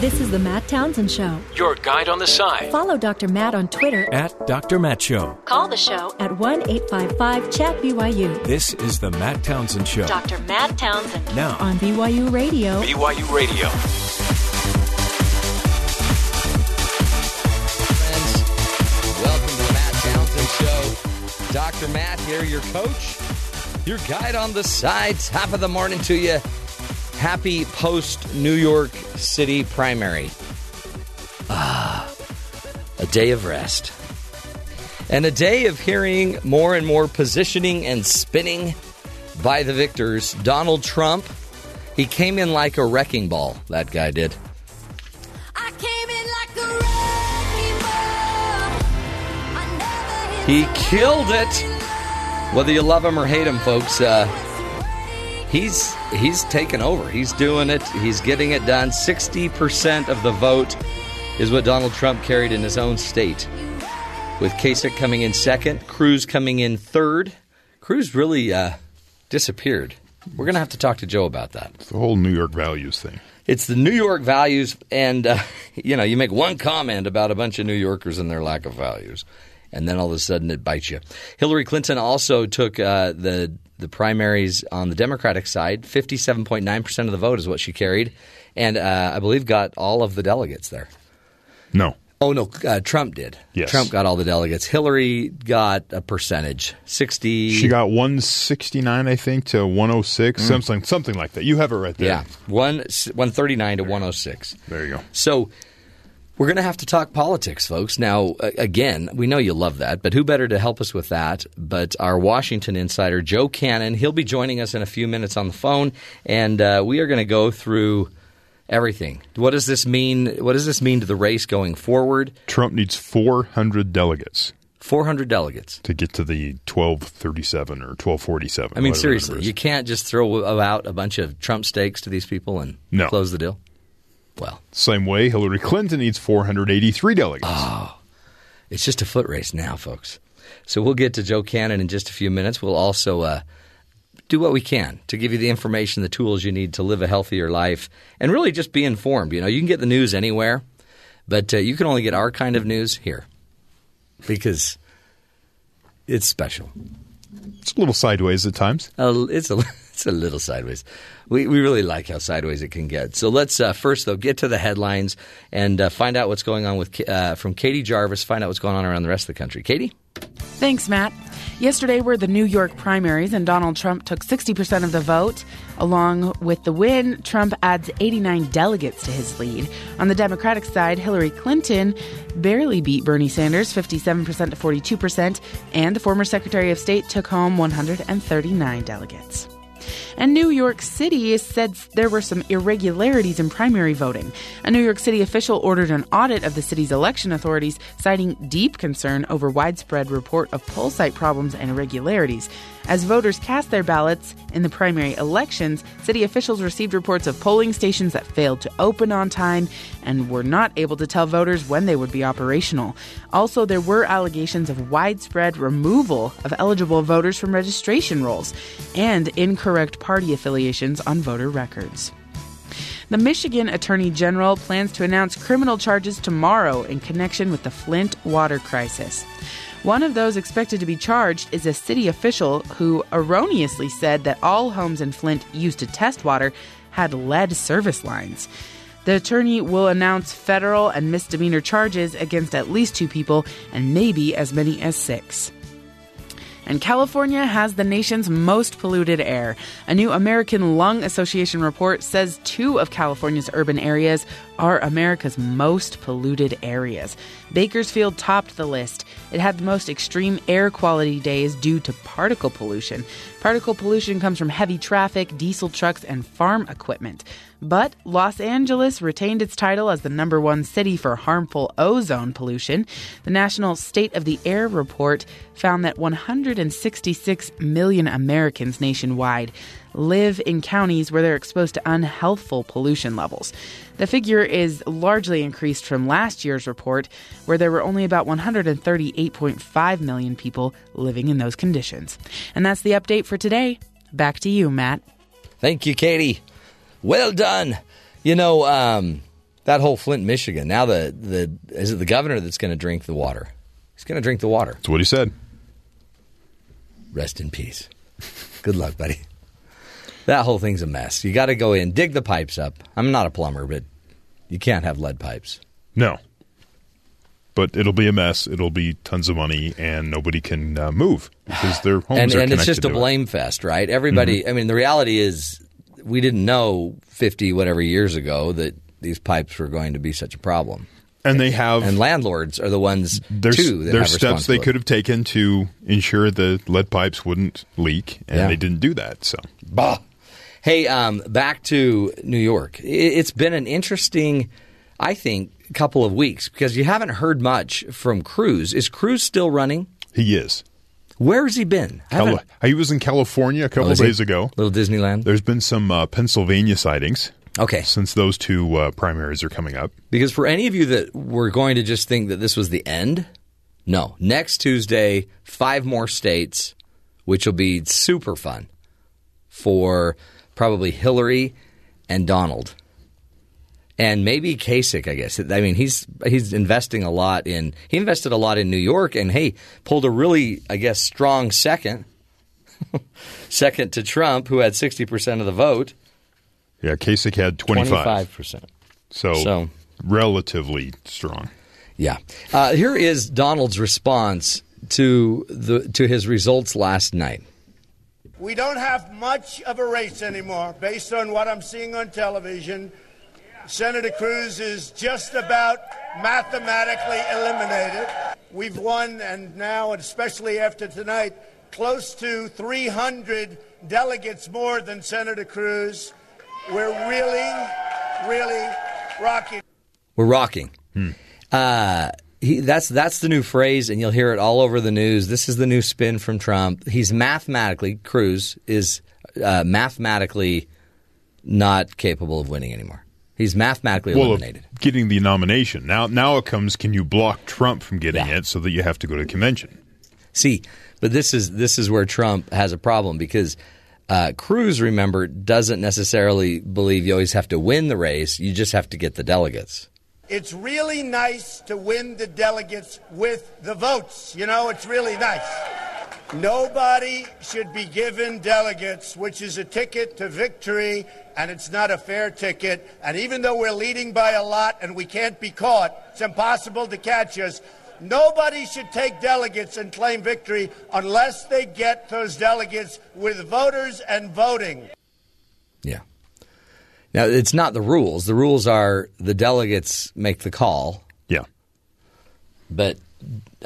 This is the Matt Townsend Show. Your guide on the side. Follow Dr. Matt on Twitter at Dr. Matt Show. Call the show at 1 855 Chat BYU. This is the Matt Townsend Show. Dr. Matt Townsend. Now on BYU Radio. BYU Radio. Friends, welcome to the Matt Townsend Show. Dr. Matt here, your coach, your guide on the side. Top of the morning to you. Happy post New York City primary. Ah, a day of rest. And a day of hearing more and more positioning and spinning by the victors. Donald Trump, he came in like a wrecking ball, that guy did. He killed it. Whether you love him or hate him, folks, uh, he's he's taken over. He's doing it. He's getting it done. Sixty percent of the vote is what Donald Trump carried in his own state, with Kasich coming in second, Cruz coming in third. Cruz really uh, disappeared. We're gonna have to talk to Joe about that. It's the whole New York values thing. It's the New York values, and uh, you know, you make one comment about a bunch of New Yorkers and their lack of values, and then all of a sudden it bites you. Hillary Clinton also took uh, the the primaries on the Democratic side. Fifty seven point nine percent of the vote is what she carried, and uh, I believe got all of the delegates there. No. Oh no, uh, Trump did. Yes. Trump got all the delegates. Hillary got a percentage, sixty. She got 169, I think, to 106, something something like that. You have it right there. yeah, one one thirty nine to one hundred six. There you go. So we're going to have to talk politics, folks. Now, again, we know you love that, but who better to help us with that but our Washington insider, Joe Cannon. He'll be joining us in a few minutes on the phone, and uh, we are going to go through everything. What does this mean? What does this mean to the race going forward? Trump needs 400 delegates 400 delegates. to get to the 1237 or 1247. I mean, seriously, you can't just throw out a bunch of Trump steaks to these people and No. close the deal. Well, Same way, Hillary Clinton needs 483 delegates. Ah. It's just a foot race now, folks. So we'll get to Joe Cannon in just a few minutes. We'll also uh, do what we can to give you the information, the tools you need to live a healthier life, and really just be informed. You know, you can get the news anywhere, but uh, you can only get our kind of news here because it's special. It's a little sideways at times. Uh, it's a it's a little sideways. We we really like how sideways it can get. So let's uh, first though get to the headlines and uh, find out what's going on with uh, from Katie Jarvis. Find out what's going on around the rest of the country. Katie. Thanks, Matt. Yesterday were the New York primaries, and Donald Trump took 60% of the vote. Along with the win, Trump adds 89 delegates to his lead. On the Democratic side, Hillary Clinton barely beat Bernie Sanders 57% to 42%, and the former Secretary of State took home 139 delegates. And New York City said there were some irregularities in primary voting. A New York City official ordered an audit of the city's election authorities, citing deep concern over widespread report of poll site problems and irregularities. As voters cast their ballots in the primary elections, city officials received reports of polling stations that failed to open on time and were not able to tell voters when they would be operational. Also, there were allegations of widespread removal of eligible voters from registration rolls and incorrect party affiliations on voter records. The Michigan Attorney General plans to announce criminal charges tomorrow in connection with the Flint water crisis. One of those expected to be charged is a city official who erroneously said that all homes in Flint used to test water had lead service lines. The attorney will announce federal and misdemeanor charges against at least two people and maybe as many as six. And California has the nation's most polluted air. A new American Lung Association report says two of California's urban areas are America's most polluted areas. Bakersfield topped the list. It had the most extreme air quality days due to particle pollution. Particle pollution comes from heavy traffic, diesel trucks, and farm equipment. But Los Angeles retained its title as the number one city for harmful ozone pollution. The National State of the Air report found that 166 million Americans nationwide live in counties where they're exposed to unhealthful pollution levels. The figure is largely increased from last year's report, where there were only about 138.5 million people living in those conditions. And that's the update for today. Back to you, Matt. Thank you, Katie. Well done. You know, um, that whole Flint, Michigan. Now the the is it the governor that's going to drink the water? He's going to drink the water. That's what he said. Rest in peace. Good luck, buddy. That whole thing's a mess. You got to go in, dig the pipes up. I'm not a plumber, but you can't have lead pipes. No. But it'll be a mess. It'll be tons of money, and nobody can uh, move because their homes and are and it's just a to it. blame fest, right? Everybody. I mean, the reality is, we didn't know fifty whatever years ago that these pipes were going to be such a problem. And they have And landlords are the ones there's too that there's steps they could have taken to ensure the lead pipes wouldn't leak, and Yeah. they didn't do that. So Bah. Hey, um, back to New York. It's been an interesting, I think, couple of weeks because you haven't heard much from Cruz. Is Cruz still running? he is. Where has he been? Cali- he was in California a couple Oh, is he? days ago. Little Disneyland. There's been some uh, Pennsylvania sightings Okay. since those two uh, primaries are coming up. Because for any of you that were going to just think that this was the end, no. Next Tuesday, five more states, which will be super fun for probably Hillary and Donald. And maybe Kasich, I guess. I mean, he's he's investing a lot in. He invested a lot in New York, and hey, pulled a really, I guess, strong second, second to Trump, who had sixty percent of the vote, Yeah, Kasich had twenty five percent. So, So- relatively strong. Yeah. Uh, here is Donald's response to the to his results last night. We don't have much of a race anymore based on what I'm seeing on television. Senator Cruz is just about mathematically eliminated. We've won, and now, especially after tonight, close to 300 delegates more than Senator Cruz. We're really, really rocking. We're rocking. Uh, he, that's that's the new phrase, and you'll hear it all over the news. This is the new spin from Trump. He's mathematically Cruz is uh, mathematically not capable of winning anymore. He's mathematically Well, eliminated. getting the nomination. Now, now it comes. Can you block Trump from getting Yeah. it so that you have to go to the convention? See, but this is this is where Trump has a problem because uh, Cruz, remember, doesn't necessarily believe you always have to win the race. You just have to get the delegates. It's really nice to win the delegates with the votes. You know, it's really nice. Nobody should be given delegates, which is a ticket to victory, and it's not a fair ticket. And even though we're leading by a lot and we can't be caught, it's impossible to catch us. Nobody should take delegates and claim victory unless they get those delegates with voters and voting. Yeah. Now it's not the rules. The rules are the delegates make the call, Yeah. but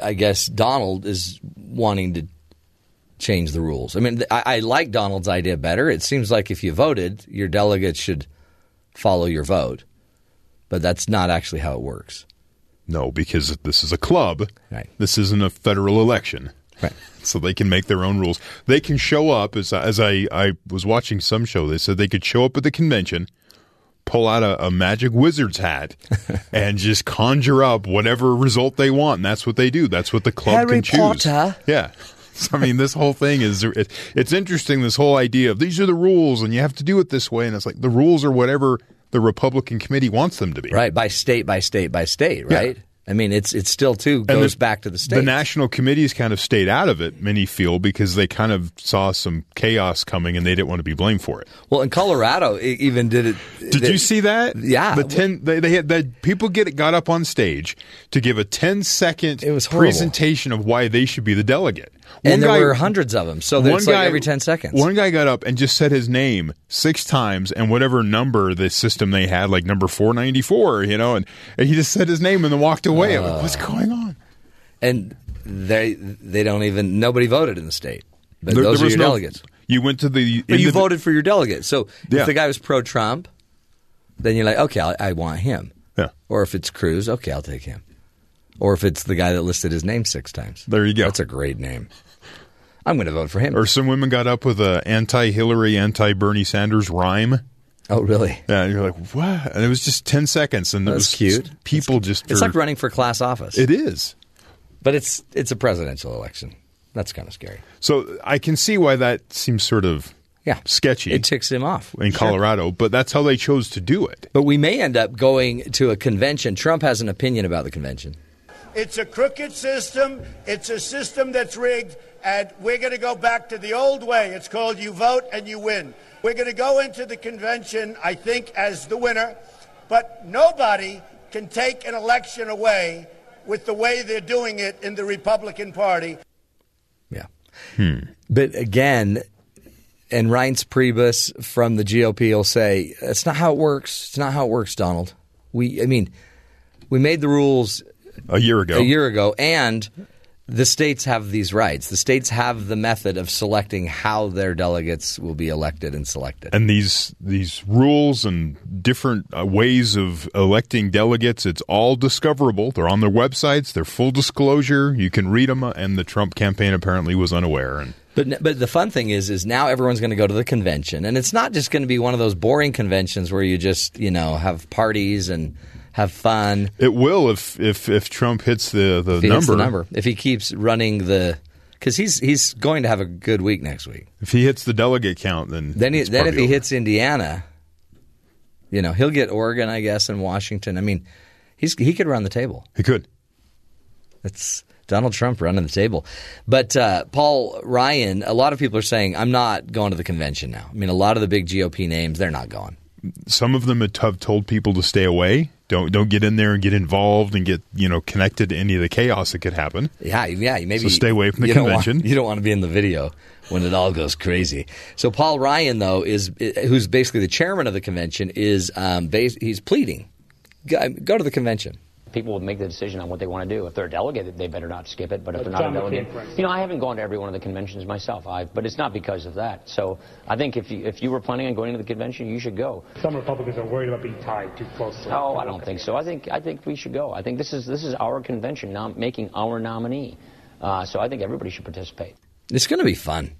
I guess Donald is wanting to change the rules. I mean, I, I like Donald's idea better. It seems like if you voted, your delegates should follow your vote, but that's not actually how it works. No, because this is a club. Right. This isn't a federal election. Right. So they can make their own rules. They can show up as as I I was watching some show. They said they could show up at the convention, pull out a, a magic wizard's hat, and just conjure up whatever result they want. And that's what they do. That's what the club Harry can choose. Potter. Yeah. So, I mean, this whole thing is it, it's interesting. This whole idea of these are the rules, and you have to do it this way, and it's like the rules are whatever the Republican committee wants them to be. Right, by state, by state, by state, right? I mean, it's it's still too goes the- back to the state. The national committees kind of stayed out of it, many feel, because they kind of saw some chaos coming and they didn't want to be blamed for it. well, in Colorado, it even did it. Did you see that? Yeah. The ten they, they had that people get got up on stage to give a 10 second It was horrible. presentation of why they should be the delegate. And One there guy- were hundreds of them, so it's like every ten seconds. One guy got up and just said his name six times and whatever number the system they had, like number four ninety four, you know, and, and he just said his name and then walked away. I'm like, What's oh. going on? and they they don't even nobody voted in the state. But There- those there are your no- delegates. You went to the. But you indiv- voted for your delegate. So Yeah. if the guy was pro Trump, then you're like, okay, I, I want him. Yeah. Or if it's Cruz, okay, I'll take him. Or if it's the guy that listed his name six times. There you go. That's a great name. I'm going to vote for him. Or some women got up with a anti-Hillary, anti-Bernie Sanders rhyme. oh, really? Yeah, and you're like, what? And it was just ten seconds, and it That's was cute. People just It's are- like running for class office. It is. But it's it's a presidential election. That's kind of scary. So I can see why that seems sort of Yeah. sketchy It ticks him off. in Colorado, but that's how they chose to do it. But we may end up going to a convention. Trump has an opinion about the convention. It's a crooked system. It's a system that's rigged, and we're going to go back to the old way. It's called you vote and you win. We're going to go into the convention, I think, as the winner, but nobody can take an election away with the way they're doing it in the Republican Party. Yeah. Hmm. But again, and Reince Priebus from the GOP will say, that's not how it works. It's not how it works, Donald. We, I mean, we made the rules A year ago, a year ago, and the states have these rights. The states have the method of selecting how their delegates will be elected and selected. and these these rules and different uh, ways of electing delegates it's all discoverable. They're on their websites. They're full disclosure. You can read them and the trump campaign apparently was unaware and But but the fun thing is is now everyone's going to go to the convention, and it's not just going to be one of those boring conventions where you just you know have parties and have fun. it will if if if trump hits the the If number hits the number, if he keeps running the, because he's he's going to have a good week next week. if he hits the delegate count then Then he, then if he over. hits Indiana, you know he'll get Oregon, I guess, and Washington. I mean, he's he could run the table. he could It's Donald Trump running the table. But uh, Paul Ryan, a lot of people are saying, I'm not going to the convention now. I mean, a lot of the big GOP names, they're not going. some of them have told people to stay away don't don't get in there and get involved and get you know connected to any of the chaos that could happen Yeah, yeah. Maybe So stay away from the you don't want- convention. you don't want to be in the video when it all goes crazy. So Paul Ryan, though, is who's basically the chairman of the convention, is um, bas- he's pleading go, go to the convention. People will make the decision on what they want to do. If they're a delegate, they better not skip it. But if Like they're not John a delegate, for you know, I haven't gone to every one of the conventions myself. I, but it's not because of that. So I think if you if you were planning on going to the convention, you should go. Some Republicans are worried about being tied too closely. Oh, I don't think so. I think I think we should go. I think this is this is our convention, nom- making our nominee. Uh, so I think everybody should participate. It's going to be fun.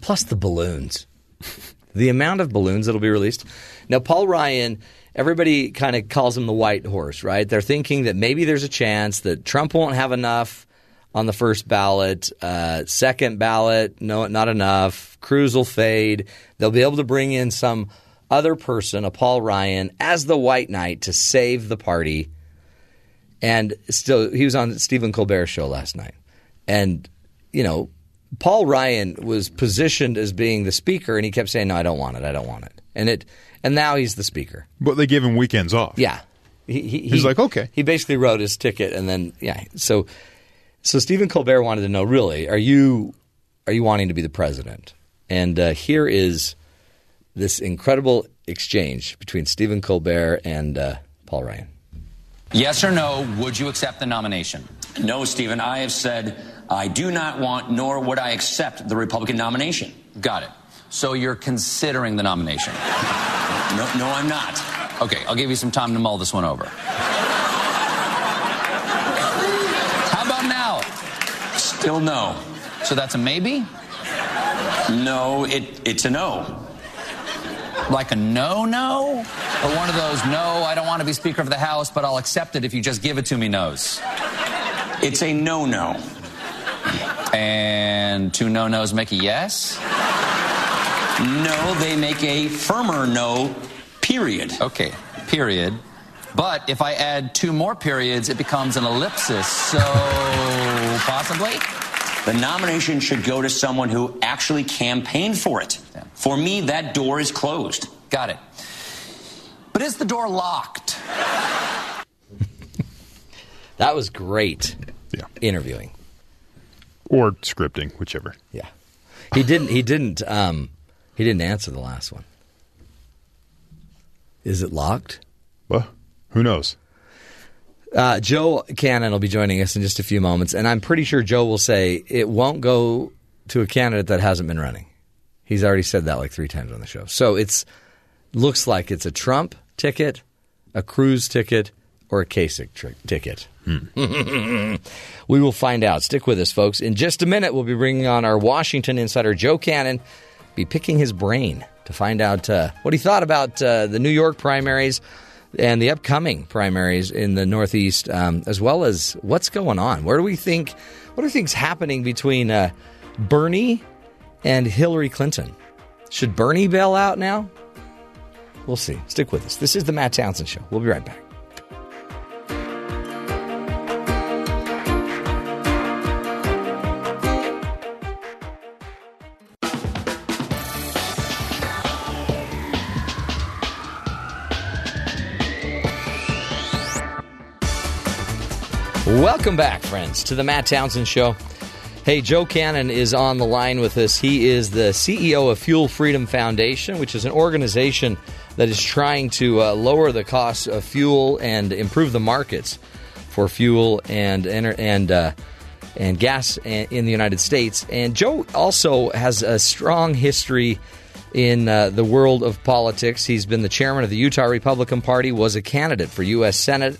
Plus the balloons. the amount of balloons that'll be released. Now, Paul Ryan, everybody kind of calls him the white horse, right? They're thinking that maybe there's a chance that Trump won't have enough on the first ballot. Uh, second ballot, no, not enough. Cruz will fade. They'll be able to bring in some other person, a Paul Ryan, as the white knight to save the party. And still, he was on Stephen Colbert's show last night. And, you know, Paul Ryan was positioned as being the speaker, and he kept saying, "No, I don't want it. I don't want it." And it, and now he's the speaker. but they gave him weekends off Yeah, he, he, He's he- like, "Okay." He basically wrote his ticket, and then yeah. So, so Stephen Colbert wanted to know, really, are you are you wanting to be the president? And uh, here is this incredible exchange between Stephen Colbert and uh, Paul Ryan. Yes or no, would you accept the nomination? No, Stephen, I have said I do not want, nor would I accept the Republican nomination. Got it. So you're considering the nomination. No, no, I'm not. Okay, I'll give you some time to mull this one over. How about now? Still no. So that's a maybe? No, it, it's a no. Like a no no? Or one of those no, I don't want to be Speaker of the House, but I'll accept it if you just give it to me no's? It's a no no. And two no nos make a yes? No, they make a firmer no, period. Okay, period. But if I add two more periods, it becomes an ellipsis. So possibly? The nomination should go to someone who actually campaigned for it. Yeah. For me, that door is closed. Got it. But is the door locked? That was great Yeah. interviewing. or scripting whichever Yeah, he didn't. He didn't. Um, he didn't answer the last one. Is it locked? well who knows Uh, Joe Cannon will be joining us in just a few moments, and I'm pretty sure Joe will say it won't go to a candidate that hasn't been running. He's already said that like three times on the show. So it's looks like it's a Trump ticket, a Cruz ticket, or a Kasich tri- ticket. we will find out. Stick with us, folks. In just a minute, we'll be bringing on our Washington insider, Joe Cannon, be picking his brain to find out uh, what he thought about uh, the New York primaries and the upcoming primaries in the Northeast, um, as well as what's going on. Where do we think? What are things happening between uh, Bernie and Hillary Clinton? Should Bernie bail out now? We'll see. Stick with us. This is the Matt Townsend Show. We'll be right back. Welcome back, friends, to the Matt Townsend Show. Hey, Joe Cannon is on the line with us. He is the CEO of Fuel Freedom Foundation, which is an organization that is trying to uh, lower the cost of fuel and improve the markets for fuel and and uh, and gas in the United States. And Joe also has a strong history in uh, the world of politics. He's been the chairman of the Utah Republican Party, was a candidate for U.S. Senate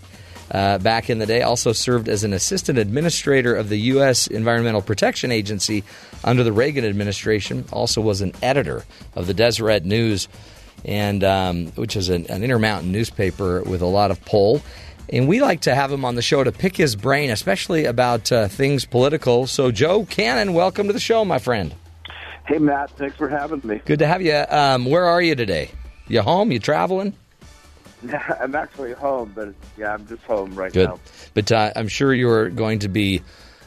uh, back in the day. Also served as an assistant administrator of the U.S. Environmental Protection Agency under the Reagan administration. Also was an editor of the Deseret News, and um, which is an, an Intermountain newspaper with a lot of pull. And we like to have him on the show to pick his brain, especially about uh, things political. So, Joe Cannon, welcome to the show, my friend. Hey, Matt. Thanks for having me. Good to have you. Um, where are you today? You home? You traveling? I'm actually home, but yeah, I'm just home right Good. now. But uh, I'm sure you're going to be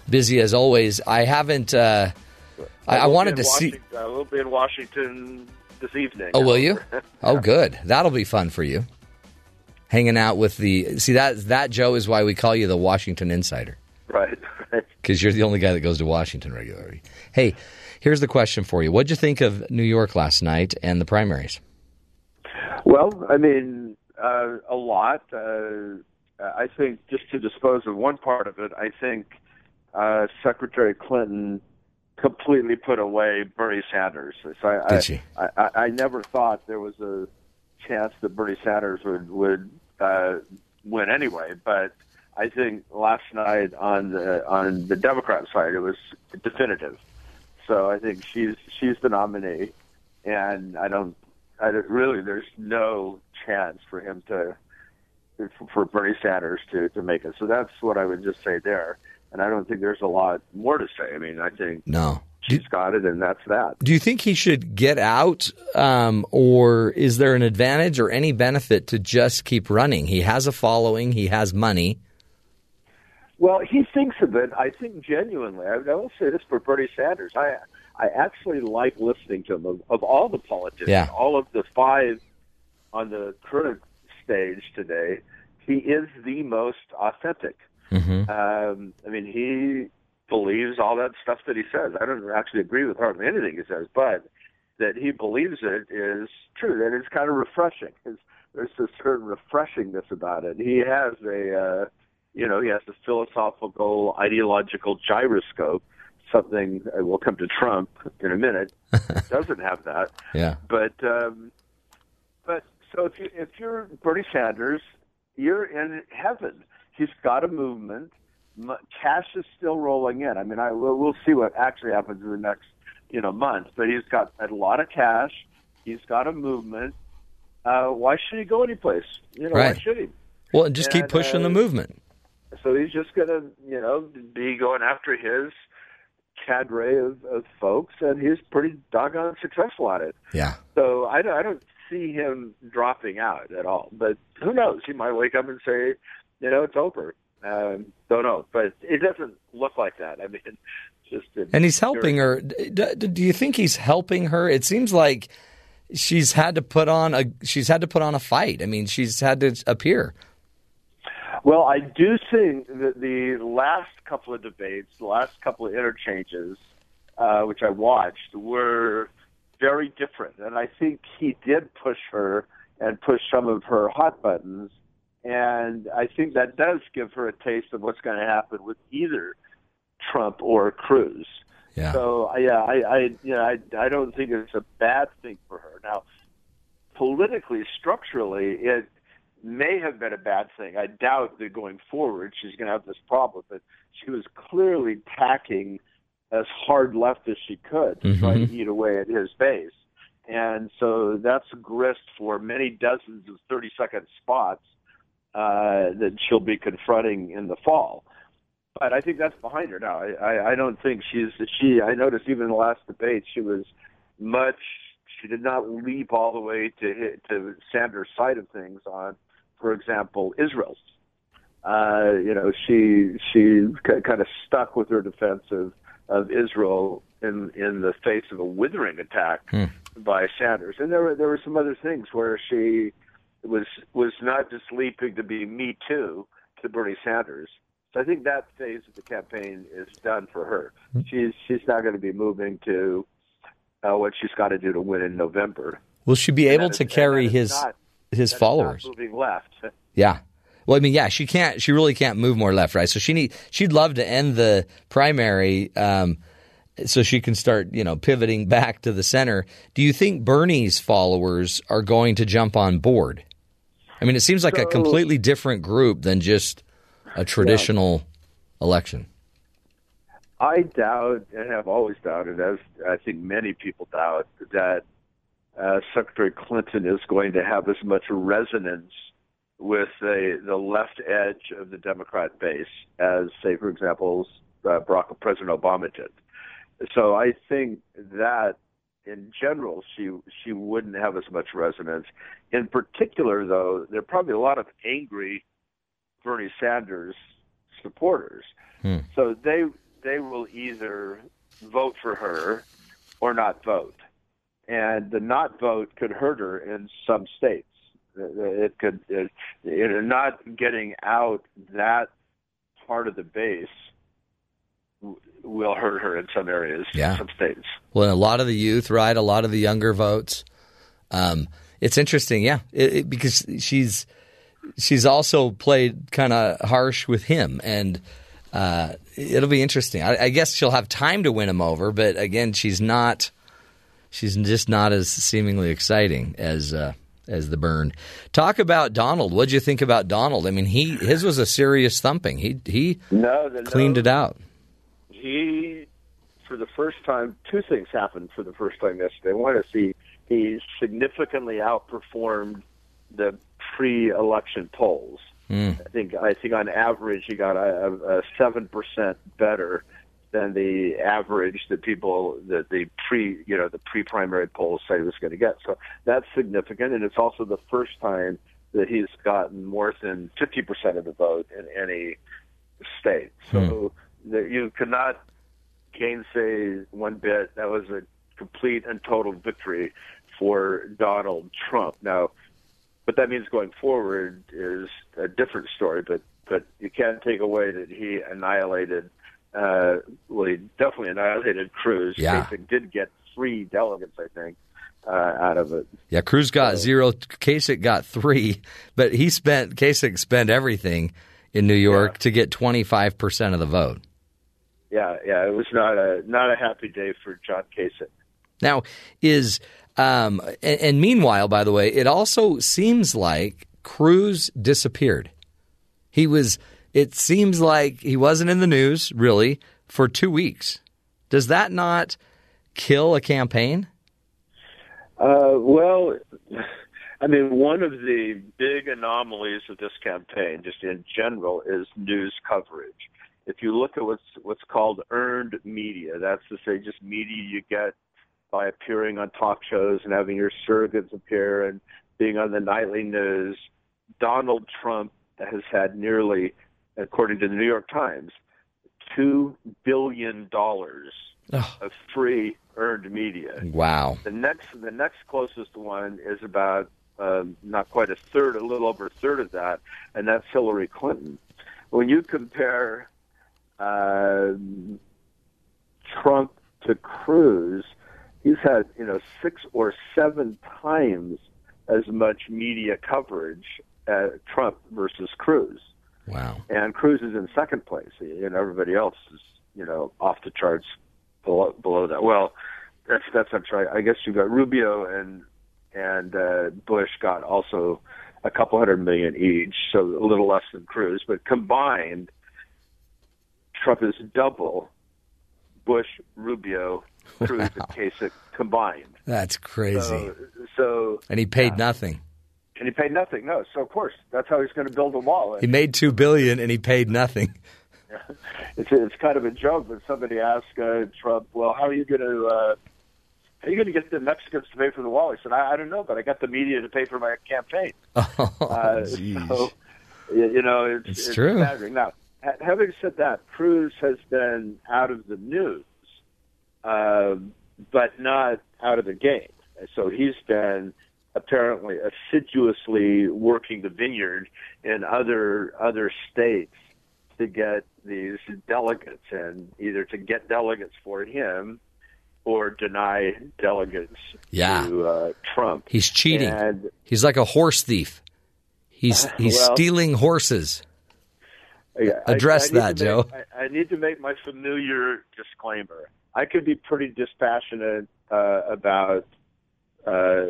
busy as always. I haven't. Uh, I, I, wanted to see. I will be in Washington this evening. Oh, will you? oh, good. That'll be fun for you. Hanging out with the see that that Joe is why we call you the Washington Insider. Right. Because you're the only guy that goes to Washington regularly. Hey, here's the question for you: What'd you think of New York last night and the primaries? Well, I mean, uh, a lot. Uh, I think just to dispose of one part of it, I think uh, Secretary Clinton completely put away Bernie Sanders. So I, Did she? I, I, I never thought there was a chance that Bernie Sanders would would uh, win anyway, but I think last night on the on the Democrat side it was definitive. So I think she's she's the nominee, and I don't I don't, really there's no chance for him to for Bernie Sanders to to make it. So that's what I would just say there. And I don't think there's a lot more to say. I mean, I think no. She's got it, and that's that. Do you think he should get out, um, or is there an advantage or any benefit to just keep running? He has a following, he has money. Well, he thinks of it. I think genuinely. I, I will say this for Bernie Sanders. I I actually like listening to him. Of, of all the politicians, Yeah. all of the five on the current stage today, he is the most authentic. Mm-hmm. Um, I mean, he believes all that stuff that he says. I don't actually agree with hardly anything he says, but that he believes it is true. That it's kind of refreshing. It's, there's a certain refreshingness about it. He has a, uh, you know, he has a philosophical, ideological gyroscope. Something uh, we'll come to Trump in a minute. doesn't have that. Yeah. But um, but so if you if you're Bernie Sanders, you're in heaven. He's got a movement. Cash is still rolling in. I mean, I we'll, we'll see what actually happens in the next you know month. But he's got a lot of cash. He's got a movement. Uh, why should he go anyplace? You know, Right. why should he? Well, and just keep pushing uh, the movement. So he's just going to, you know, be going after his cadre of, of folks, and he's pretty doggone successful at it. Yeah. So I I don't see him dropping out at all. But who knows? He might wake up and say, you know, it's over. Um, don't know, but it doesn't look like that. I mean, just And he's helping her. D- d- do you think he's helping her? It seems like she's had to put on a she's had to put on a fight. I mean, she's had to appear. Well, I do think that the last couple of debates, the last couple of interchanges, uh, which I watched, were very different. And I think he did push her and push some of her hot buttons. And I think that does give her a taste of what's going to happen with either Trump or Cruz. Yeah. So yeah, I, I you know, I, I don't think it's a bad thing for her. Now, politically, structurally, it may have been a bad thing. I doubt that going forward she's going to have this problem, but she was clearly tacking as hard left as she could to try to eat away at his base. And so that's grist for many dozens of 30 second spots uh, that she'll be confronting in the fall. But I think that's behind her now. I, I, I don't think she's she. I noticed even in the last debate she was much she did not leap all the way to hit, to Sanders' side of things on, for example, Israel. Uh, you know, she she kind of stuck with her defense of, Israel in in the face of a withering attack Hmm. by Sanders. And there were there were some other things where she was was not just leaping to be me too to Bernie Sanders. So I think that phase of the campaign is done for her. She's she's now going to be moving to uh, what she's got to do to win in November. Will she be And able to is- carry his not- his followers? Moving left. Yeah. Well, I mean, yeah, she can't. She really can't move more left, right? So she need. She'd love to end the primary, um, so she can start, you know, pivoting back to the center. Do you think Bernie's followers are going to jump on board? I mean, it seems like a completely different group than just a traditional election. I doubt, and have always doubted, as I think many people doubt, that uh, Secretary Clinton is going to have as much resonance with the the left edge of the Democrat base as, say, for example, uh, Barack President Obama did. So I think that, in general, she she wouldn't have as much resonance. In particular, though, there are probably a lot of angry Bernie Sanders supporters. Hmm. So they they will either vote for her or not vote, and the not vote could hurt her in some states. It could it, it, not getting out that part of the base will hurt her in some areas, Yeah. some states. Well, a lot of the youth, right? A lot of the younger votes. Um, it's interesting, yeah, it, it, because she's she's also played kind of harsh with him, and uh, it'll be interesting. I, I guess she'll have time to win him over, but again, she's not. She's just not as seemingly exciting as uh, as the Bern. Talk about Donald. What'd you think about Donald? I mean, he his was a serious thumping. He he No, the, cleaned no, it out. he for the first time two things happened for the first time yesterday one is he he significantly outperformed the pre-election polls Mm. i think i think on average he got a seven percent better than the average that people that the pre you know the pre-primary polls say he was going to get so that's significant and it's also the first time that he's gotten more than 50% of the vote in any state hmm. so that you cannot gainsay one bit. That was a complete and total victory for Donald Trump. Now, what that means going forward is a different story, but but you can't take away that he annihilated. Uh, well, he definitely annihilated Cruz. Yeah. Kasich did get three delegates, I think, uh, out of it. Yeah, Cruz got zero. Kasich got three, but he spent Kasich spent everything in New York to get twenty five percent of the vote. Yeah, yeah, it was not a not a happy day for John Kasich. Now is um, and, and meanwhile, by the way, it also seems like Cruz disappeared. He was. It seems like he wasn't in the news really for two weeks. Does that not kill a campaign? Uh, well, I mean, one of the big anomalies of this campaign, just in general, is news coverage. If you look at what's what's called earned media, that's to say, just media you get by appearing on talk shows and having your surrogates appear and being on the nightly news. Donald Trump has had nearly, according to the New York Times, two billion dollars of free earned media. Wow. The next, the next closest one is about um, not quite a third, a little over a third of that, and that's Hillary Clinton. When you compare um Trump to Cruz, he's had you know six or seven times as much media coverage as Trump versus Cruz, Wow. and Cruz is in second place, and everybody else is you know off the charts below, below that. Well, that's that's not true. I guess you got Rubio and and uh, Bush got also a couple hundred million each, so a little less than Cruz, but combined, Trump is double Bush, Rubio, Cruz, Wow. and Kasich combined. That's crazy. So, so and he paid nothing. And he paid nothing. No, so of course that's how he's going to build a wall. He made two billion and he paid nothing. it's it's kind of a joke when somebody asks uh, Trump, "Well, how are you going to uh, are you going to get the Mexicans to pay for the wall? He said, I, I don't know, but I got the media to pay for my campaign. Oh, Uh, so, you know, it's, It's it's true. staggering. Now, having said that, Cruz has been out of the news, uh, but not out of the game. So he's been apparently assiduously working the vineyard in other other states to get these delegates and either to get delegates for him or deny delegates Yeah. to uh, Trump. He's cheating. And He's like a horse thief. He's he's Well- stealing horses. Yeah, Address I need that, to Joe. make- I, I need to make my familiar disclaimer. I could be pretty dispassionate uh, about uh,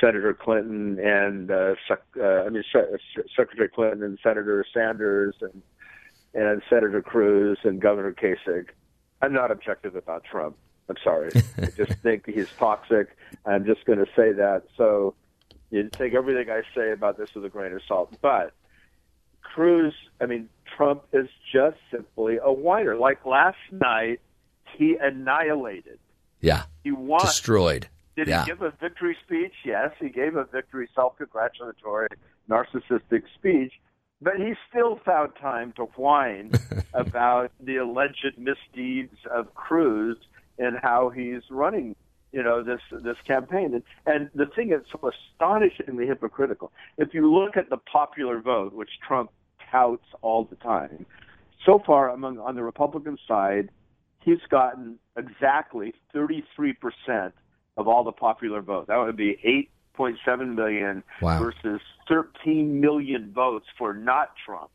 Senator Clinton and uh, sec- uh, I mean Se- Secretary Clinton and Senator Sanders and and Senator Cruz and Governor Kasich. I'm not objective about Trump. I'm sorry. I just think he's toxic. I'm just going to say that. So you take everything I say about this with a grain of salt. But Cruz, I mean, Trump is just simply a whiner. Like last night, he annihilated. Yeah. He won. Destroyed. Did yeah. he give a victory speech? Yes, he gave a victory, self-congratulatory, narcissistic speech. But he still found time to whine about the alleged misdeeds of Cruz and how he's running, you know, this this campaign. And, and the thing is so astonishingly hypocritical. If you look at the popular vote, which Trump touts all the time, so far among on the Republican side, he's gotten exactly 33 percent of all the popular vote. That would be 8.7 million Wow. versus 13 million votes for not Trump,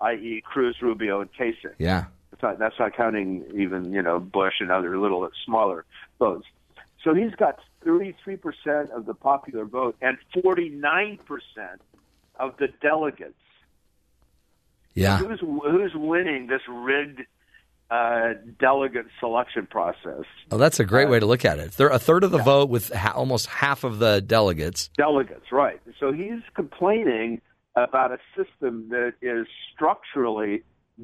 i.e., Cruz, Rubio, and Kasich. Yeah. That's not, that's not counting even you know Bush and other little smaller votes. So he's got 33 percent of the popular vote and 49 percent of the delegates. Yeah. Who's who's winning this rigged uh, delegate selection process? Oh, that's a Uh, great way to look at it. Thir- a third of the vote with ha- almost half of the delegates. Delegates, right. So he's complaining about a system that is structurally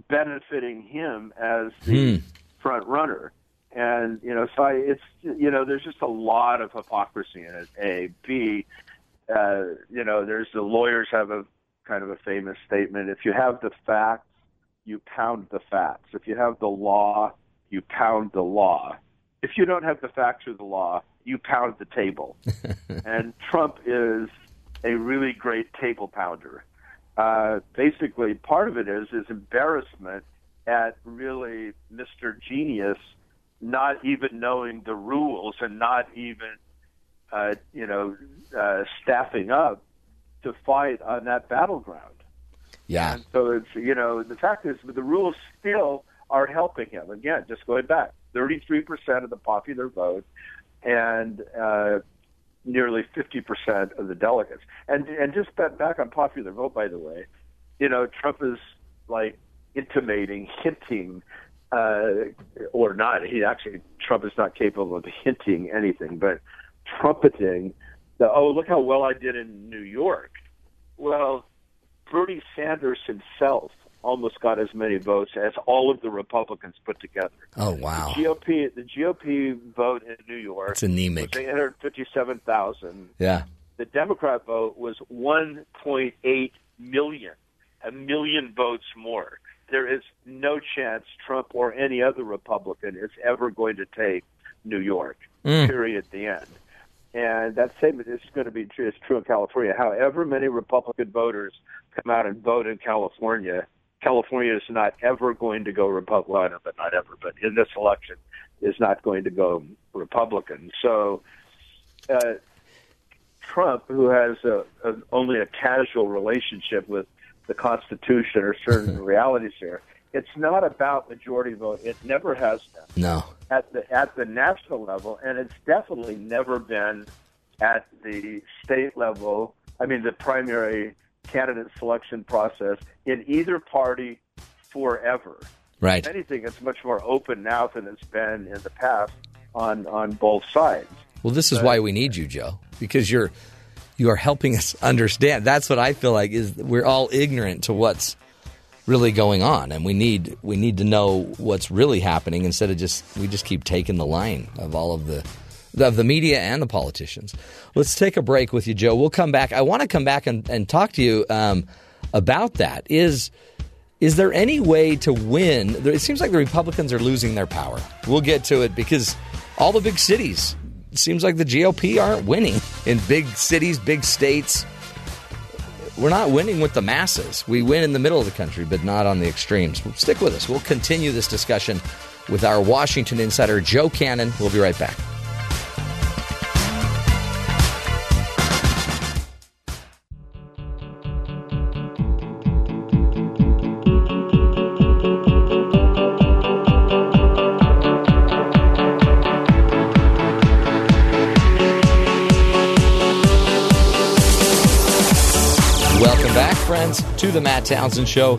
benefiting him as the Hmm. front runner. And, you know, so I, it's, you know, there's just a lot of hypocrisy in it. A. B, uh, you know, there's the lawyers have a kind of a famous statement. If you have the facts, you pound the facts. If you have the law, you pound the law. If you don't have the facts or the law, you pound the table. and Trump is a really great table pounder. Uh, basically, part of it is is embarrassment at really Mr. Genius not even knowing the rules and not even, uh, you know, uh, staffing up to fight on that battleground. Yeah. And so it's you know the fact is the rules still are helping him. Again, just going back, thirty three percent of the popular vote, and uh, nearly fifty percent of the delegates. And and just back back on popular vote, by the way, you know Trump is like intimating, hinting, uh, or not. He actually Trump is not capable of hinting anything, but trumpeting the oh look how well I did in New York. Well, Bernie Sanders himself almost got as many votes as all of the Republicans put together. Oh wow. The GOP, the GOP vote in New York It's anemic. was 857,000. Yeah. The Democrat vote was 1.8 million, a million votes more. There is no chance Trump or any other Republican is ever going to take New York. Mm. Period. The end. And that statement is going to be true. It's true in California. However many Republican voters come out and vote in California, California is not ever going to go Republican. But not ever. But in this election, is not going to go Republican. So. Uh, Trump, who has a, a, only a casual relationship with the Constitution or certain realities here, it's not about majority vote. It never has been No. at the at the national level, and it's definitely never been at the state level. I mean, the primary candidate selection process in either party forever. Right. If anything, it's much more open now than it's been in the past on on both sides. Well, this is why we need you, Joe, because you're you are helping us understand. That's what I feel like is we're all ignorant to what's really going on, and we need we need to know what's really happening instead of just we just keep taking the line of all of the of the media and the politicians. Let's take a break with you, Joe. We'll come back. I want to come back and, and talk to you um, about that. Is is there any way to win? It seems like the Republicans are losing their power. We'll get to it because all the big cities. It seems like the GOP aren't winning in big cities, big states. We're not winning with the masses. We win in the middle of the country, but not on the extremes. Stick with us. We'll continue this discussion with our Washington insider, Joe Cannon. We'll be right back. The Matt Townsend Show.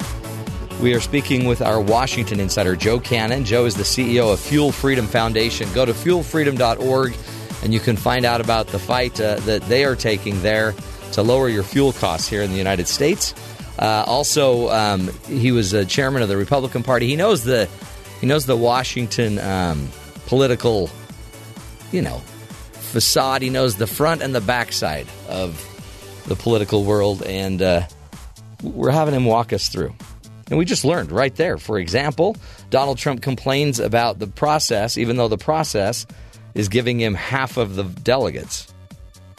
We are speaking with our Washington insider, Joe Cannon. Joe is the CEO of Fuel Freedom Foundation. Go to fuelfreedom.org and you can find out about the fight uh, that they are taking there to lower your fuel costs here in the United States. Uh, also, um, he was a chairman of the Republican Party. He knows the he knows the Washington um, political, you know, facade. He knows the front and the backside of the political world, and uh, we're having him walk us through. And we just learned right there. For example, Donald Trump complains about the process, even though the process is giving him half of the delegates,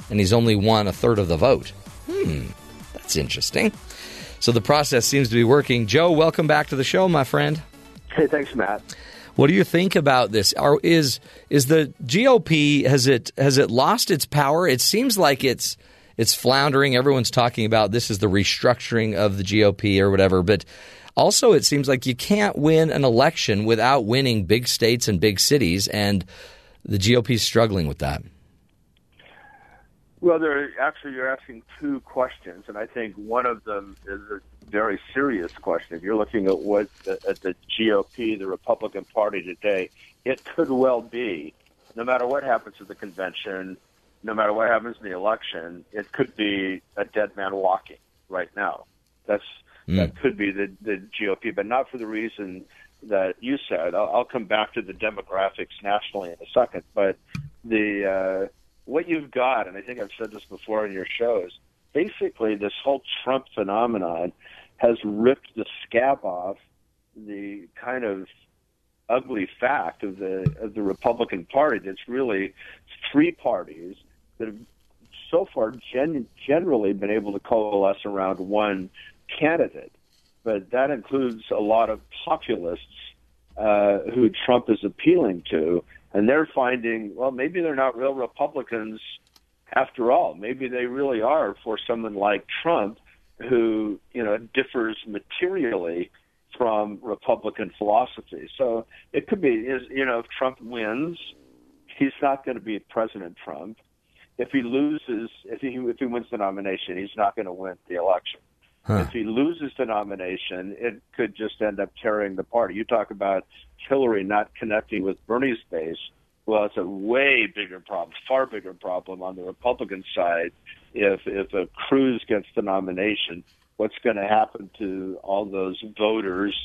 and he's only won a third of the vote. Hmm, that's interesting. So the process seems to be working. Joe, welcome back to the show, my friend. Hey, thanks, Matt. What do you think about this? Are, is is the GOP has it has it lost its power? It seems like it's it's floundering. Everyone's talking about this is the restructuring of the GOP or whatever, but also it seems like you can't win an election without winning big states and big cities, and the GOP is struggling with that. Well, there actually you're asking two questions, and I think one of them is a very serious question. If you're looking at what at the GOP, the Republican Party today, it could well be, no matter what happens at the convention, no matter what happens in the election, it could be a dead man walking right now. That's mm. that could be the the GOP, but not for the reason that you said. I'll, I'll come back to the demographics nationally in a second, but the uh, what you've got, and I think I've said this before in your shows, basically this whole Trump phenomenon has ripped the scab off the kind of ugly fact of the of the Republican Party. That's really three parties that have so far gen- generally been able to coalesce around one candidate, but that includes a lot of populists uh, who Trump is appealing to, and they're finding, well, maybe they're not real Republicans after all. Maybe they really are for someone like Trump, who you know differs materially from Republican philosophy. So it could be, is you know, if Trump wins, he's not going to be President Trump. If he loses, if he if he wins the nomination, he's not going to win the election. Huh. If he loses the nomination, it could just end up tearing the party. You talk about Hillary not connecting with Bernie's base. Well, it's a way bigger problem, far bigger problem on the Republican side. If if a Cruz gets the nomination, what's going to happen to all those voters,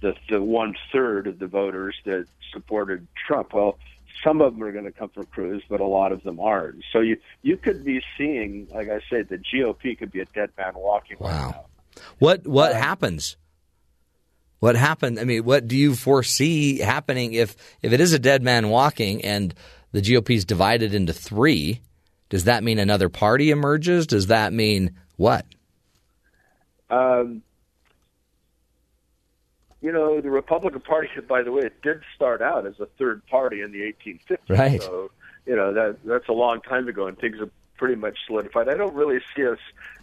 the the one third of the voters that supported Trump? Well, some of them are going to come from Cruz, but a lot of them aren't. So you you could be seeing, like I said, the GOP could be a dead man walking. Wow. Right now. What what uh, happens? What happened? I mean, what do you foresee happening if if it is a dead man walking and the GOP is divided into three? Does that mean another party emerges? Does that mean what? Um, you know, the Republican Party, by the way, it did start out as a third party in the 1850s. Right. So, you know, that that's a long time ago, and things have pretty much solidified. I don't really see a,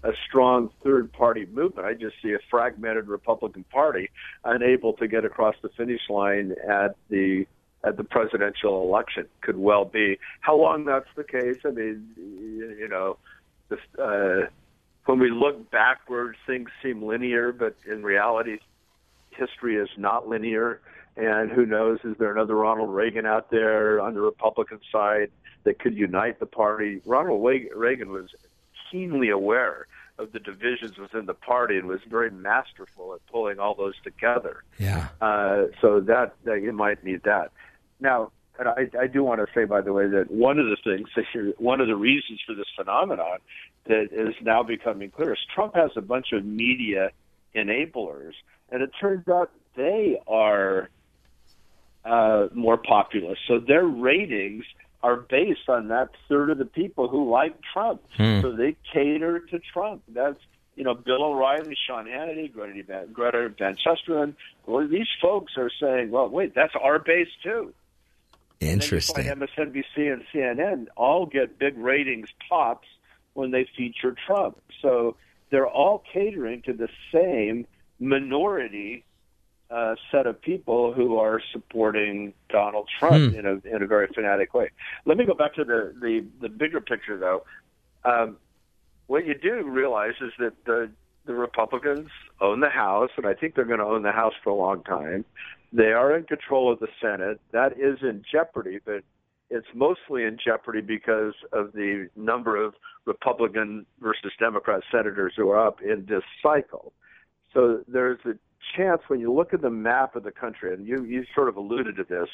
a strong third party movement. I just see a fragmented Republican Party unable to get across the finish line at the at the presidential election. Could well be. How long that's the case? I mean, you know, this, uh, when we look backwards, things seem linear, but in reality, history is not linear. And who knows, is there another Ronald Reagan out there on the Republican side that could unite the party? Ronald Reagan was keenly aware of the divisions within the party and was very masterful at pulling all those together. Yeah. Uh, so that, that you might need that. Now, and I, I do want to say, by the way, that one of the things that you're, one of the reasons for this phenomenon that is now becoming clear is Trump has a bunch of media enablers, and it turns out they are uh, more populous. So their ratings are based on that third of the people who like Trump. Hmm. So they cater to Trump. That's you know Bill O'Reilly, Sean Hannity, Greta Van, Greta Van Susteren. Well, these folks are saying, well, wait, that's our base too. Interesting. And then you find MSNBC and CNN all get big ratings pops when they feature Trump. So they're all catering to the same minority uh, set of people who are supporting Donald Trump Hmm. in a in a very fanatic way. Let me go back to the the, the bigger picture, though. Um, what you do realize is that the the Republicans own the House, and I think they're going to own the House for a long time. They are in control of the Senate. That is in jeopardy, but it's mostly in jeopardy because of the number of Republican versus Democrat senators who are up in this cycle. So there's a chance when you look at the map of the country, and you, you sort of alluded to this,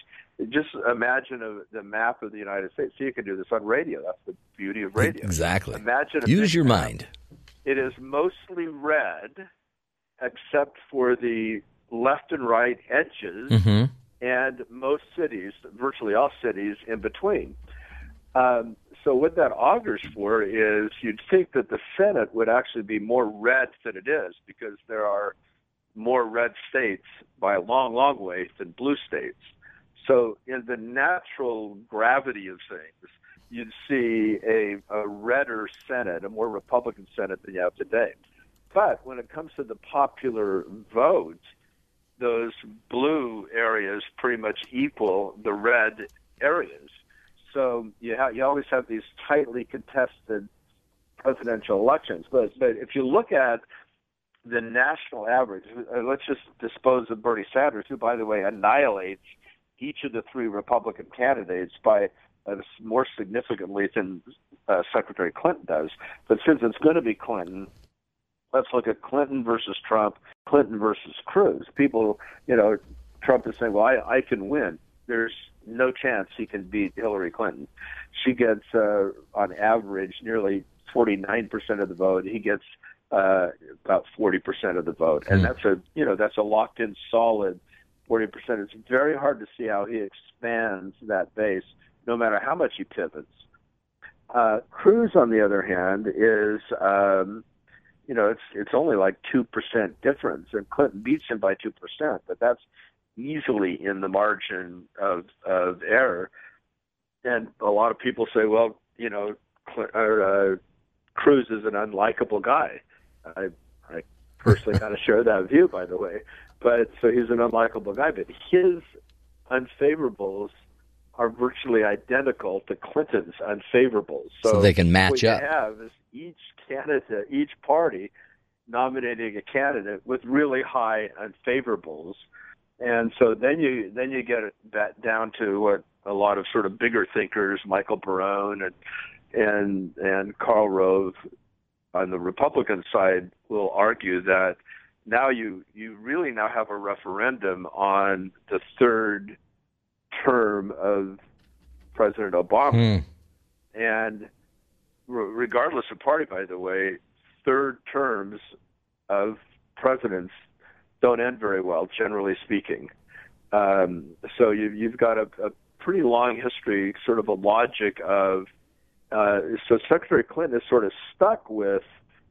just imagine a, the map of the United States. So you can do this on radio. That's the beauty of radio. Exactly. Imagine Use your map. mind. It is mostly red, except for the left and right edges, hmm and most cities, virtually all cities in between. Um, so what that augurs for is you'd think that the Senate would actually be more red than it is because there are more red states by a long, long way than blue states. So in the natural gravity of things, you'd see a, a redder Senate, a more Republican Senate than you have today. But when it comes to the popular vote, those blue areas pretty much equal the red areas. So you ha- you always have these tightly contested presidential elections. But but if you look at the national average, uh, let's just dispose of Bernie Sanders, who by the way annihilates each of the three Republican candidates by uh, more significantly than uh, Secretary Clinton does. But since it's going to be Clinton, let's look at Clinton versus Trump, Clinton versus Cruz. People, you know, Trump is saying, well, I, I can win. There's no chance he can beat Hillary Clinton. She gets, uh, on average, nearly 49% of the vote. He gets uh, about 40% of the vote. And that's a, you know, that's a locked in solid 40%. It's very hard to see how he expands that base, no matter how much he pivots. Uh, Cruz, on the other hand, is, um, you know, it's it's only like two percent difference, and Clinton beats him by two percent, but that's easily in the margin of of error. And a lot of people say, well, you know, or, uh, Cruz is an unlikable guy. I I personally kind of share that view, by the way. But so he's an unlikable guy, but his unfavorables are virtually identical to Clinton's unfavorables. So, So they can match up what you up. have is each candidate, each party nominating a candidate with really high unfavorables, and so then you then you get it back down to what a lot of sort of bigger thinkers, Michael Barone and and and Karl Rove on the Republican side will argue that now you you really now have a referendum on the third term of President Obama. Hmm. And re- regardless of party, by the way, third terms of presidents don't end very well, generally speaking. Um, so you, you've got a, a pretty long history, sort of a logic of. Uh, so Secretary Clinton is sort of stuck with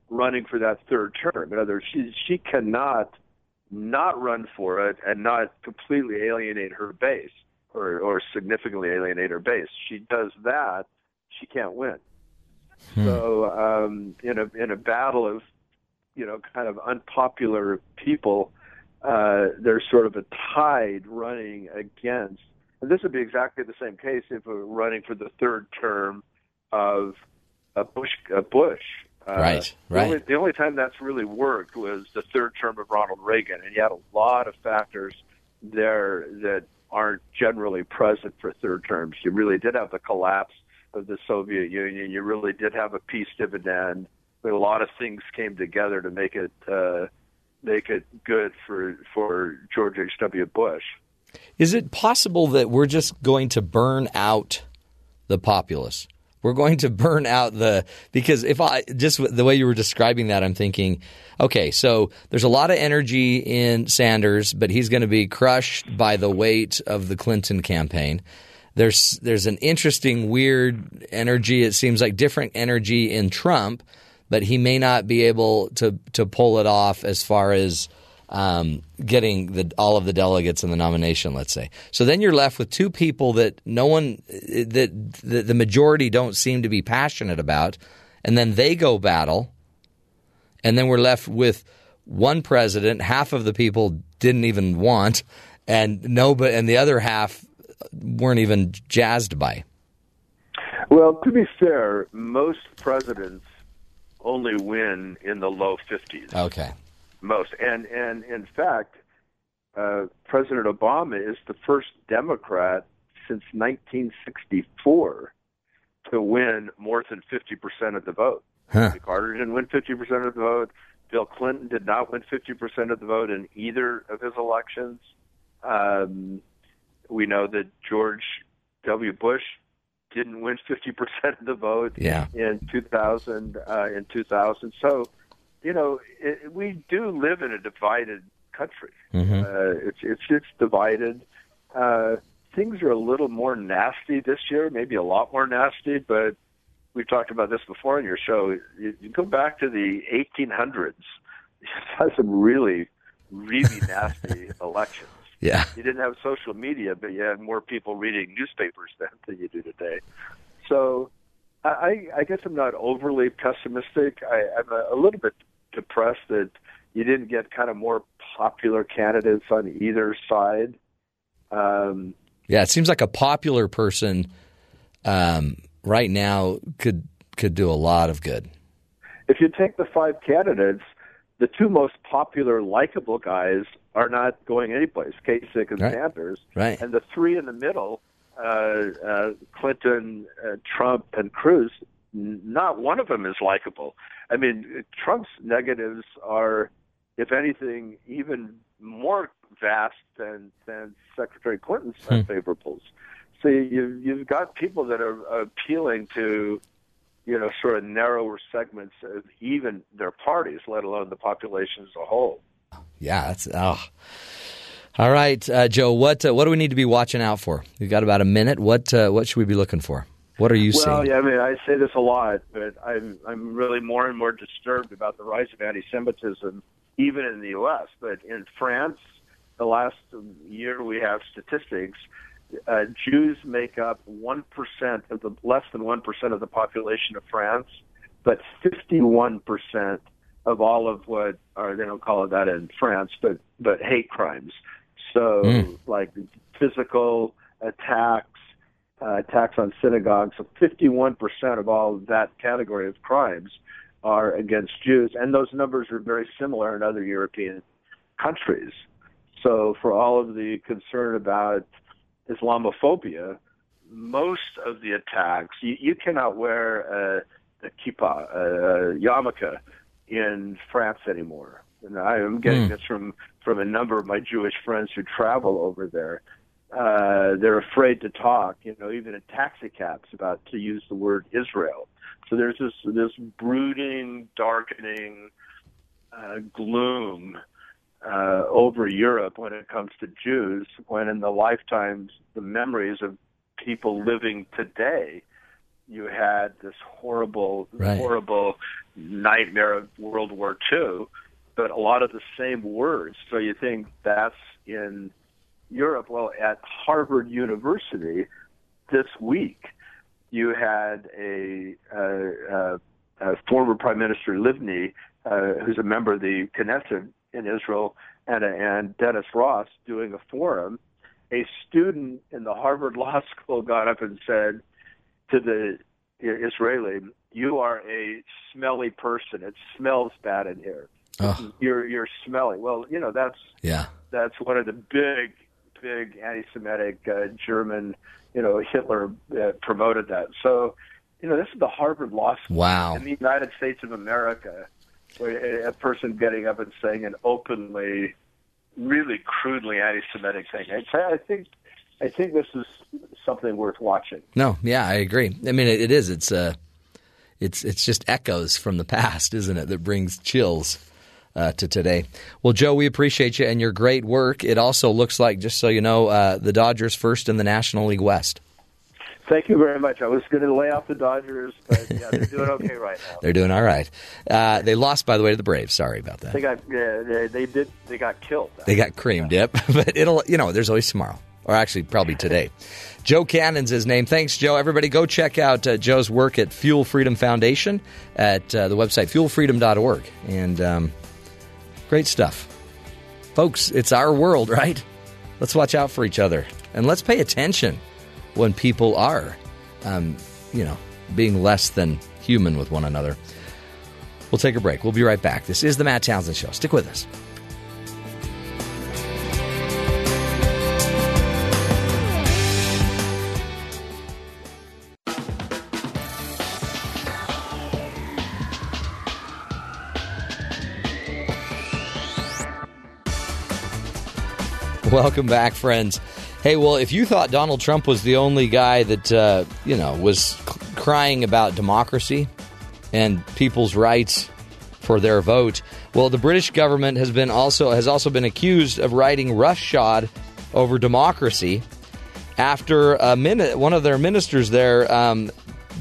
running for that third term. In other words, she she cannot not run for it and not completely alienate her base or or significantly alienate her base. She does that, she can't win. So um, in a in a battle of you know kind of unpopular people, uh, there's sort of a tide running against. And this would be exactly the same case if we were running for the third term of a Bush. A Bush. Uh, Right, the right. Only, the only time that's really worked was the third term of Ronald Reagan, and you had a lot of factors there that aren't generally present for third terms. You really did have the collapse of the Soviet Union. You really did have a peace dividend. But a lot of things came together to make it uh, make it good for for George H. W. Bush. Is it possible that we're just going to burn out the populace? We're going to burn out the because if I just the way you were describing that, I'm thinking, okay, so there's a lot of energy in Sanders, but he's going to be crushed by the weight of the Clinton campaign. There's there's an interesting, weird energy. It seems like different energy in Trump, but he may not be able to to pull it off as far as um, getting the, all of the delegates in the nomination, let's say. So then you're left with two people that no one, that the, the majority don't seem to be passionate about, and then they go battle, and then we're left with one president, half of the people didn't even want, and no, but and the other half weren't even jazzed by. Well, to be fair, most presidents only win in the low 50s. Okay most. And and in fact, uh, President Obama is the first Democrat since 1964 to win more than 50 percent of the vote. Huh. Carter didn't win 50 percent of the vote. Bill Clinton did not win 50 percent of the vote in either of his elections. Um, we know that George W. Bush didn't win 50 percent of the vote yeah. in 2000. Uh, in 2000, so you know, it, we do live in a divided country. Mm-hmm. Uh, it's it's it's divided. Uh, things are a little more nasty this year, maybe a lot more nasty, but we've talked about this before on your show. You, you go back to the 1800s, you had some really, really nasty elections. Yeah. You didn't have social media, but you had more people reading newspapers then than you do today. So I, I guess I'm not overly pessimistic. I, I'm a, a little bit depressed that you didn't get kind of more popular candidates on either side. Um, yeah, it seems like a popular person um, right now could could do a lot of good. If you take the five candidates, the two most popular, likable guys are not going anyplace: Kasich and right. Sanders, right? And the three in the middle, uh, uh, Clinton, uh, Trump, and Cruz, not one of them is likable. I mean, Trump's negatives are, if anything, even more vast than than Secretary Clinton's Hmm. unfavorables. So you you've got people that are appealing to, you know, sort of narrower segments of even their parties, let alone the population as a whole. Yeah, that's oh. All right, uh, Joe. What uh, what do we need to be watching out for? We've got about a minute. What uh, what should we be looking for? What are you well, seeing? Well, yeah, I mean, I say this a lot, but I'm I'm really more and more disturbed about the rise of anti-Semitism, even in the U.S. But in France, the last year we have statistics. Uh, Jews make up one percent of the less than one percent of the population of France, but fifty-one percent of all of what, or they don't call it that in France, but but hate crimes. So Mm. like physical attacks, uh, attacks on synagogues. So 51% of all of that category of crimes are against Jews, and those numbers are very similar in other European countries. So for all of the concern about Islamophobia, most of the attacks, you, you cannot wear a, a kippah, a, a yarmulke in France anymore. And I am getting Hmm. this from from a number of my Jewish friends who travel over there. Uh, they're afraid to talk, you know, even in taxi cabs about to use the word Israel. So there's this this brooding, darkening uh, gloom uh, over Europe when it comes to Jews. When in the lifetimes, the memories of people living today, you had this horrible, Right. horrible nightmare of World War II, but a lot of the same words. So you think that's in Europe. Well, at Harvard University this week, you had a, uh, uh, a former Prime Minister Livni, uh, who's a member of the Knesset in Israel, and, and Dennis Ross doing a forum. A student in the Harvard Law School got up and said to the Israeli, "You are a smelly person. It smells bad in here. Oh. You're you're smelly." Well, you know that's Yeah. that's one of the big, big anti-Semitic uh, German. You know, Hitler uh, promoted that. So, you know, this is the Harvard Law School Wow. in the United States of America, where a, a person getting up and saying an openly really crudely anti-Semitic thing. I, I think I think this is something worth watching. No, yeah, I agree. I mean, it, it is. It's uh, it's it's just echoes from the past, isn't it? That brings chills uh, to today. Well, Joe, we appreciate you and your great work. It also looks like, just so you know, uh, the Dodgers first in the National League West. Thank you very much. I was going to lay off the Dodgers, but yeah, they're doing okay right now. They're doing all right. Uh, they lost, by the way, to the Braves. Sorry about that. They got yeah, they, they did they got killed. They got creamed. Yep, but it'll you know there's always tomorrow, or actually probably today. Joe Cannon's his name. Thanks, Joe. Everybody, go check out uh, Joe's work at Fuel Freedom Foundation at uh, the website fuelfreedom.org, and um, great stuff, folks. It's our world, right? Let's watch out for each other and let's pay attention when people are, um, you know, being less than human with one another. We'll take a break. We'll be right back. This is the Matt Townsend Show. Stick with us. Welcome back, friends. Hey, well, if you thought Donald Trump was the only guy that, uh, you know, was c- crying about democracy and people's rights for their vote, well, the British government has been also has also been accused of riding roughshod over democracy after a minute, one of their ministers there um,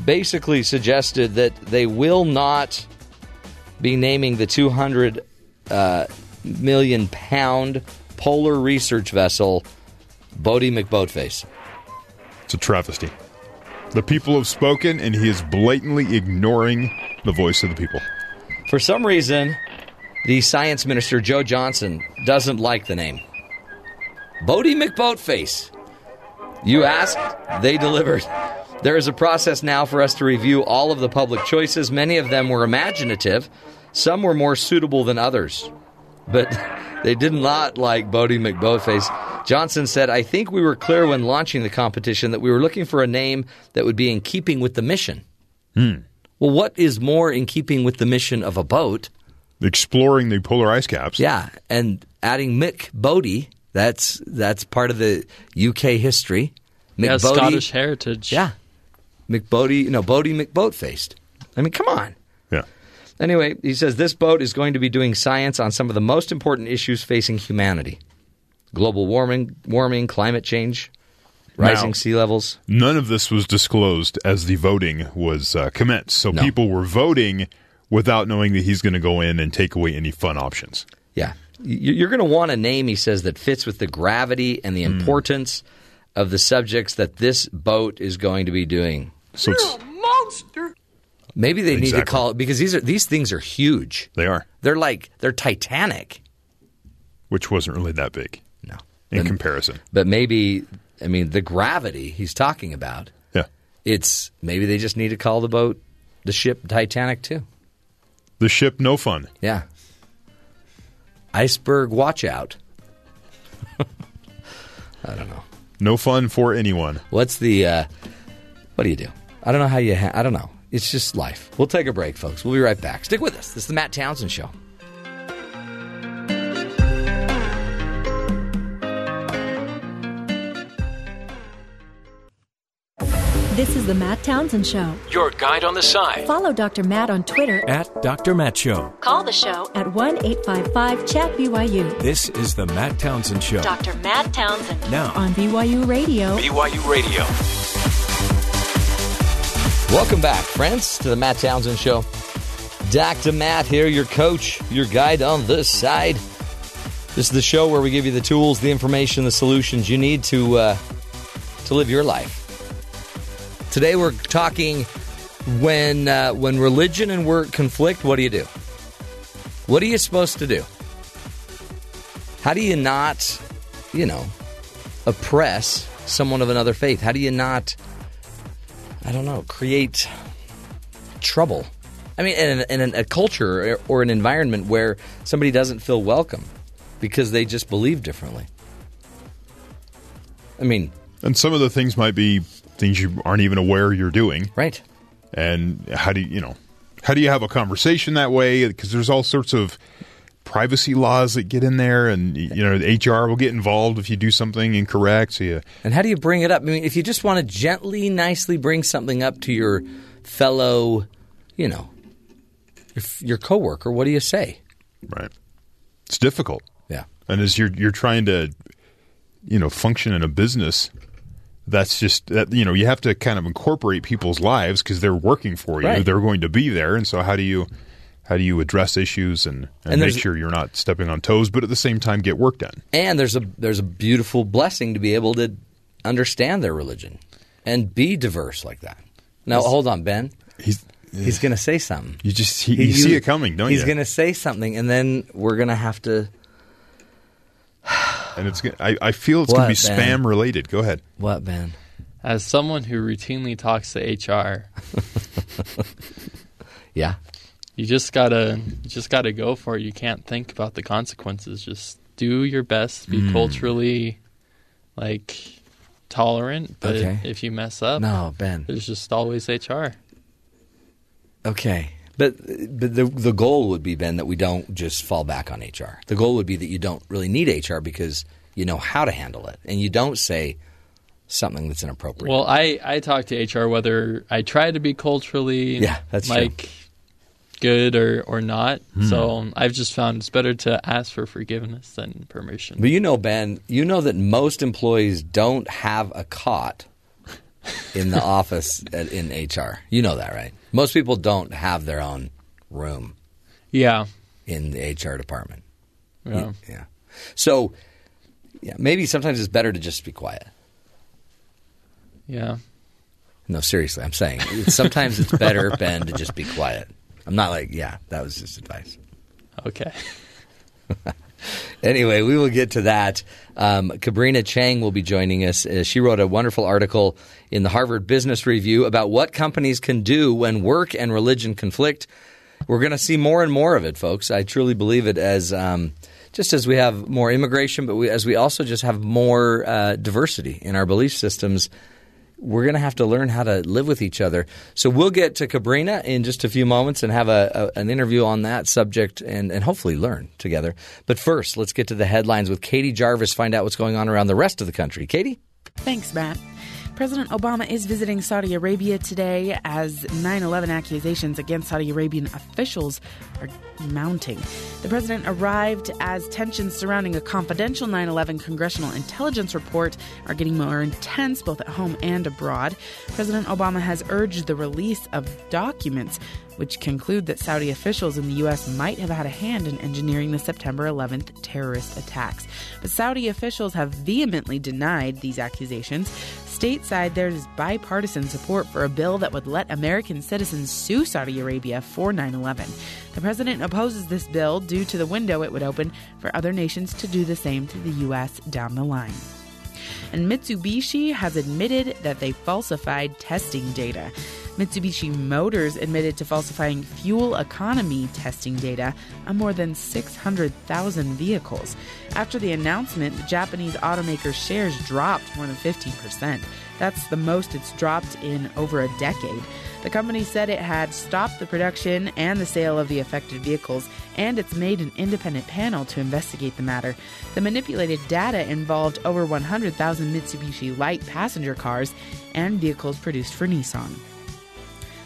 basically suggested that they will not be naming the 200 uh, million pound polar research vessel Boaty McBoatface. It's a travesty. The people have spoken, and he is blatantly ignoring the voice of the people. For some reason, the science minister, Jo Johnson, doesn't like the name. Boaty McBoatface. You asked, they delivered. There is a process now for us to review all of the public choices. Many of them were imaginative, some were more suitable than others. But they did not like Boaty McBoatface. Johnson said, I think we were clear when launching the competition that we were looking for a name that would be in keeping with the mission. Hmm. Well, what is more in keeping with the mission of a boat? Exploring the polar ice caps. Yeah, and adding Mick Bodie, that's that's part of the UK history. Mick Yeah, Bodie- Scottish heritage. Yeah. McBodie, no, Bodie McBoatfaced. I mean, come on. Yeah. Anyway, he says this boat is going to be doing science on some of the most important issues facing humanity global warming, warming, climate change, rising Now- sea levels. None of this was disclosed as the voting was uh, commenced. So No. people were voting without knowing that he's going to go in and take away any fun options. Yeah. You- You're going to want a name, he says, that fits with the gravity and the Hmm. importance of the subjects that this boat is going to be doing. So it's, monster. Maybe they need to call it because these are these things are huge. they are, They're like they're Titanic. which wasn't really that big No. in comparison. But maybe I mean the gravity he's talking about. Yeah. It's maybe they just need to call the boat the ship Titanic too. The ship, no fun. Yeah. Iceberg watch out. I don't know. No fun for anyone. What's the uh what do you do? I don't know how you ha- I don't know. It's just life. We'll take a break, folks. We'll be right back. Stick with us. This is the Matt Townsend show. This is the Matt Townsend Show. Your guide on the side Follow Dr. Matt on Twitter. at Dr. Matt Show. Call the show at 1 855 Chat BYU. This is the Matt Townsend Show. Dr. Matt Townsend. Now. On BYU Radio. BYU Radio. Welcome back, friends, to the Matt Townsend Show. Dr. Matt here, your coach, your guide on this side. This is the show where we give you the tools, the information, the solutions you need to uh, to live your life. Today we're talking when uh, when religion and work conflict. What do you do? What are you supposed to do? How do you not, you know, oppress someone of another faith? How do you not? I don't know, create trouble. I mean, in, in, in a culture or an environment where somebody doesn't feel welcome because they just believe differently. I mean, And some of the things might be things you aren't even aware you're doing. Right. And how do you, you know, how do you have a conversation that way? Because there's all sorts of privacy laws that get in there, and you know HR will get involved if you do something incorrect. So you, And how do you bring it up? I mean, if you just want to gently, nicely bring something up to your fellow, you know, your, your coworker, what do you say? right, it's difficult. Yeah. And as you're you're trying to, you know, function in a business, that's just that you know you have to kind of incorporate people's lives because they're working for you. Right. They're going to be there, and so how do you how do you address issues and, and, And make sure you're not stepping on toes, but at the same time get work done? And there's a there's a beautiful blessing to be able to understand their religion and be diverse like that. Now, hold on, Ben. He's he's going to say something. You just he, you see it coming, don't he's you? He's going to say something, and then we're going to have to. and it's gonna- I, I feel it's going to be What, Ben? spam related. Go ahead. What, Ben? As someone who routinely talks to HR, Yeah. You just gotta you just gotta go for it. You can't think about the consequences. Just do your best. Be Mm. culturally like tolerant. But Okay. if you mess up, No, Ben. there's just always HR. Okay. But but the the goal would be Ben that we don't just fall back on HR. The goal would be that you don't really need HR because you know how to handle it, and you don't say something that's inappropriate. Well, I I talk to HR whether I try to be culturally Yeah, that's true. Good or or not. Hmm. So I've just found it's better to ask for forgiveness than permission. But you know, Ben, you know that most employees don't have a cot in the office at, in HR. You know that, right? Most people don't have their own room. Yeah. In the HR department. Yeah. Yeah. So, yeah, maybe sometimes it's better to just be quiet. Yeah. No, seriously, I'm saying sometimes it's better, Ben, to just be quiet. I'm not like, yeah, that was just advice. Okay. Anyway, we will get to that. Um, Kabrina Chang will be joining us. Uh, she wrote a wonderful article in the Harvard Business Review about what companies can do when work and religion conflict. We're going to see more and more of it, folks. I truly believe it as um, just as we have more immigration, but we, as we also just have more uh, diversity in our belief systems. We're going to have to learn how to live with each other. So we'll get to Kabrina in just a few moments and have a, a, an interview on that subject and, and hopefully learn together. But first, let's get to the headlines with Katie Jarvis, find out what's going on around the rest of the country. Katie? Thanks, Matt. President Obama is visiting Saudi Arabia today as 9 11 accusations against Saudi Arabian officials are mounting. The president arrived as tensions surrounding a confidential 9 11 congressional intelligence report are getting more intense both at home and abroad. President Obama has urged the release of documents which conclude that Saudi officials in the U.S. might have had a hand in engineering the September 11th terrorist attacks. But Saudi officials have vehemently denied these accusations. Stateside, there's bipartisan support for a bill that would let American citizens sue Saudi Arabia for 9 11. The president opposes this bill due to the window it would open for other nations to do the same to the U.S. down the line. And Mitsubishi has admitted that they falsified testing data. Mitsubishi Motors admitted to falsifying fuel economy testing data on more than 600,000 vehicles. After the announcement, the Japanese automaker's shares dropped more than 15%. That's the most it's dropped in over a decade. The company said it had stopped the production and the sale of the affected vehicles, and it's made an independent panel to investigate the matter. The manipulated data involved over 100,000 Mitsubishi light passenger cars and vehicles produced for Nissan.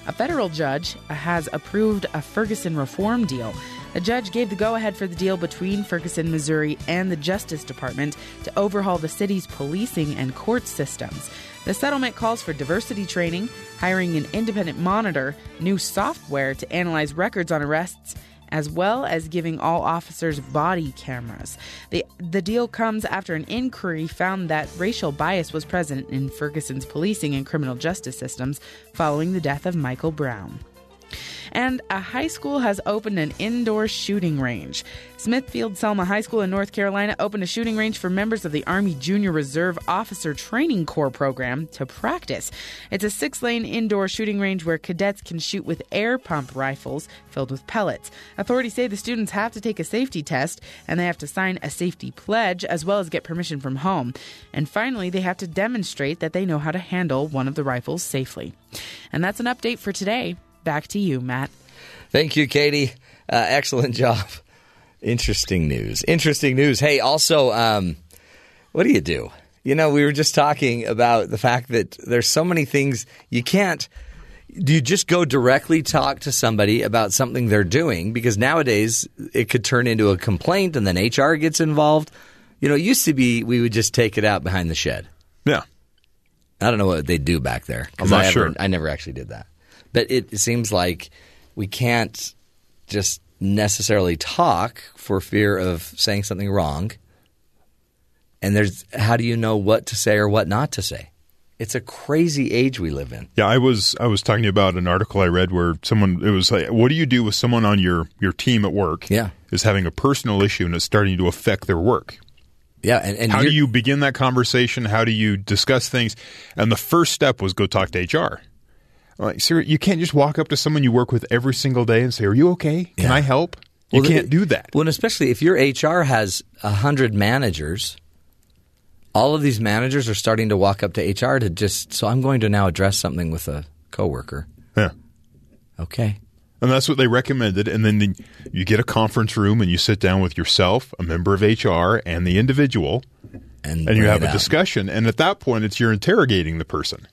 A federal judge has approved a Ferguson reform deal. The judge gave the go ahead for the deal between Ferguson, Missouri, and the Justice Department to overhaul the city's policing and court systems. The settlement calls for diversity training, hiring an independent monitor, new software to analyze records on arrests, as well as giving all officers body cameras. The, the deal comes after an inquiry found that racial bias was present in Ferguson's policing and criminal justice systems following the death of Michael Brown. And a high school has opened an indoor shooting range. Smithfield Selma High School in North Carolina opened a shooting range for members of the Army Junior Reserve Officer Training Corps program to practice. It's a six lane indoor shooting range where cadets can shoot with air pump rifles filled with pellets. Authorities say the students have to take a safety test and they have to sign a safety pledge as well as get permission from home. And finally, they have to demonstrate that they know how to handle one of the rifles safely. And that's an update for today. Back to you, Matt. Thank you, Katie. Uh, excellent job. Interesting news. Interesting news. Hey, also, um, what do you do? You know, we were just talking about the fact that there's so many things you can't. Do you just go directly talk to somebody about something they're doing? Because nowadays it could turn into a complaint and then HR gets involved. You know, it used to be we would just take it out behind the shed. Yeah. I don't know what they do back there. I'm not I sure. Ever, I never actually did that. But it, seems like we can't just necessarily talk for fear of saying something wrong. And there's how do you know what to say or what not to say? It's a crazy age we live in. Yeah, I was I was talking about an article I read where someone it was like, what do you do with someone on your your team at work? Yeah. is having a personal issue and it's starting to affect their work. Yeah, and, and how do you begin that conversation? How do you discuss things? And the first step was go talk to HR. Like, sir, you can't just walk up to someone you work with every single day and say, "Are you okay? Can I help?" You Well, can't do that. Well, and especially if your HR has a hundred managers, all of these managers are starting to walk up to HR to just. So I'm going to now address something with a coworker. Yeah. Okay. And that's what they recommended. And then the, you get a conference room and you sit down with yourself, a member of HR, and the individual, and, you have a out. discussion. And at that point, it's you're interrogating the person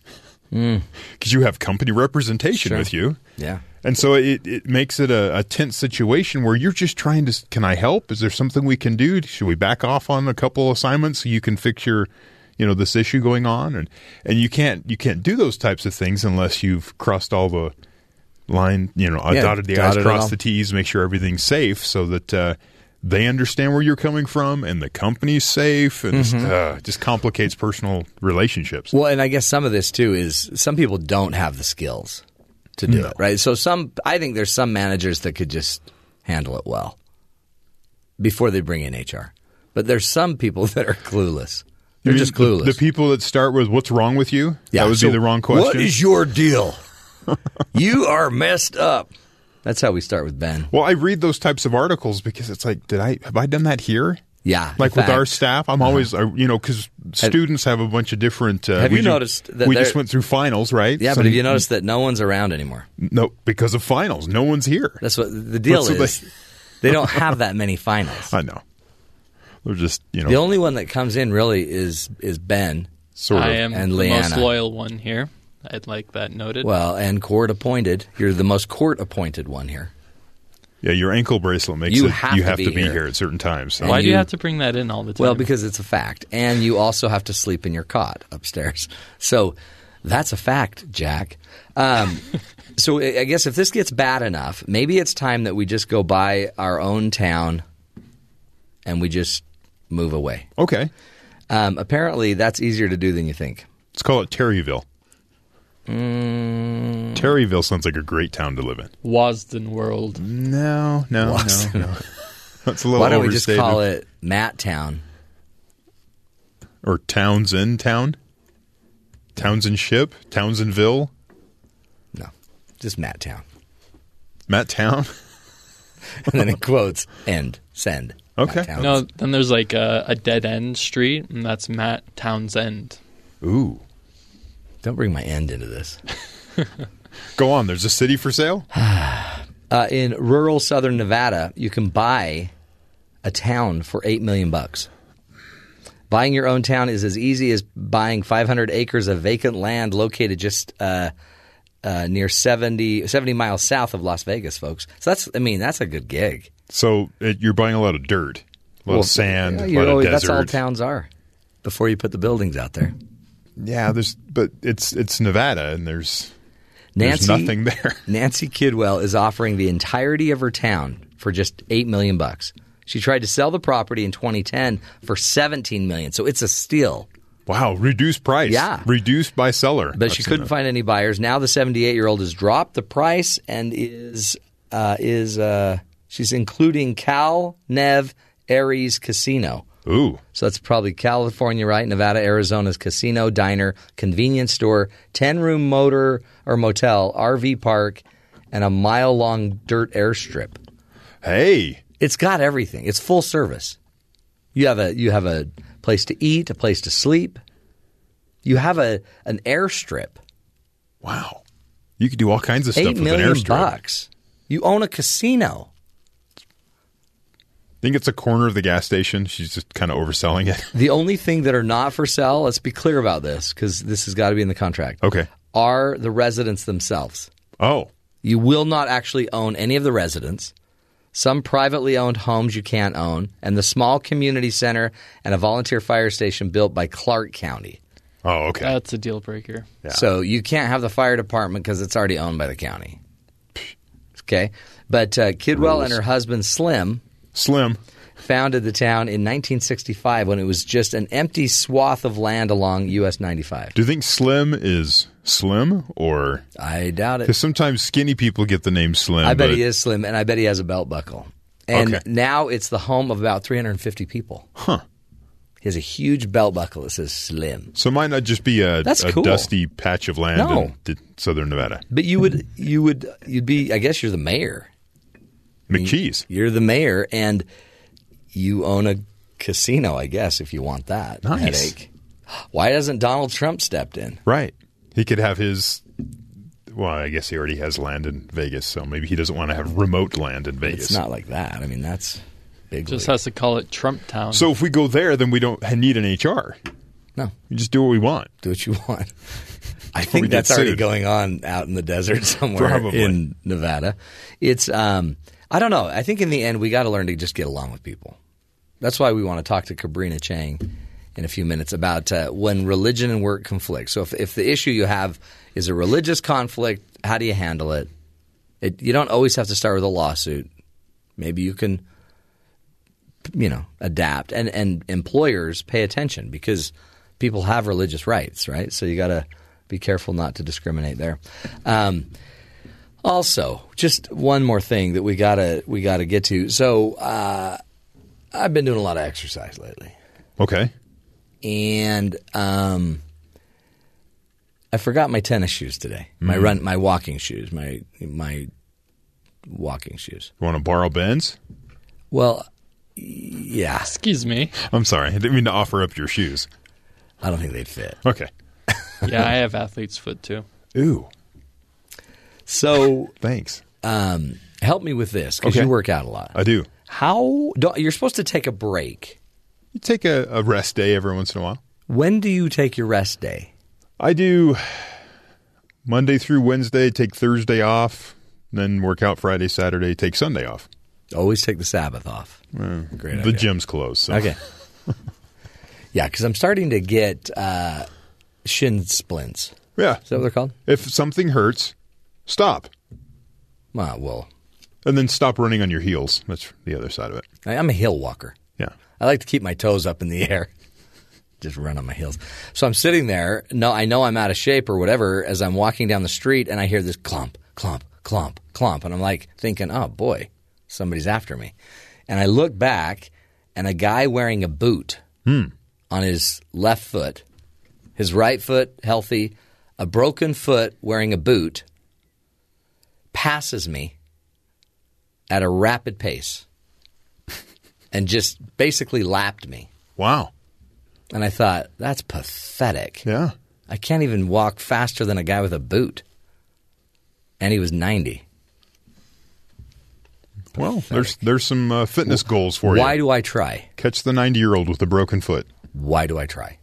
Mm. because you have company representation Sure. with you. Yeah. And so it, it makes it a, a tense situation where you're just trying to, can I help? Is there something we can do? Should we back off on a couple assignments so you can fix your, you know, this issue going on? And, and you can't, you can't do those types of things unless you've crossed all the line, you know, Yeah, dotted the I's, dotted crossed the T's, make sure everything's safe so that, uh, they understand where you're coming from and the company's safe and Mhm. uh, just complicates personal relationships. Well, and I guess some of this too is some people don't have the skills to do No. it, right? So some, I think there's some managers that could just handle it well before they bring in HR. But there's some people that are clueless. They're You just clueless. The, the people that start with "What's wrong with you?" Yeah, that would so be the wrong question. What is your deal? you are messed up. That's how we start with Ben. Well, I read those types of articles because it's like, did I have I done that here? Yeah, like in with our staff, I'm always uh, you know because students have a bunch of different. Uh, Have we you ju- noticed that we just went through finals, right? Yeah, Some- but have you noticed that no one's around anymore? No, because of finals, no one's here. That's what the deal That's what is. They, don't have that many finals. I know. They're just you know The only one that comes in really is is Ben. Sort I am and the Leanna. most loyal one here. I'd like that noted. Well, and court appointed. You're the most court appointed one here. Yeah, your ankle bracelet makes You it. have you to have be to be here. here at certain times. So. Why do you have to bring that in all the time? Well, because it's a fact, and you also have to sleep in your cot upstairs. So that's a fact, Jack. Um, so I I guess if this gets bad enough, maybe it's time that we just go by our own town, and we just move away. Okay. Um, apparently, that's easier to do than you think. Let's call it Terryville. Mm. Terryville sounds like a great town to live in. Wasden World. No, no, Wasden. no, no. That's a little Why don't we just overstated. call it Matt Town? or Townsend Town, Townsendship, Townsendville, No, just Matt Town. Matt Town. and then in quotes, end, send. Okay. No, then there's like a, a dead end street, and that's Matt Townsend. Ooh, Don't bring my end into this. go on. There's a city for sale. Uh, in rural southern Nevada, you can buy a town for eight million bucks. Buying your own town is as easy as buying 500 acres of vacant land located just uh, uh, near 70, 70 miles south of Las Vegas, folks. So that's, I mean, that's a good gig. So it, you're buying a lot of dirt, a lot Well, of sand, yeah, a lot know, of That's all towns are before you put the buildings out there. Yeah, there's, but it's it's Nevada, and there's there's nothing there. Nancy Kidwell is offering the entirety of her town for just eight million bucks. She tried to sell the property in 2010 for 17 million, so it's a steal. Wow, reduced price. Yeah. reduced by seller. But I've she couldn't that. find any buyers. Now the 78 year old has dropped the price and is uh, is uh, she's including Cal Nev Ari's Casino. Ooh, So that's probably California, right? Nevada, Arizona's casino, diner, convenience store, 10 room motor or motel, RV park, and a mile long dirt airstrip. hey, It's got everything. It's full service. You have a you have a place to eat, a place to sleep. You have a an airstrip. wow, you could do all kinds of stuff Eight with an airstrip. bucks. You own a casino. Think it's a corner of the gas station. She's just kind of overselling it. The only thing that are not for sale, let's be clear about this because this has got to be in the contract, Okay. are the residents themselves. Oh, You will not actually own any of the residents. Some privately owned homes you can't own, and the small community center and a volunteer fire station built by Clark County. oh, okay. That's a deal breaker. So you can't have the fire department because it's already owned by the county. Okay, but uh, Kidwell and her husband Slim Slim. founded the town in 1965 when it was just an empty swath of land along US 95. Do you think Slim is Slim or? I doubt it. Because sometimes skinny people get the name Slim. I bet but- he is slim, and I bet he has a belt buckle. And Okay. now it's the home of about 350 people. Huh. He has a huge belt buckle that says Slim. So it might not just be a, That's a cool. dusty patch of land No. in southern Nevada. But you would, you would, you'd be. I guess you're the mayor. McCheese. You're the mayor, and you own a casino. I guess if you want that Nice. headache. Why hasn't Donald Trump stepped in? Right. He could have his. Well, I guess he already has land in Vegas, so maybe he doesn't want to have remote land in Vegas. It's not like that. I mean, that's big. Just league. has to call it Trump Town. So if we go there, then we don't need an HR. No. We just do what we want. do what you want. I think that's already going on out in the desert somewhere Probably. in Nevada. It's um I don't know. I think in the end we got to learn to just get along with people. That's why we want to talk to Kabrina Chang in a few minutes about uh, when religion and work conflict. So if if the issue you have is a religious conflict, how do you handle it? it you don't always have to start with a lawsuit. Maybe you can you know adapt and and employers pay attention because people have religious rights right so you got to be careful not to discriminate there um, also just one more thing that we gotta we gotta get to so uh, i've been doing a lot of exercise lately Okay. and um, i forgot my tennis shoes today my Mhm. run my walking shoes my my walking shoes You want to borrow Ben's? well yeah Excuse me. I'm sorry. I didn't mean to offer up your shoes. i don't think they'd fit Okay. Yeah, I have athlete's foot too. Ooh. So thanks. Um, help me with this because Okay. you work out a lot. I do. How do, you're supposed to take a break? You take a, a rest day every once in a while. When do you take your rest day? I do Monday through Wednesday, take Thursday off, then work out Friday, Saturday, take Sunday off. Always take the Sabbath off. Great the idea. gym's closed. So. Okay. yeah, because I'm starting to get uh, shin splints. Yeah. Is that what they're called? If something hurts, stop. Uh, well, And then stop running on your heels. That's the other side of it. I- I'm a hill walker. Yeah. I like to keep my toes up in the air. Just run on my heels. So I'm sitting there. No, I know I'm out of shape or whatever as I'm walking down the street and I hear this clump, clump, clump, clump. And I'm like thinking, oh boy, somebody's after me. And I look back and a guy wearing a boot on his left foot, his right foot healthy, a broken foot wearing a boot, passes me at a rapid pace and just basically lapped me. Wow. And I thought, that's pathetic. Yeah. I can't even walk faster than a guy with a boot. And he was 90. Well, there's there's some uh, fitness goals for you. Why do I try? Catch the 90 year old with a broken foot. Why do I try?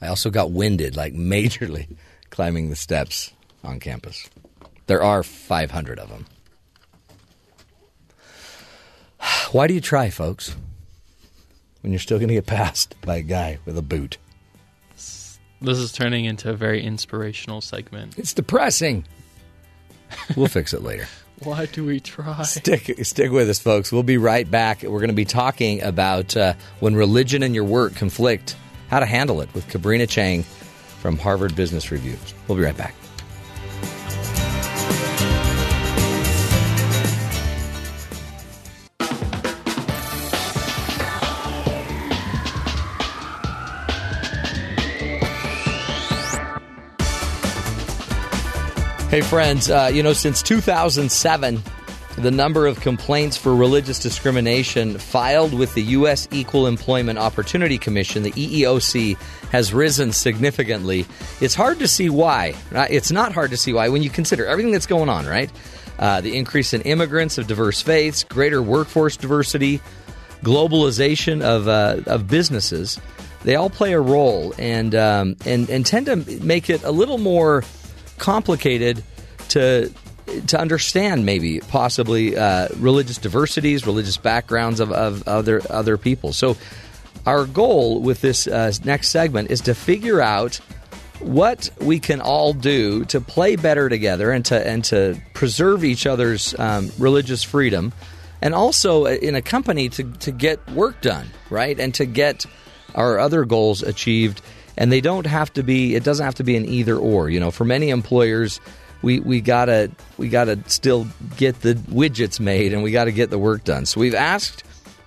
I also got winded, like majorly, climbing the steps on campus. There are 500 of them. Why do you try, folks? When you're still going to get passed by a guy with a boot. This is turning into a very inspirational segment. It's depressing. We'll fix it later. Why do we try? Stick, stick with us, folks. We'll be right back. We're going to be talking about uh, when religion and your work conflict, how to handle it with Kabrina Chang from Harvard Business Review. We'll be right back. Hey, friends, uh, you know, since 2007, the number of complaints for religious discrimination filed with the U.S. Equal Employment Opportunity Commission, the EEOC, has risen significantly. It's hard to see why. Uh, It's not hard to see why when you consider everything that's going on, right? uh, the increase in immigrants of diverse faiths, greater workforce diversity, globalization of, uh, of businesses, they all play a role and, um, and, and tend to make it a little more complicated to to understand maybe possibly uh, religious diversities, religious backgrounds of, of other other people. So our goal with this uh, next segment is to figure out what we can all do to play better together and to and to preserve each other's um, religious freedom, and also uh, in a company to to get work done right and to get our other goals achieved. And they don't have to be. It doesn't have to be an either or. You know, for many employers, we we gotta we gotta still get the widgets made and we gotta get the work done. So we've asked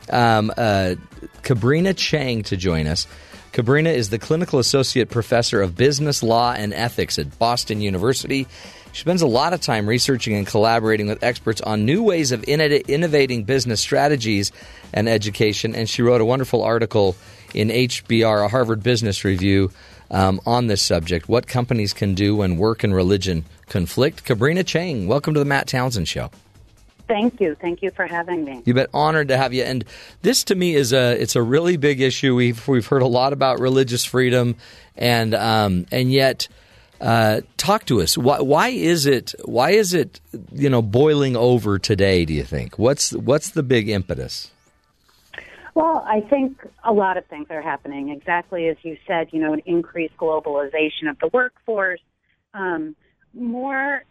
um, uh, Kabrina Chang to join us. Kabrina is the clinical associate professor of business law and ethics at Boston University. She spends a lot of time researching and collaborating with experts on new ways of innovating business strategies and education. And she wrote a wonderful article in HBR, a Harvard Business Review, um, on this subject what companies can do when work and religion conflict. Kabrina Chang, welcome to the Matt Townsend Show. Thank you. Thank you for having me. You've been honored to have you. And this to me is a it's a really big issue. We've we've heard a lot about religious freedom, and um, and yet. Uh, talk to us. Why, why is it? Why is it? You know, boiling over today. Do you think? What's what's the big impetus? Well, I think a lot of things are happening. Exactly as you said. You know, an increased globalization of the workforce, um, more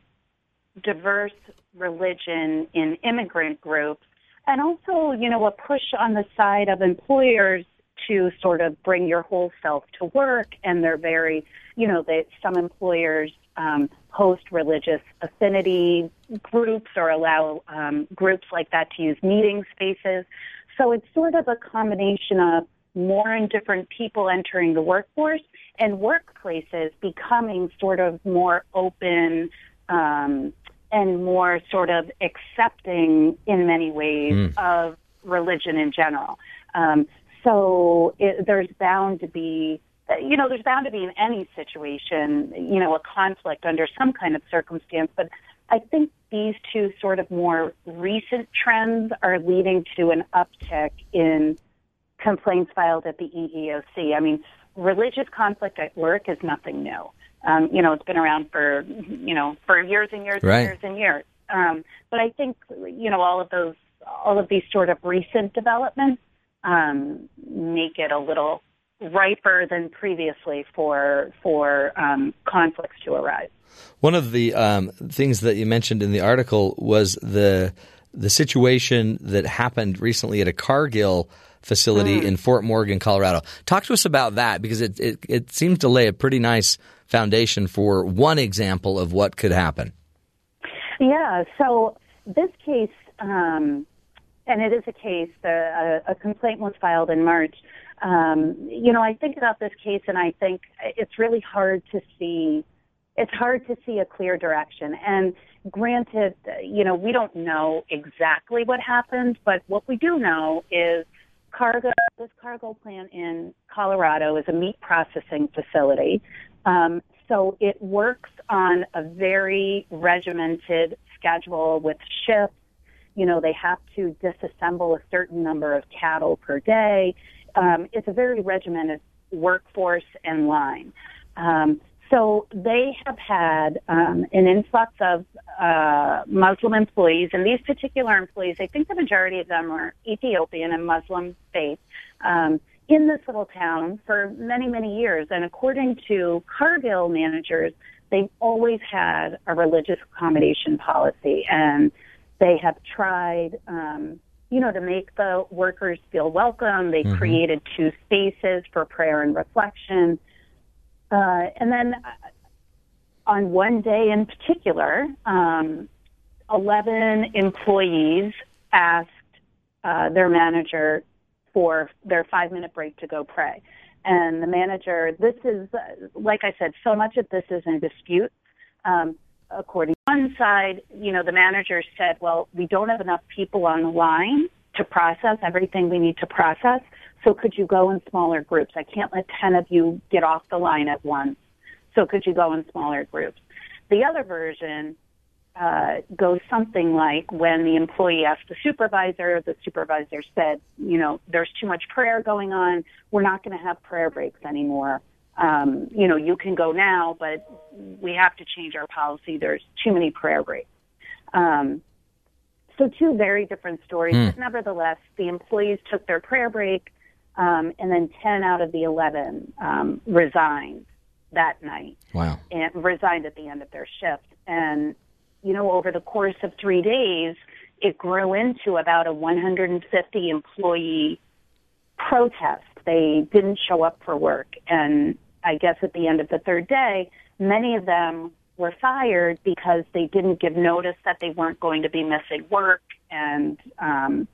diverse religion in immigrant groups, and also, you know, a push on the side of employers to sort of bring your whole self to work, and they're very, you know, that some employers um, host religious affinity groups or allow um, groups like that to use meeting spaces. So it's sort of a combination of more and different people entering the workforce and workplaces becoming sort of more open, um, and more sort of accepting in many ways mm. of religion in general. Um, so it, there's bound to be, you know, there's bound to be in any situation, you know, a conflict under some kind of circumstance. But I think these two sort of more recent trends are leading to an uptick in complaints filed at the EEOC. I mean, religious conflict at work is nothing new. Um, you know, it's been around for, you know, for years and years right. and years and years. Um, but I think, you know, all of those, all of these sort of recent developments um, make it a little riper than previously for for um, conflicts to arise. One of the um, things that you mentioned in the article was the the situation that happened recently at a Cargill facility mm. in Fort Morgan, Colorado. Talk to us about that because it, it, it seems to lay a pretty nice foundation for one example of what could happen. Yeah, so this case, um, and it is a case, the, a, a complaint was filed in March. Um, you know, I think about this case and I think it's really hard to see, it's hard to see a clear direction. And granted, you know, we don't know exactly what happened, but what we do know is Cargill, this Cargill plant in Colorado is a meat processing facility. Um, so it works on a very regimented schedule with shifts. You know, they have to disassemble a certain number of cattle per day. Um, it's a very regimented workforce and line. Um, so they have had um, an influx of uh, Muslim employees, and these particular employees, I think the majority of them are Ethiopian and Muslim faith. Um, in this little town for many, many years. And according to Cargill managers, they've always had a religious accommodation policy and they have tried, um, you know, to make the workers feel welcome. They mm-hmm. created two spaces for prayer and reflection. Uh, and then uh, on one day in particular, um, 11 employees asked uh, their manager for their five minute break to go pray. And the manager, this is, like I said, so much of this is in dispute. Um, according one side, you know, the manager said, well, we don't have enough people on the line to process everything we need to process. So could you go in smaller groups? I can't let 10 of you get off the line at once. So could you go in smaller groups? The other version uh, goes something like when the employee asked the supervisor, the supervisor said, you know, there's too much prayer going on. We're not going to have prayer breaks anymore. Um, you know, you can go now, but we have to change our policy. There's too many prayer breaks. Um, so two very different stories, Hmm. but nevertheless, the employees took their prayer break, um, and then 10 out of the 11 um, resigned that night Wow. and resigned at the end of their shift. And, you know, over the course of three days, it grew into about a 150 employee protest. They didn't show up for work. And I guess at the end of the third day, many of them were fired because they didn't give notice that they weren't going to be missing work. And um,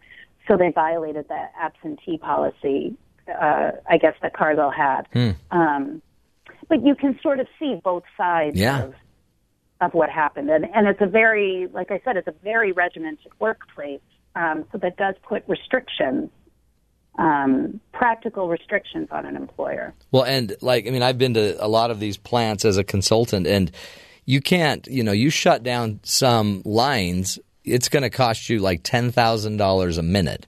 so they violated the absentee policy, uh, I guess, that Cargill had. Hmm. Um, but you can sort of see both sides Yeah. of, of what happened. And, and it's a very, like I said, it's a very regimented workplace. Um, so that does put restrictions, um, practical restrictions on an employer. Well, and like, I mean, I've been to a lot of these plants as a consultant, and you can't, you know, you shut down some lines, it's going to cost you like $10,000 a minute.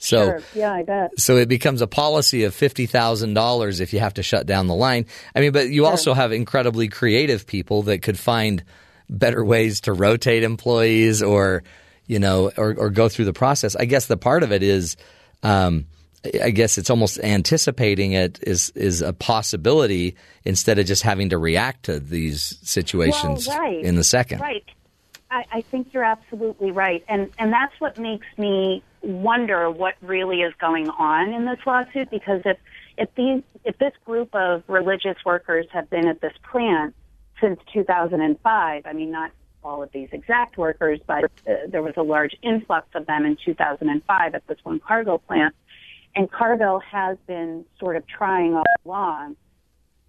So, sure. yeah, I bet. so it becomes a policy of fifty thousand dollars if you have to shut down the line. I mean, but you also have incredibly creative people that could find better ways to rotate employees, or you know, or, or go through the process. I guess the part of it is, um, I guess it's almost anticipating it is is a possibility instead of just having to react to these situations well, right. in the second. Right. I, I think you're absolutely right, and and that's what makes me wonder what really is going on in this lawsuit. Because if if these if this group of religious workers have been at this plant since 2005, I mean not all of these exact workers, but uh, there was a large influx of them in 2005 at this one Cargill plant, and Cargill has been sort of trying all along.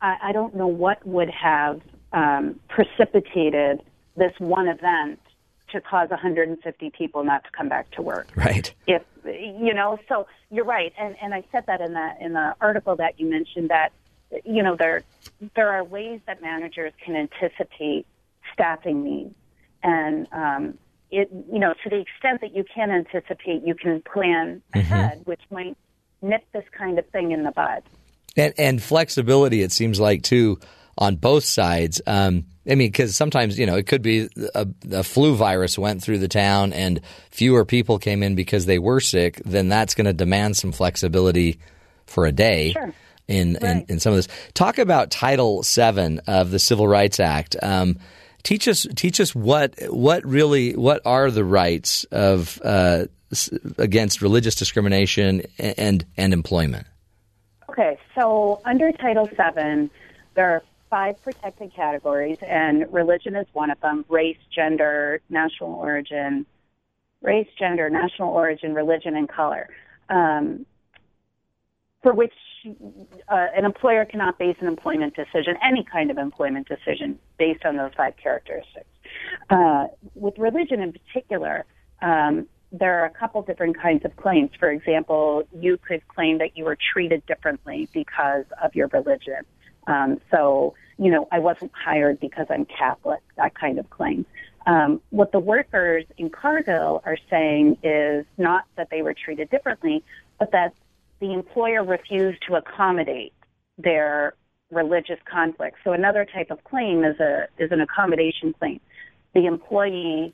I, I don't know what would have um, precipitated this one event to cause 150 people not to come back to work. Right. If you know, so you're right, and and I said that in the in the article that you mentioned that you know there there are ways that managers can anticipate staffing needs, and um, it you know to the extent that you can anticipate, you can plan ahead, which might nip this kind of thing in the bud. And, and flexibility, it seems like too, on both sides. Um, I mean, because sometimes you know it could be a, a flu virus went through the town and fewer people came in because they were sick. Then that's going to demand some flexibility for a day. Sure. In, in in some of this, talk about Title VII of the Civil Rights Act. Um, teach us teach us what what really what are the rights of uh, against religious discrimination and and employment. Okay, so under Title VII, there are five protected categories, and religion is one of them race, gender, national origin, race, gender, national origin, religion, and color, um, for which uh, an employer cannot base an employment decision, any kind of employment decision, based on those five characteristics. Uh, with religion in particular, um, there are a couple different kinds of claims. For example, you could claim that you were treated differently because of your religion. Um, so, you know, I wasn't hired because I'm Catholic, that kind of claim. Um, what the workers in Cargill are saying is not that they were treated differently, but that the employer refused to accommodate their religious conflict. So another type of claim is a is an accommodation claim. The employee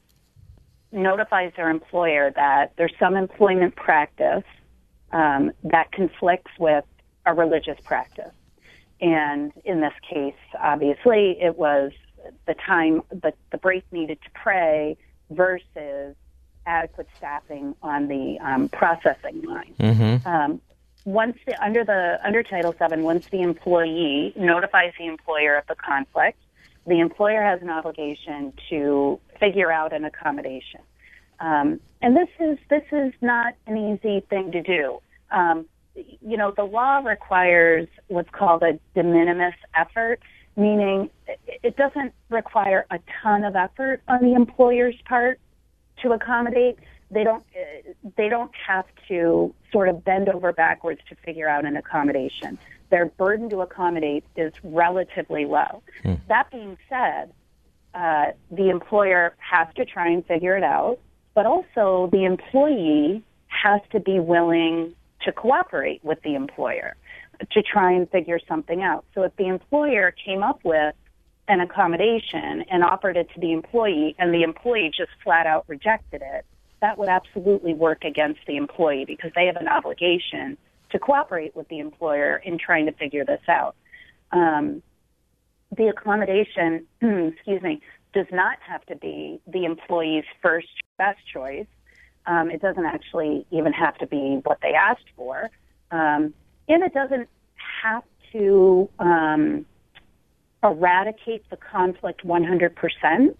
notifies their employer that there's some employment practice um, that conflicts with a religious practice. And in this case, obviously, it was the time, the, the break needed to pray versus adequate staffing on the um, processing line. Mm-hmm. Um, once the, under the under Title VII, once the employee notifies the employer of the conflict, the employer has an obligation to figure out an accommodation. Um, and this is this is not an easy thing to do. Um, you know, the law requires what's called a de minimis effort, meaning it- it doesn't require a ton of effort on the employer's part to accommodate. They don't uh, they don't have to sort of bend over backwards to figure out an accommodation. Their burden to accommodate is relatively low. That being said, uh, the employer has to try and figure it out, but also the employee has to be willing to cooperate with the employer to try and figure something out. So if the employer came up with an accommodation and offered it to the employee and the employee just flat out rejected it, that would absolutely work against the employee because they have an obligation to cooperate with the employer in trying to figure this out. Um, the accommodation, excuse me, does not have to be the employee's first best choice. Um, it doesn't actually even have to be what they asked for. Um, and it doesn't have to um, eradicate the conflict 100%.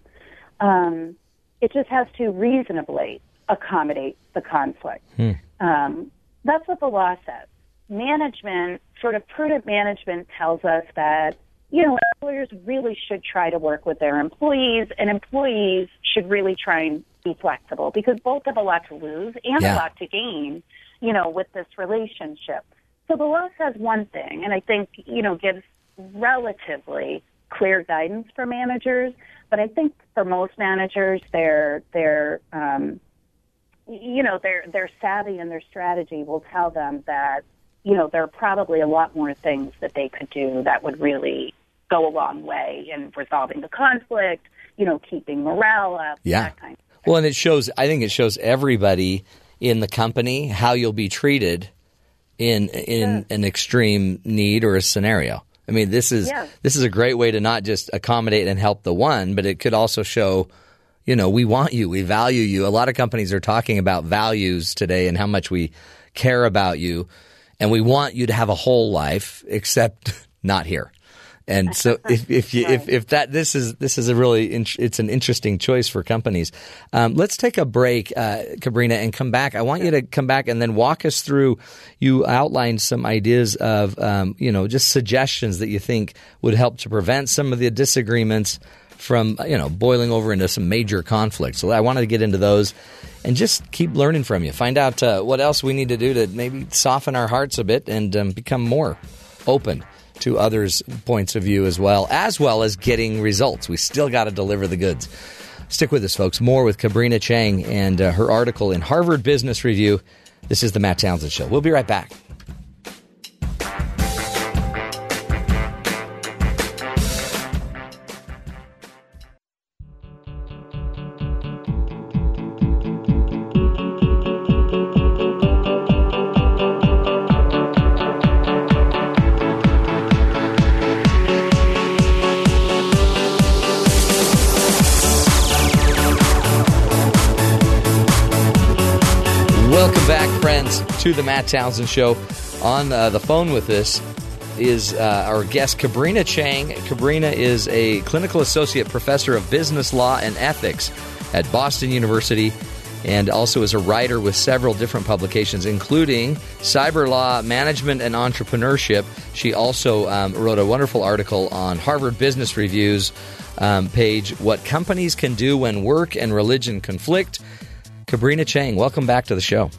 Um, it just has to reasonably accommodate the conflict. Hmm. Um, that's what the law says. Management, sort of prudent management, tells us that you know employers really should try to work with their employees, and employees should really try and be flexible because both have a lot to lose and Yeah. a lot to gain. You know, with this relationship. So the law says one thing, and I think you know gives relatively clear guidance for managers. But I think for most managers, they're they're um, you know their their savvy and their strategy will tell them that you know there are probably a lot more things that they could do that would really go a long way in resolving the conflict. You know, keeping morale up. Yeah. That kind Well, and it shows. I think it shows everybody in the company how you'll be treated in in an extreme need or a scenario. I mean, this is Yeah. this is a great way to not just accommodate and help the one, but it could also show, you know, we want you, we value you. A lot of companies are talking about values today and how much we care about you, and we want you to have a whole life, except not here. And so if, if you if, if that this is this is a really in, it's an interesting choice for companies. Um, let's take a break, uh, Kabrina, and come back. I want you to come back and then walk us through. You outlined some ideas of um, you know just suggestions that you think would help to prevent some of the disagreements from you know boiling over into some major conflict. So I wanted to get into those and just keep learning from you. Find out uh, what else we need to do to maybe soften our hearts a bit and um, become more open to others' points of view as well, as well as getting results. We still got to deliver the goods. Stick with us, folks. More with Kabrina Chang and uh, her article in Harvard Business Review. This is the Matt Townsend Show. We'll be right back. To the Matt Townsend Show. On uh, the phone with us is uh, our guest, Kabrina Chang. Kabrina is a clinical associate professor of business law and ethics at Boston University and also is a writer with several different publications, including Cyber Law, Management, and Entrepreneurship. She also um, wrote a wonderful article on Harvard Business Review's um, page, What Companies Can Do When Work and Religion Conflict. Kabrina Chang, welcome back to the show.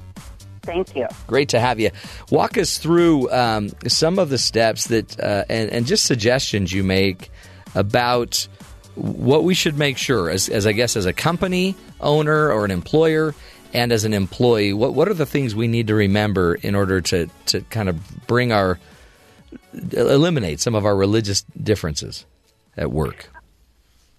Thank you. Great to have you. Walk us through um, some of the steps that uh, and, and just suggestions you make about what we should make sure, as, as I guess as a company owner or an employer, and as an employee. What what are the things we need to remember in order to to kind of bring our eliminate some of our religious differences at work?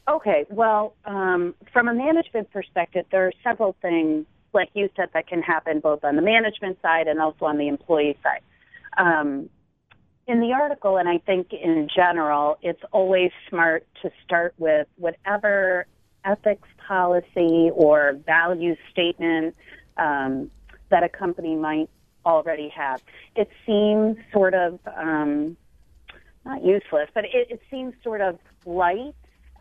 Okay, well, um, from a management perspective, there are several things, like you said, that can happen both on the management side and also on the employee side. Um, in the article, and I think in general, it's always smart to start with whatever ethics policy or value statement um, that a company might already have. It seems sort of um, not useless, but it, it seems sort of light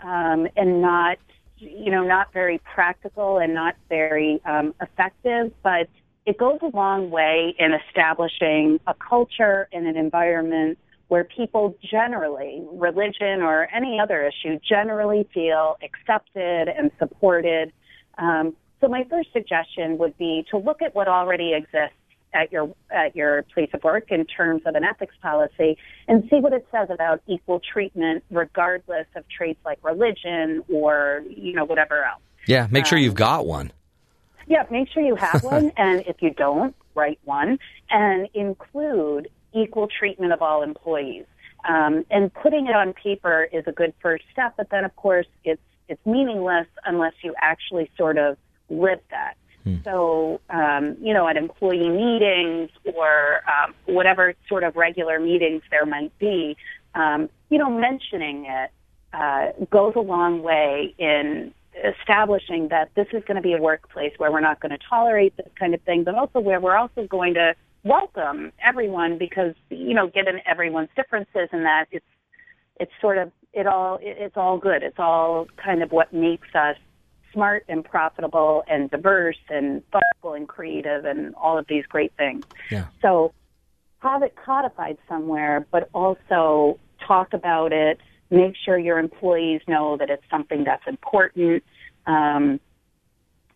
um, and not, you know, not very practical and not very um, effective, but it goes a long way in establishing a culture and an environment where people generally, religion or any other issue, generally feel accepted and supported. Um, so my first suggestion would be to look at what already exists at your at your place of work in terms of an ethics policy and see what it says about equal treatment regardless of traits like religion or you know whatever else. Yeah, make sure Um, you've got one. Yeah, make sure you have one, and if you don't, write one, and include equal treatment of all employees. Um, and putting it on paper is a good first step, but then of course it's it's meaningless unless you actually sort of live that. So, um, you know, at employee meetings or um, whatever sort of regular meetings there might be, um, you know, mentioning it uh, goes a long way in establishing that this is going to be a workplace where we're not going to tolerate this kind of thing, but also where we're also going to welcome everyone because you know, given everyone's differences, and that it's it's sort of it all it's all good. It's all kind of what makes us smart and profitable and diverse and thoughtful and creative and all of these great things. Yeah. So have it codified somewhere, but also talk about it. Make sure your employees know that it's something that's important. Um,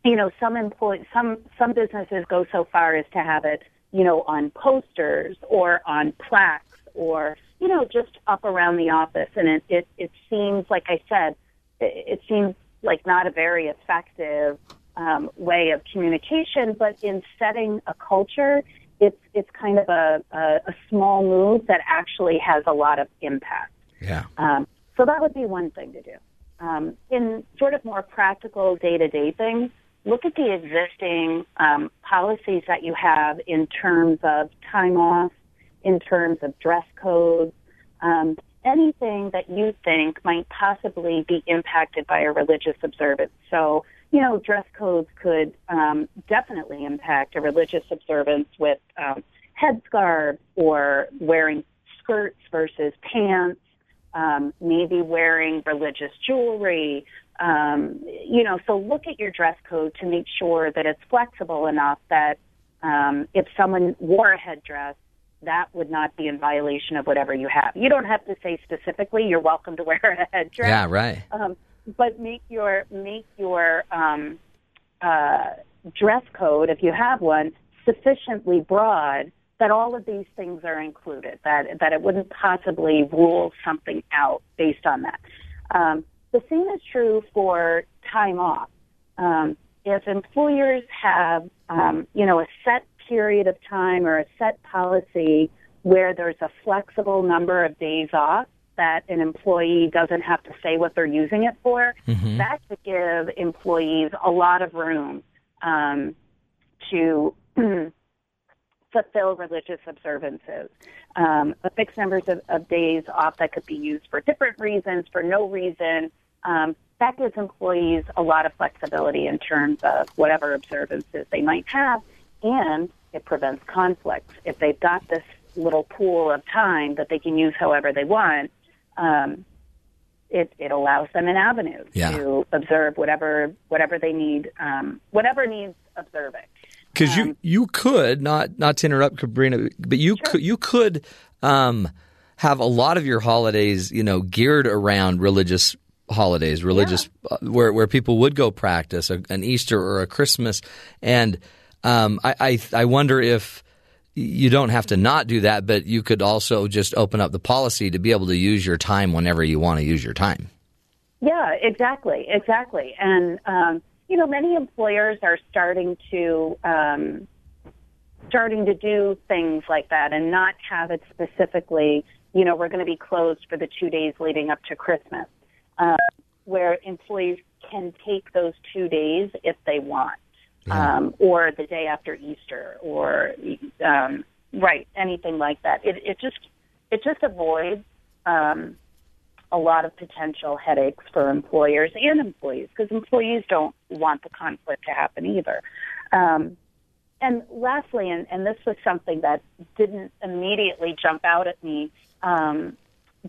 you know, some employ some some businesses go so far as to have it, you know, on posters or on plaques or you know just up around the office, and it it, it seems like I said, it, it seems like not a very effective um, way of communication, but in setting a culture, it's it's kind of a, a, a small move that actually has a lot of impact. Yeah. Um, so that would be one thing to do. Um, in sort of more practical day to day things, look at the existing um, policies that you have in terms of time off, in terms of dress codes, um, anything that you think might possibly be impacted by a religious observance. So, you know, dress codes could um, definitely impact a religious observance with um, headscarves or wearing skirts versus pants, um, maybe wearing religious jewelry. Um, you know, so look at your dress code to make sure that it's flexible enough that um, if someone wore a headdress, that would not be in violation of whatever you have. You don't have to say specifically you're welcome to wear a headdress. Yeah, right. Um, but make your make your um, uh, dress code, if you have one, sufficiently broad that all of these things are included. That that it wouldn't possibly rule something out based on that. Um, the same is true for time off. Um, if employers have, um, you know, a set period of time or a set policy where there's a flexible number of days off that an employee doesn't have to say what they're using it for, Mhm. that could give employees a lot of room um, to fulfill religious observances. Um, a fixed numbers of, of days off that could be used for different reasons, for no reason. Um, that gives employees a lot of flexibility in terms of whatever observances they might have, and it prevents conflicts. If they've got this little pool of time that they can use however they want, um, it, it allows them an avenue Yeah. to observe whatever whatever they need, um, whatever needs observing. Because you you could not not to interrupt, Sabrina, but you could you could um, have a lot of your holidays, you know, geared around religious holidays, religious uh, where where people would go practice a, an Easter or a Christmas, and um, I, I I wonder if you don't have to not do that, but you could also just open up the policy to be able to use your time whenever you want to use your time. Yeah, exactly, exactly. And um, you know, many employers are starting to um, starting to do things like that and not have it specifically. You know, we're going to be closed for the two days leading up to Christmas, uh, where employees can take those two days if they want, um, or the day after Easter, or um, right, anything like that. It, it just it just avoids um, a lot of potential headaches for employers and employees because employees don't want the conflict to happen either. Um, and lastly, and, and this was something that didn't immediately jump out at me, um,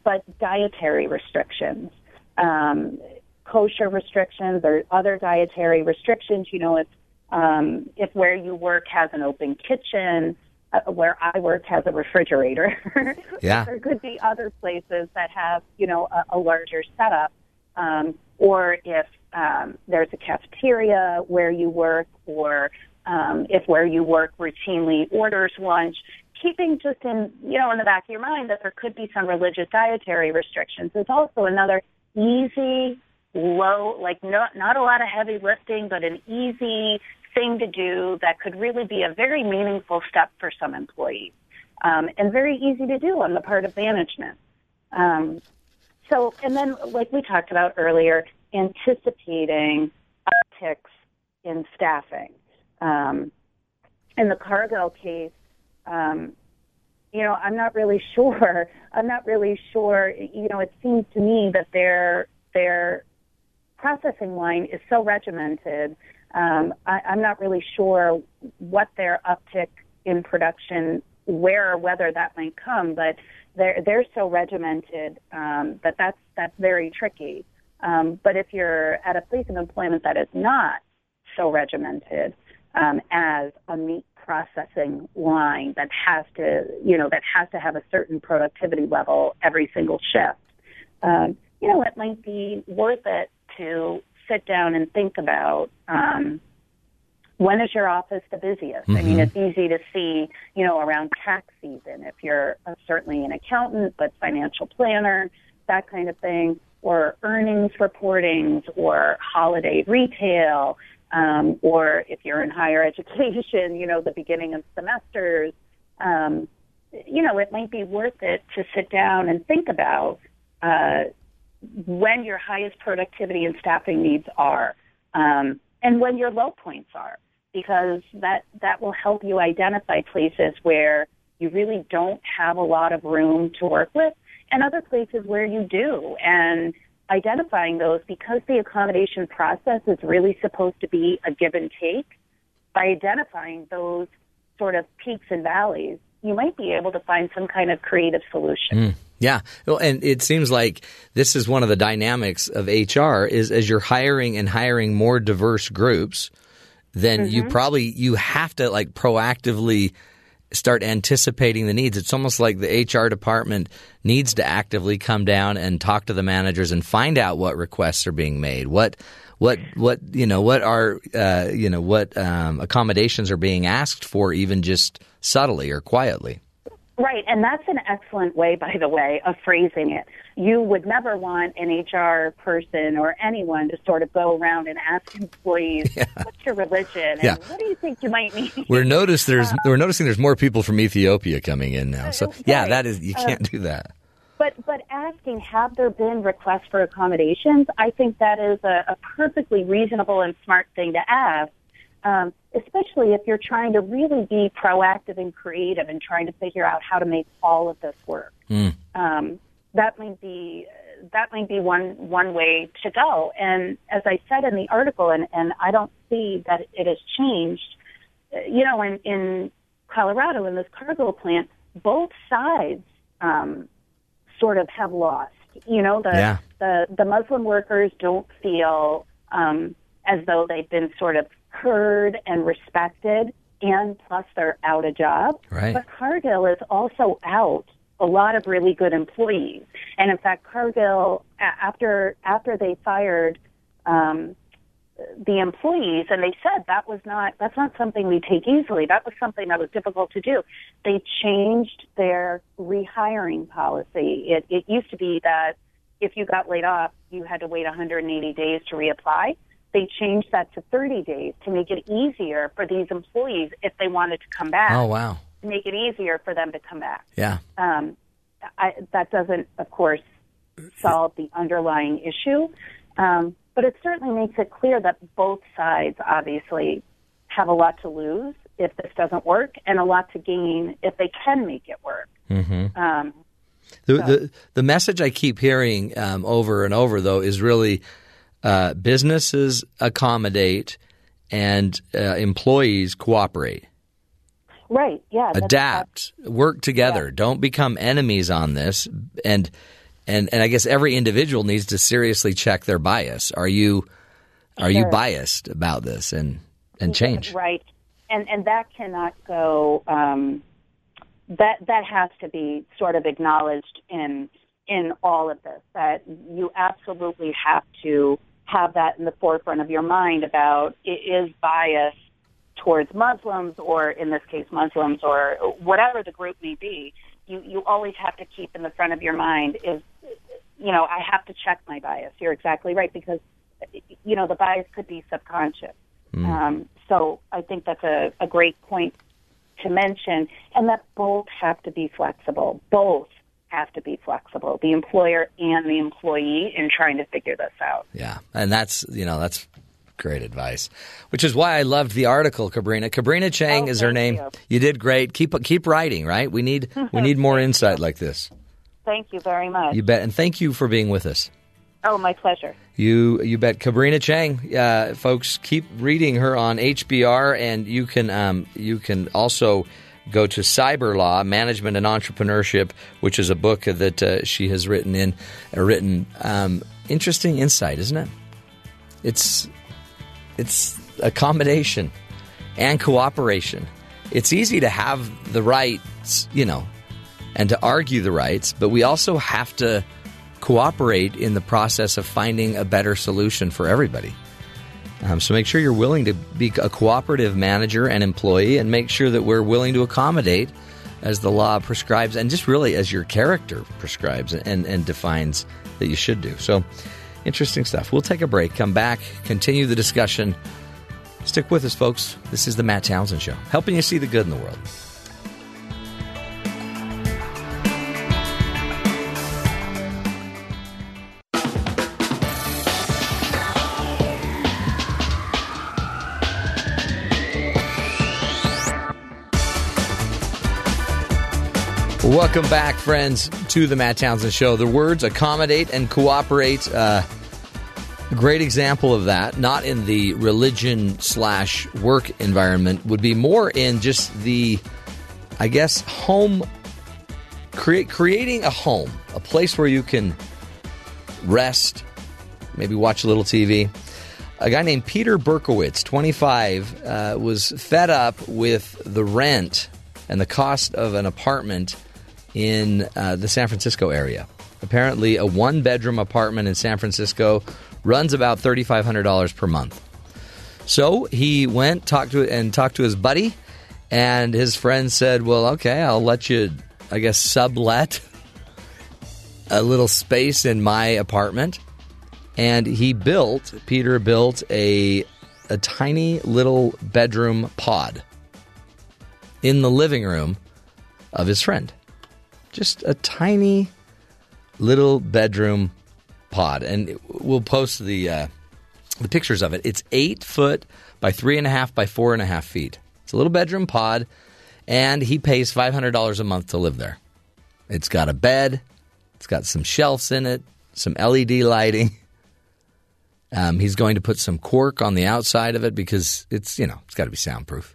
but dietary restrictions, um, kosher restrictions, or other dietary restrictions. You know, if um, if where you work has an open kitchen, uh, where I work has a refrigerator. Yeah. there could be other places that have, you know, a, a larger setup. Um, or if um, there's a cafeteria where you work, or um, if where you work routinely orders lunch, keeping just in you know in the back of your mind that there could be some religious dietary restrictions is also another easy, low, like not not a lot of heavy lifting, but an easy thing to do that could really be a very meaningful step for some employees, um, and very easy to do on the part of management. Um, so, and then like we talked about earlier, anticipating upticks in staffing. Um, in the Cargill case, um, you know, I'm not really sure. I'm not really sure. You know, it seems to me that their their processing line is so regimented. Um, I, I'm not really sure what their uptick in production, where or whether that might come, but they're they're so regimented um, that that's that's very tricky. Um, but if you're at a place of employment that is not so regimented um, as a meat processing line that has to, you know, that has to have a certain productivity level every single shift, um, you know, it might be worth it to sit down and think about um, when is your office the busiest? Mm-hmm. I mean, it's easy to see, you know, around tax season if you're uh, certainly an accountant, but financial planner, that kind of thing, or earnings reportings, or holiday retail, um, or if you're in higher education, you know, the beginning of semesters. Um, you know, it might be worth it to sit down and think about uh, when your highest productivity and staffing needs are, um, and when your low points are, because that that will help you identify places where you really don't have a lot of room to work with, and other places where you do, and identifying those because the accommodation process is really supposed to be a give and take. By identifying those sort of peaks and valleys, you might be able to find some kind of creative solution. Mm. Yeah, well, and it seems like this is one of the dynamics of HR is as you're hiring and hiring more diverse groups, then mm-hmm. you probably you have to like proactively start anticipating the needs. It's almost like the HR department needs to actively come down and talk to the managers and find out what requests are being made. What what what you know what are uh, you know what um, accommodations are being asked for, even just subtly or quietly. Right, and that's an excellent way, by the way, of phrasing it. You would never want an HR person or anyone to sort of go around and ask employees, yeah. "What's your religion? And yeah. what do you think you might need?" We're notice there's uh, we're noticing there's more people from Ethiopia coming in now. So right. yeah, that is you uh, can't uh, do that. But but asking, have there been requests for accommodations? I think that is a, a perfectly reasonable and smart thing to ask um, especially if you're trying to really be proactive and creative and trying to figure out how to make all of this work. Mm. Um, that might be that might be one one way to go. And as I said in the article, and, and I don't see that it has changed. Uh, you know, in in Colorado in this Cargill plant, both sides um, sort of have lost. You know, the yeah. the the Muslim workers don't feel um, as though they've been sort of heard and respected, and plus they're out of job. Right. But Cargill is also out a lot of really good employees, and in fact, Cargill after after they fired. Um, the employees and they said that was not that's not something we take easily that was something that was difficult to do they changed their rehiring policy it it used to be that if you got laid off you had to wait 180 days to reapply they changed that to 30 days to make it easier for these employees if they wanted to come back. Oh, wow. To make it easier for them to come back. Yeah. Um, I, that doesn't, of course, solve the underlying issue, um, but it certainly makes it clear that both sides obviously have a lot to lose if this doesn't work and a lot to gain if they can make it work. Mm-hmm. Um, the, so. the, the message I keep hearing um, over and over, though, is really uh, businesses accommodate and uh, employees cooperate. Right. Yeah. Adapt. work together. Yeah. Don't become enemies on this. And and and I guess every individual needs to seriously check their bias. Are you are sure. you biased about this and and change? Right. And and that cannot go. Um, that that has to be sort of acknowledged in in all of this. That you absolutely have to have that in the forefront of your mind about it is bias towards Muslims, or in this case, Muslims, or whatever the group may be, you you always have to keep in the front of your mind is, you know, I have to check my bias. You're exactly right because, you know, the bias could be subconscious. Mm. Um, so I think that's a, a great point to mention, and that both have to be flexible. Both have to be flexible, the employer and the employee, in trying to figure this out. Yeah, and that's you know that's great advice, which is why I loved the article, Kabrina. Kabrina Chang Oh, is her name. you. You did great. Keep keep writing. Right? We need we need more insight like this. Thank you very much. You bet, and thank you for being with us. Oh, my pleasure. You you bet, Kabrina Chang. Uh, folks, keep reading her on HBR, and you can um, you can also go to Cyber Law Management and Entrepreneurship, which is a book that uh, she has written in uh, written. Um, interesting insight, isn't it? It's it's accommodation and cooperation. It's easy to have the rights, you know, and to argue the rights, but we also have to cooperate in the process of finding a better solution for everybody. Um, so make sure you're willing to be a cooperative manager and employee, and make sure that we're willing to accommodate as the law prescribes, and just really as your character prescribes and, and defines that you should do. So interesting stuff. We'll take a break, come back, continue the discussion. Stick with us, folks. This is the Matt Townsend Show, helping you see the good in the world. Welcome back, friends, to the Matt Townsend Show. The words accommodate and cooperate. Uh, a great example of that, not in the religion slash work environment, would be more in just the, I guess, home. Create creating a home, a place where you can rest, maybe watch a little TV. A guy named Peter Berkowitz, 25, uh, was fed up with the rent and the cost of an apartment in uh, the San Francisco area. Apparently, a one bedroom apartment in San Francisco runs about $3,500 per month. So he went talked to and talked to his buddy, and his friend said, "Well, okay, I'll let you, I guess, sublet a little space in my apartment." And he built, Peter built a a tiny little bedroom pod in the living room of his friend. Just a tiny little bedroom pod, and we'll post the uh, the pictures of it. It's eight foot by three and a half by four and a half feet. It's a little bedroom pod, and he pays five hundred dollars a month to live there. It's got a bed, it's got some shelves in it, some LED lighting. Um, he's going to put some cork on the outside of it because it's you know it's got to be soundproof.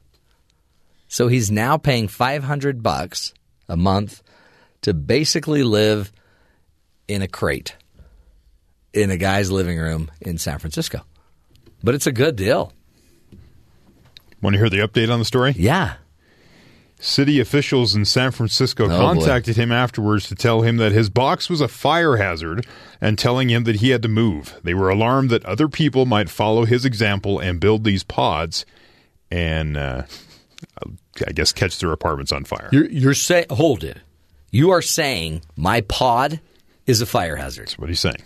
So he's now paying five hundred bucks a month to basically live in a crate in a guy's living room in San Francisco. But it's a good deal. Want to hear the update on the story? Yeah. City officials in San Francisco Oh, boy. contacted him afterwards to tell him that his box was a fire hazard and telling him that he had to move. They were alarmed that other people might follow his example and build these pods and, uh, I guess, catch their apartments on fire. You're, you're saying, hold it. You are saying my pod is a fire hazard. That's what he's saying.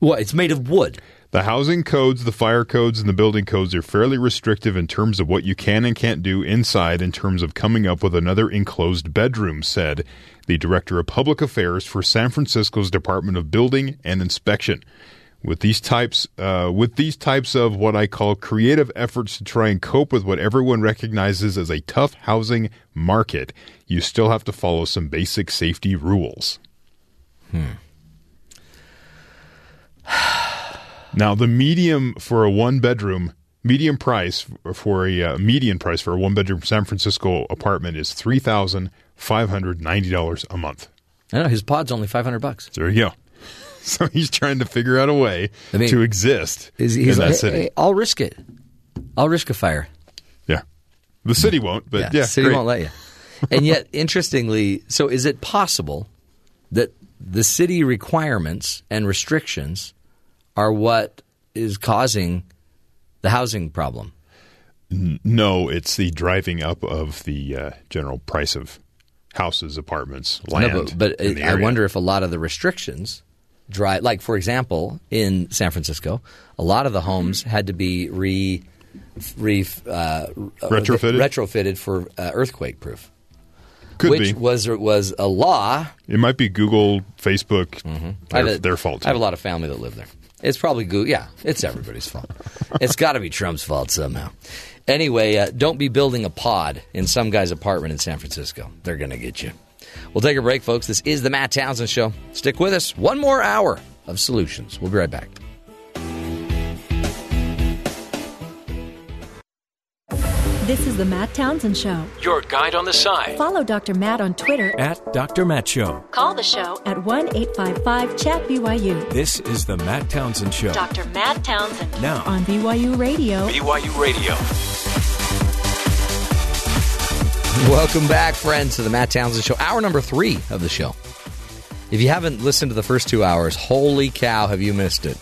What? It's made of wood. The housing codes, the fire codes, and the building codes are fairly restrictive in terms of what you can and can't do inside in terms of coming up with another enclosed bedroom, said the Director of Public Affairs for San Francisco's Department of Building and Inspection. With these types, uh, with these types of what I call creative efforts to try and cope with what everyone recognizes as a tough housing market, you still have to follow some basic safety rules. Hmm. Now, the medium for a one bedroom, medium price for a uh, median price for a one bedroom San Francisco apartment is three thousand five hundred ninety dollars a month. I know his pod's only five hundred bucks. There you go. So he's trying to figure out a way I mean, to exist he's in that like, city. "Hey, I'll risk it. I'll risk a fire. Yeah, the city won't, but yeah, the city great. won't let you. And yet, interestingly, so is it possible that the city requirements and restrictions are what is causing the housing problem? No, it's the driving up of the uh, general price of houses, apartments, land. No, but, but I wonder if a lot of the restrictions drive, like for example, in San Francisco, a lot of the homes had to be re, re uh, Retrofitted? retrofitted for uh, earthquake proof. Could which be. was was a law. It might be Google, Facebook, I their, a- their fault. I have a lot of family that live there. It's probably Google. Yeah, it's everybody's fault. it's got to be Trump's fault somehow. Anyway, uh, don't be building a pod in some guy's apartment in San Francisco. They're going to get you. We'll take a break, folks. This is the Matt Townsend Show. Stick with us. One more hour of solutions. We'll be right back. This is the Matt Townsend Show. Your guide on the side Follow Dr. Matt on Twitter. at Dr. Matt Show. Call the show at 1 855 Chat BYU. This is the Matt Townsend Show. Dr. Matt Townsend. Now. On BYU Radio. BYU Radio. Welcome back, friends, to the Matt Townsend Show. Hour number three of the show. If you haven't listened to the first two hours, holy cow, have you missed it?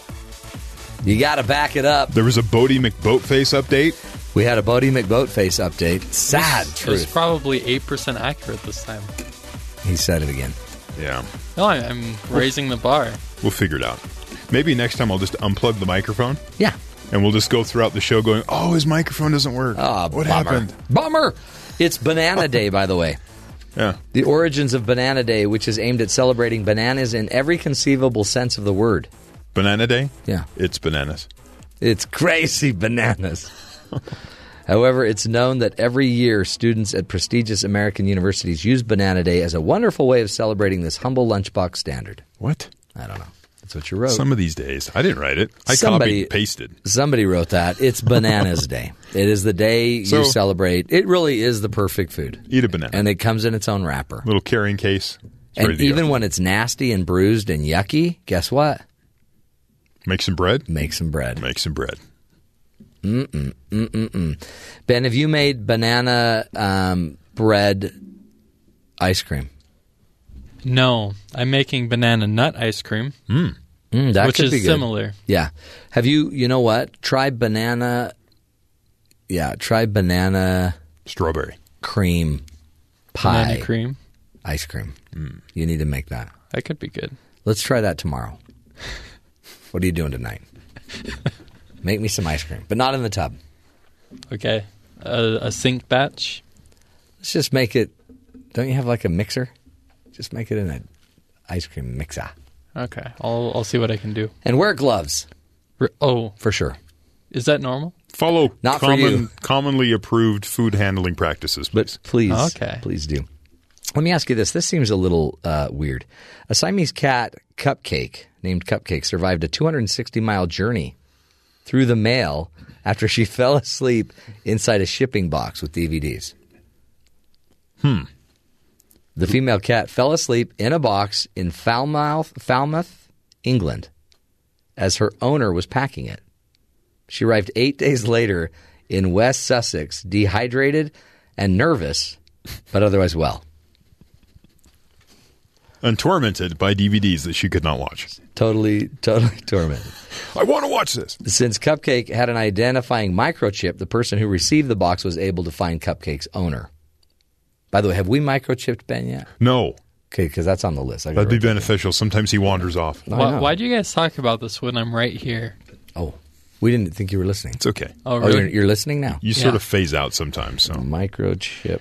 You got to back it up. There was a Boaty McBoatface update. We had a Boaty McBoatface update. Sad It's truth. probably 8% accurate this time. He said it again. Yeah. No, I- I'm raising the bar. We'll figure it out. Maybe next time I'll just unplug the microphone. Yeah. And we'll just go throughout the show going, oh, his microphone doesn't work. Ah, what bummer. happened? Bummer. It's Banana Day, by the way. Yeah. The origins of Banana Day, which is aimed at celebrating bananas in every conceivable sense of the word. Banana Day? Yeah. It's bananas. It's crazy bananas. However, it's known that every year students at prestigious American universities use Banana Day as a wonderful way of celebrating this humble lunchbox standard. What? I don't know. That's what you wrote. Some of these days. I didn't write it. I Somebody- copied and pasted. Somebody wrote that. It's Bananas Day. It is the day So- you celebrate. It really is the perfect food. Eat a banana. And it comes in its own wrapper. Little carrying case. It's And ready go. even when it's nasty and bruised and yucky, guess what? Make some bread. Make some bread. Make some bread. Mm-mm, mm-mm-mm. Ben, have you made banana um, bread ice cream? No, I'm making banana nut ice cream, Mm, Mm, that which could is be good. similar. Yeah. Have you? You know what? Try banana. Yeah, try banana Strawberry. cream pie Banana cream. ice cream. Mm. You need to make that. That could be good. Let's try that tomorrow. what are you doing tonight? Make me some ice cream, but not in the tub. Okay. A, a sink batch. Let's just make it. Don't you have like a mixer? Just make it in an ice cream mixer. Okay. I'll I'll see what I can do. And wear gloves R- Oh, for sure. is that normal? Follow Not for you. commonly approved food handling practices, please. But please, Okay. please do. Let me ask you this. This seems a little uh, weird. A Siamese cat, Cupcake, named Cupcake, survived a 260 mile journey through the mail after she fell asleep inside a shipping box with DVDs. The female cat fell asleep in a box in Falmouth, Falmouth, England, as her owner was packing it. She arrived eight days later in West Sussex, dehydrated and nervous, but otherwise well. And tormented by DVDs that she could not watch. Totally, totally tormented. I want to watch this. Since Cupcake had an identifying microchip, the person who received the box was able to find Cupcake's owner. By the way, have we microchipped Ben yet? No. Okay, because that's on the list. That'd be write down. beneficial. Sometimes he wanders off. I Why, why do you guys talk about this when I'm right here? Oh, we didn't think you were listening. It's okay. Oh, Oh, really? you're, you're listening now. You sort Yeah. of phase out sometimes. So, Microchip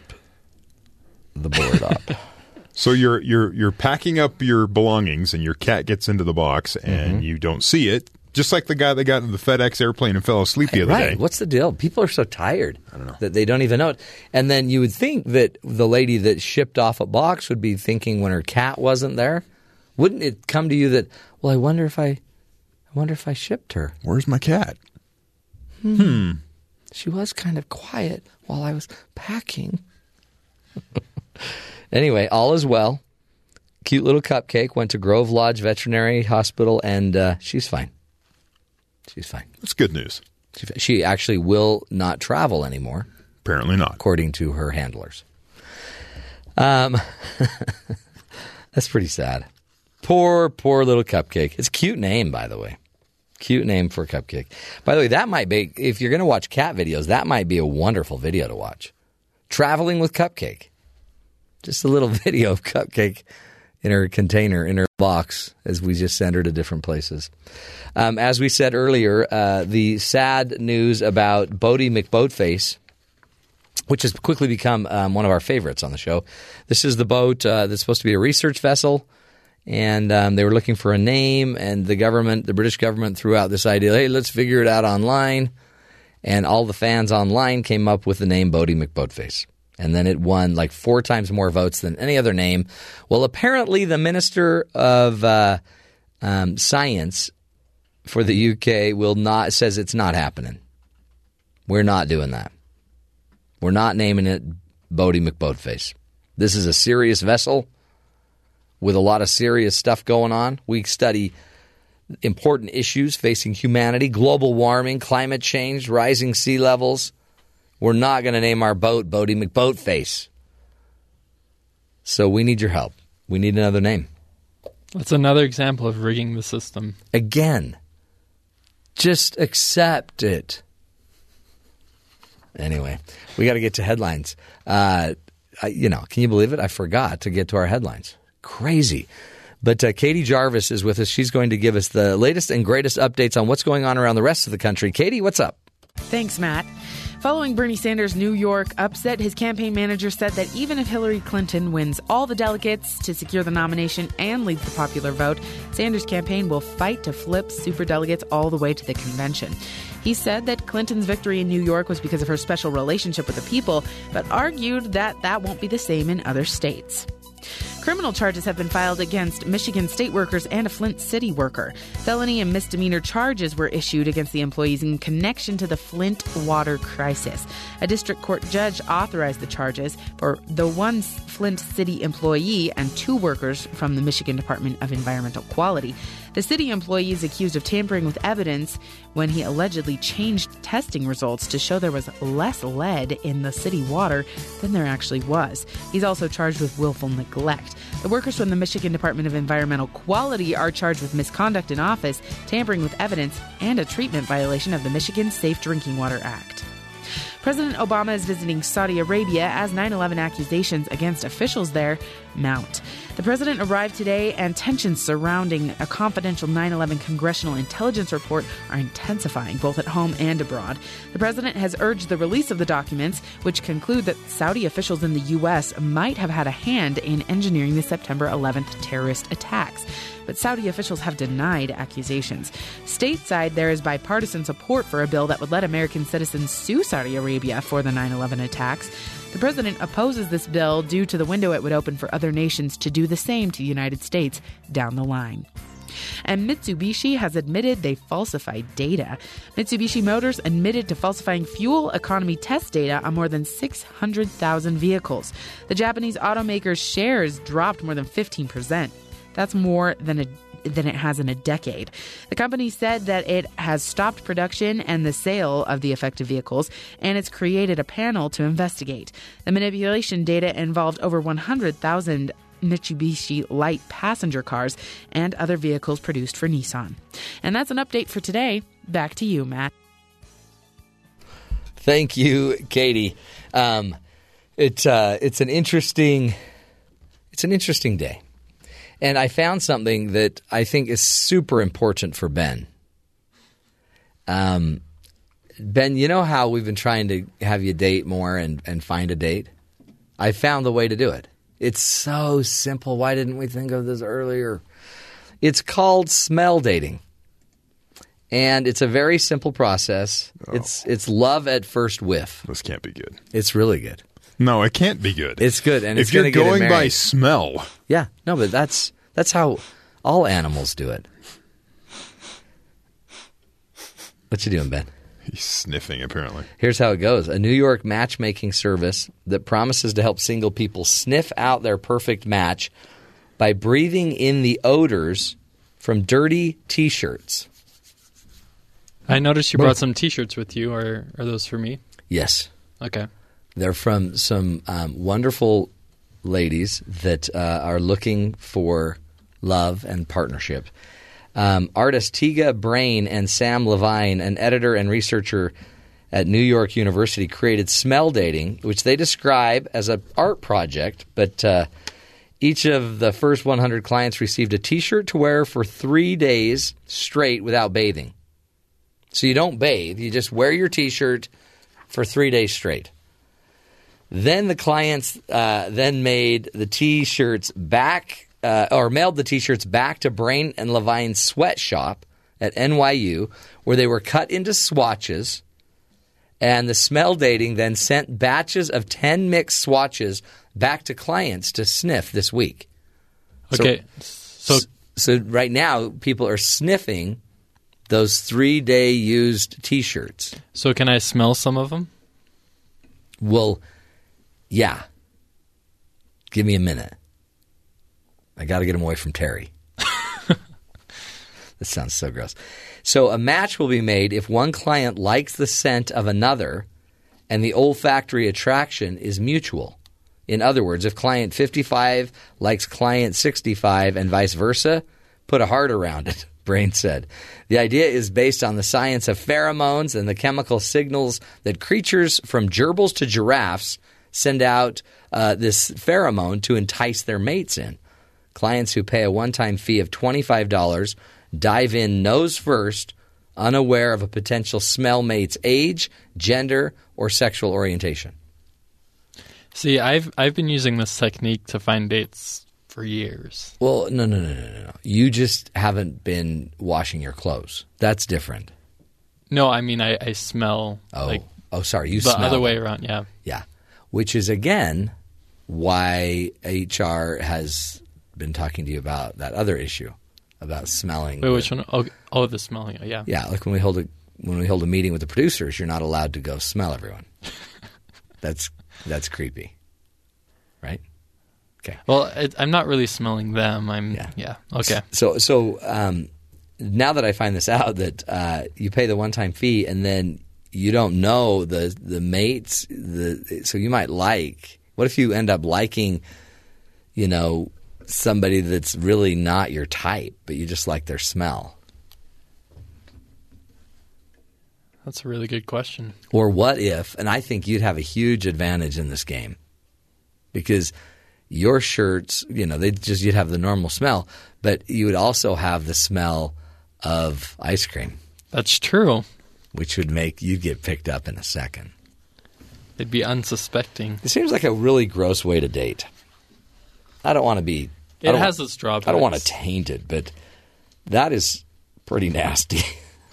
the board up. so you're you're you're packing up your belongings, and your cat gets into the box, and Mm-hmm. you don't see it. Just like the guy that got in the FedEx airplane and fell asleep the other right. day. What's the deal? People are so tired that they don't even know it. And then you would think that the lady that shipped off a box would be thinking when her cat wasn't there. Wouldn't it come to you that, well, I wonder if I, I wonder if I shipped her. Where's my cat? Hmm. She was kind of quiet while I was packing. anyway, all is well. Cute little cupcake went to Grove Lodge Veterinary Hospital, and uh, she's fine. She's fine. That's good news. She, she actually will not travel anymore, Apparently not. according to her handlers. Um, that's pretty sad. Poor, poor little cupcake. It's a cute name, by the way. Cute name for cupcake. By the way, that might be if you're going to watch cat videos, that might be a wonderful video to watch. Traveling with Cupcake. Just a little video of Cupcake in her container, in her box, as we just send her to different places. Um, as we said earlier, uh, the sad news about Boaty McBoatface, which has quickly become um, one of our favorites on the show. This is the boat uh, that's supposed to be a research vessel, and um, they were looking for a name, and the government, the British government, threw out this idea: hey, let's figure it out online. And all the fans online came up with the name Boaty McBoatface and then it won like four times more votes than any other name. Well, apparently, the Minister of uh, um, Science for the UK will not says it's not happening. We're not doing that. We're not naming it Boaty McBoatface. This is a serious vessel with a lot of serious stuff going on. We study important issues facing humanity: global warming, climate change, rising sea levels we're not going to name our boat Boaty McBoatface. So we need your help. We need another name. That's another example of rigging the system. Again, just accept it. Anyway, we got to get to headlines. Uh, I, you know, can you believe it? I forgot to get to our headlines. Crazy. But uh, Katie Jarvis is with us. She's going to give us the latest and greatest updates on what's going on around the rest of the country. Katie, what's up? Thanks, Matt. Following Bernie Sanders' New York upset, his campaign manager said that even if Hillary Clinton wins all the delegates to secure the nomination and leads the popular vote, Sanders' campaign will fight to flip superdelegates all the way to the convention. He said that Clinton's victory in New York was because of her special relationship with the people, but argued that that won't be the same in other states. Criminal charges have been filed against Michigan state workers and a Flint City worker. Felony and misdemeanor charges were issued against the employees in connection to the Flint water crisis. A district court judge authorized the charges for the one Flint City employee and two workers from the Michigan Department of Environmental Quality. The city employee is accused of tampering with evidence when he allegedly changed testing results to show there was less lead in the city water than there actually was. He's also charged with willful neglect. The workers from the Michigan Department of Environmental Quality are charged with misconduct in office, tampering with evidence, and a treatment violation of the Michigan Safe Drinking Water Act. President Obama is visiting Saudi Arabia as 9 11 accusations against officials there mount. The president arrived today, and tensions surrounding a confidential 9 11 congressional intelligence report are intensifying both at home and abroad. The president has urged the release of the documents, which conclude that Saudi officials in the U.S. might have had a hand in engineering the September 11th terrorist attacks but Saudi officials have denied accusations. Stateside, there is bipartisan support for a bill that would let American citizens sue Saudi Arabia for the 9 11 attacks. The president opposes this bill due to the window it would open for other nations to do the same to the United States down the line. And Mitsubishi has admitted they falsified data. Mitsubishi Motors admitted to falsifying fuel economy test data on more than 600,000 vehicles. The Japanese automaker's shares dropped more than 15%. That's more than a than it has in a decade. The company said that it has stopped production and the sale of the affected vehicles, and it's created a panel to investigate. The manipulation data involved over 100,000 Mitsubishi light passenger cars and other vehicles produced for Nissan. And that's an update for today. Back to you, Matt. Thank you, Katie. Um, it, uh, it's an interesting it's an interesting day. And I found something that I think is super important for Ben. Um, ben, you know how we've been trying to have you date more and, and find a date? I found the way to do it. It's so simple. Why didn't we think of this earlier? It's called smell dating. And it's a very simple process. Oh. It's it's love at first whiff. This can't be good. It's really good. No, it can't be good. It's good, and if you're going by smell, yeah, no, but that's that's how all animals do it. What you doing, Ben? He's sniffing, apparently. Here's how it goes a New York matchmaking service that promises to help single people sniff out their perfect match by breathing in the odors from dirty t shirts. I noticed you brought some t shirts with you. Are, are those for me? Yes. Okay. They're from some um, wonderful ladies that uh, are looking for love and partnership. Um, artist Tega Brain and Sam Lavigne, an editor and researcher at New York University, created smell dating, which they describe as an art project. But uh, each of the first 100 clients received a T-shirt to wear for three days straight without bathing. So you don't bathe; you just wear your T-shirt for three days straight. Then the clients uh, then made the T-shirts back uh, or mailed the T-shirts back to Brain and Lavigne's sweatshop at NYU, where they were cut into swatches. And the smell dating then sent batches of 10 mixed swatches back to clients to sniff this week. Okay, So, so right now, people are sniffing those three day used t shirts. So can I smell some of them? Well, yeah. Give me a minute. I got to get him away from Terry. this sounds so gross. So a match will be made if one client likes the scent of another and the olfactory attraction is mutual. In other words, if client 55 likes client 65 and vice versa, put a heart around it, Brain said. The idea is based on the science of pheromones and the chemical signals that creatures from gerbils to giraffes send out uh, this pheromone to entice their mates in. Clients who pay a one time fee of $25 dive in nose first, unaware of a potential smell mate's age, gender, or sexual orientation. See, I've I've been using this technique to find dates for years. Well, no, no, no, no, no. You just haven't been washing your clothes. That's different. No, I mean I, I smell Oh, like oh, sorry. You the smell other way around. Yeah. Yeah, which is again why HR has been talking to you about that other issue about smelling. Wait, which one? Oh, oh, the smelling. Yeah. Yeah, like when we hold a when we hold a meeting with the producers, you're not allowed to go smell everyone. that's that's creepy, right? Okay. Well, it, I'm not really smelling them. I'm yeah. Okay. So so um, now that I find this out that uh, you pay the one time fee and then you don't know the the mates the so you might like what if you end up liking you know somebody that's really not your type but you just like their smell That's a really good question. Or what if, and I think you'd have a huge advantage in this game because your shirts, you know, they just, you'd have the normal smell, but you would also have the smell of ice cream. That's true. Which would make you get picked up in a second. They'd be unsuspecting. It seems like a really gross way to date. I don't want to be. It has its drawbacks. I don't want to taint it, but that is pretty nasty.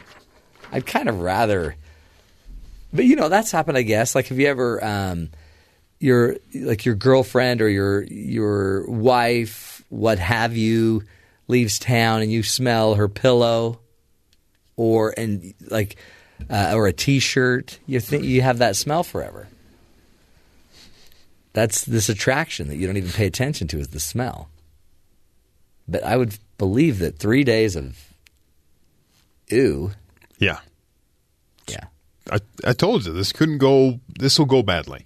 I'd kind of rather. But you know that's happened, I guess. Like, have you ever, um, your like your girlfriend or your your wife, what have you, leaves town and you smell her pillow, or and like, uh, or a T-shirt. You think you have that smell forever. That's this attraction that you don't even pay attention to is the smell. But I would believe that three days of ew. Yeah. Yeah. I, I told you this couldn't go. This will go badly.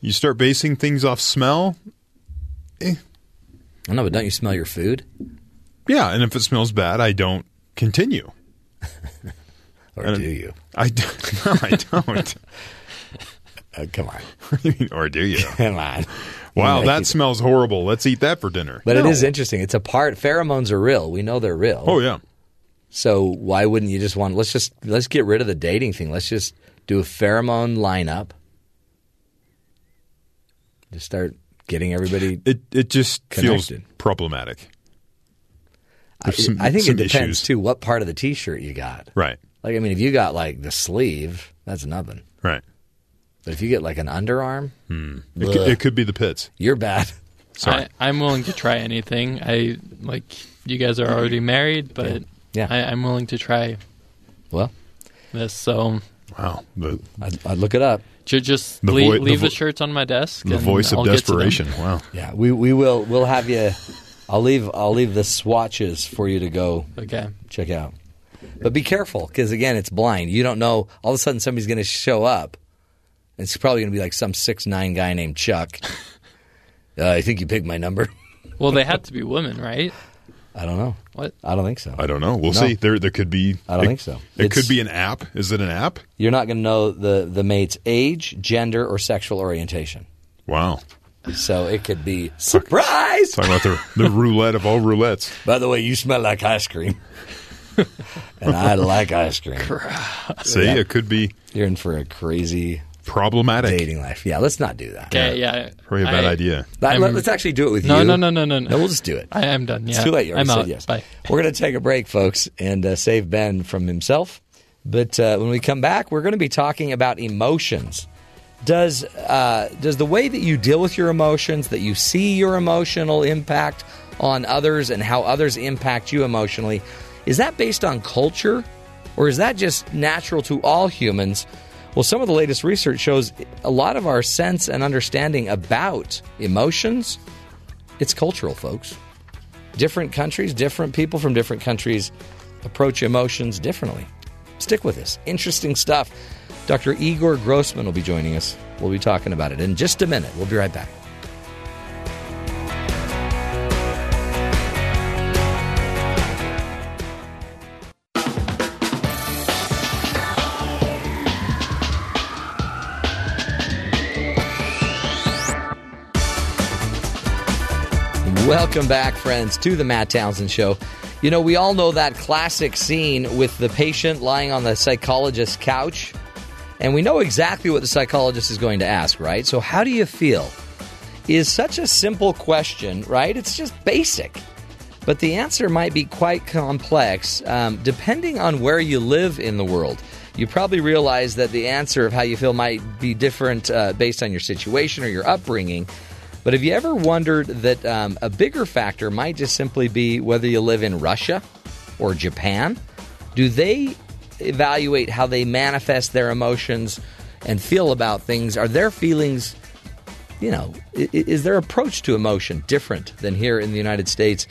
You start basing things off smell. I know, but don't you smell your food? Yeah, and if it smells bad, I don't continue. Or And- do you? I d- no, I don't. Uh, come on. What do you mean, or do you? Come on. Wow, that it- smells horrible. Let's eat that for dinner. But No. it is interesting. It's a part. Pheromones are real. We know they're real. Oh yeah. So why wouldn't you just want? Let's just let's get rid of the dating thing. Let's just do a pheromone lineup. Just start getting everybody. It it just feels problematic. I, some- I think it depends issues. too. What part of the T-shirt you got? Right. Like I mean, if you got like the sleeve, that's nothing. Right. But if you get like an underarm, hmm. It could, it could be the pits. you're bad. Sorry. I, I'm willing to try anything. I like you guys are already married, but Yeah. I, I'm willing to try Well, this. So wow, the I'd, I'd look it up. ju- just The leave, voi- the leave the, vo- shirts on my desk. the and voice of I'll get desperation. Wow. Yeah, we we will we'll have you. I'll leave I'll leave the swatches for you to go Okay. check out. But be careful because again, it's blind. You don't know. All of a sudden, somebody's going to show up. It's probably going to be like some six nine guy named Chuck. Uh, I think you picked my number. Well, they had to be women, right? I don't know. What? I don't think so. I don't know. We'll No. see. There, there could be. I don't it- think so. It It's- could be an app. Is it an app? You're not going to know the the mate's age, gender, or sexual orientation. Wow. So it could be surprise. Talking about the the roulette of all roulettes. By the way, you smell like ice cream, and I like ice cream. See, Yeah. it could be You're in for a crazy problematic dating life. Yeah, let's not do that. Okay, yeah. Probably a bad I- idea. That- I'm- let, us actually do it with No, you. no, no, no, no, no. No, we'll just do it. I am done. It's too late. You already I'm said out. yes. Bye. We're going to take a break, folks, and uh, save Ben from himself. But uh, when we come back, we're going to be talking about emotions. Does uh, does the way that you deal with your emotions, that you see your emotional impact on others, and how others impact you emotionally, is that based on culture, or is that just natural to all humans? Well, some of the latest research shows a lot of our sense and understanding about emotions, it's cultural, folks different countries, different people from different countries approach emotions differently. Stick with us. Interesting stuff. Dr. Igor Grossmann will be joining us. We'll be talking about it in just a minute. We'll be right back. Welcome back, friends, to the Matt Townsend Show. You know, we all know that classic scene with the patient lying on the psychologist's couch, and we know exactly what the psychologist is going to ask, right? So, how do you feel? Is such a simple question, right? It's just basic. But the answer might be quite complex um, depending on where you live in the world. You probably realize that the answer of how you feel might be different uh, based on your situation or your upbringing. But have you ever wondered that um, a bigger factor might just simply be whether you live in Russia or Japan? Do they evaluate how they manifest their emotions and feel about things? Are their feelings, you know, is their approach to emotion different than here in the United States?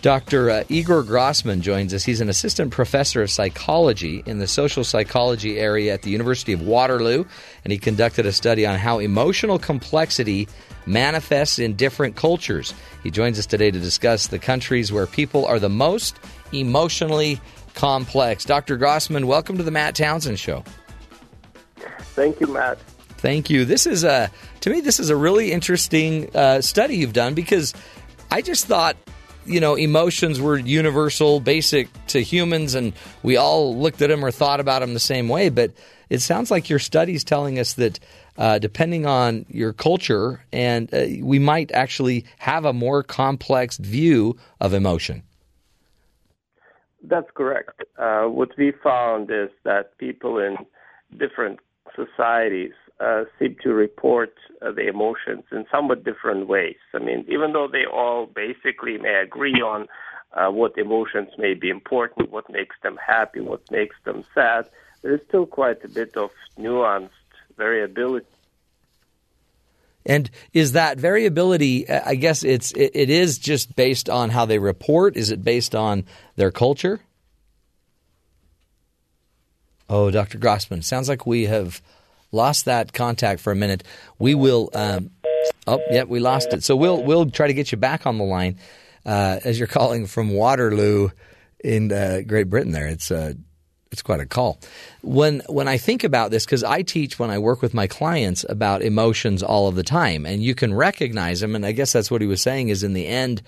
Dr. Uh, Igor Grossmann joins us. He's an assistant professor of psychology in the social psychology area at the University of Waterloo, and he conducted a study on how emotional complexity manifests in different cultures. He joins us today to discuss the countries where people are the most emotionally complex. Dr. Grossmann, welcome to the Matt Townsend Show. Thank you, Matt. Thank you. This is a to me this is a really interesting uh, study you've done because I just thought you know emotions were universal, basic to humans, and we all looked at them or thought about them the same way. But it sounds like your study's telling us that uh, depending on your culture, and uh, we might actually have a more complex view of emotion. That's correct. Uh, what we found is that people in different societies uh, seem to report uh, the emotions in somewhat different ways. I mean, even though they all basically may agree on uh, what emotions may be important, what makes them happy, what makes them sad, there is still quite a bit of nuanced variability. And is that variability? uh, I guess it's it, it is just based on how they report. Is it based on their culture? Oh, Dr. Grossmann, sounds like we have lost that contact for a minute. We will. Um, oh, yeah, we lost it. So we'll we'll try to get you back on the line uh, as you're calling from Waterloo in uh, Great Britain. There, it's uh, it's quite a call. When when I think about this, because I teach when I work with my clients about emotions all of the time, and you can recognize them. And I guess that's what he was saying is in the end,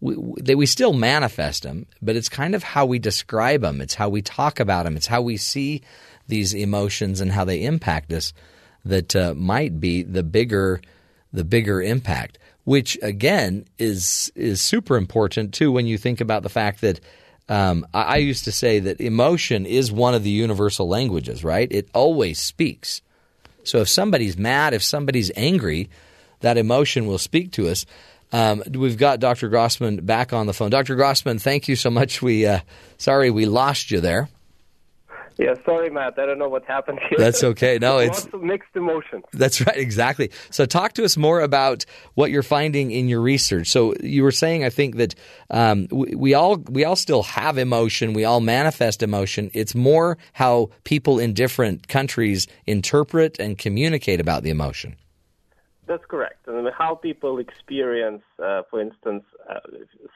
we, we, we still manifest them, but it's kind of how we describe them. It's how we talk about them. It's how we see these emotions and how they impact us that uh, might be the bigger the bigger impact. Which again is is super important too when you think about the fact that um, I, I used to say that emotion is one of the universal languages, right? It always speaks. So if somebody's mad, if somebody's angry, that emotion will speak to us. Um, we've got Dr. Grossmann back on the phone. Dr. Grossmann, thank you so much. We uh, sorry we lost you there. Yeah, sorry, Matt. I don't know what happened here. That's okay. No, it's mixed emotions. That's right, exactly. So, talk to us more about what you're finding in your research. So, you were saying, I think that um, we, we all we all still have emotion. We all manifest emotion. It's more how people in different countries interpret and communicate about the emotion. That's correct. And how people experience, uh, for instance, uh,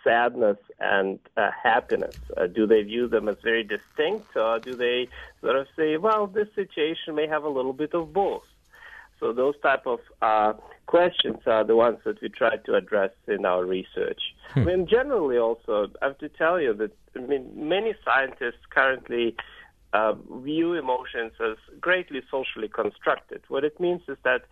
sadness and uh, happiness. Uh, do they view them as very distinct, or do they sort of say, well, this situation may have a little bit of both? So those type of uh, questions are the ones that we try to address in our research. Hmm. I mean, generally, also, I have to tell you that I mean, many scientists currently uh, view emotions as greatly socially constructed. What it means is that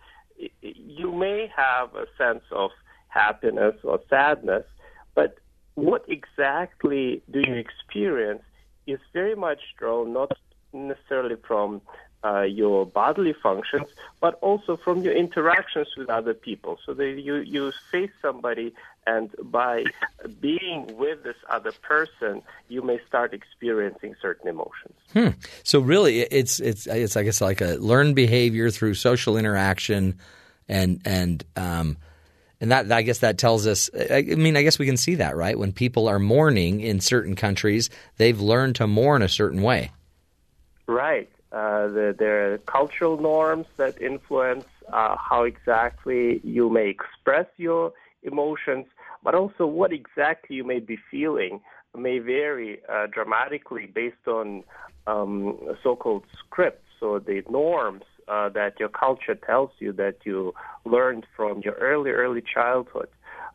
you may have a sense of happiness or sadness, but what exactly do you experience is very much drawn not necessarily from uh, your bodily functions, but also from your interactions with other people. So that you, you face somebody, and by being with this other person, you may start experiencing certain emotions. Hmm. So really, it's it's it's I guess like a learned behavior through social interaction, and and um, and that I guess that tells us. I mean, I guess we can see that right when people are mourning in certain countries, they've learned to mourn a certain way. Right. Uh, the, there are cultural norms that influence uh, how exactly you may express your emotions, but also what exactly you may be feeling may vary uh, dramatically based on um, so-called scripts or the norms uh, that your culture tells you that you learned from your early, early childhood.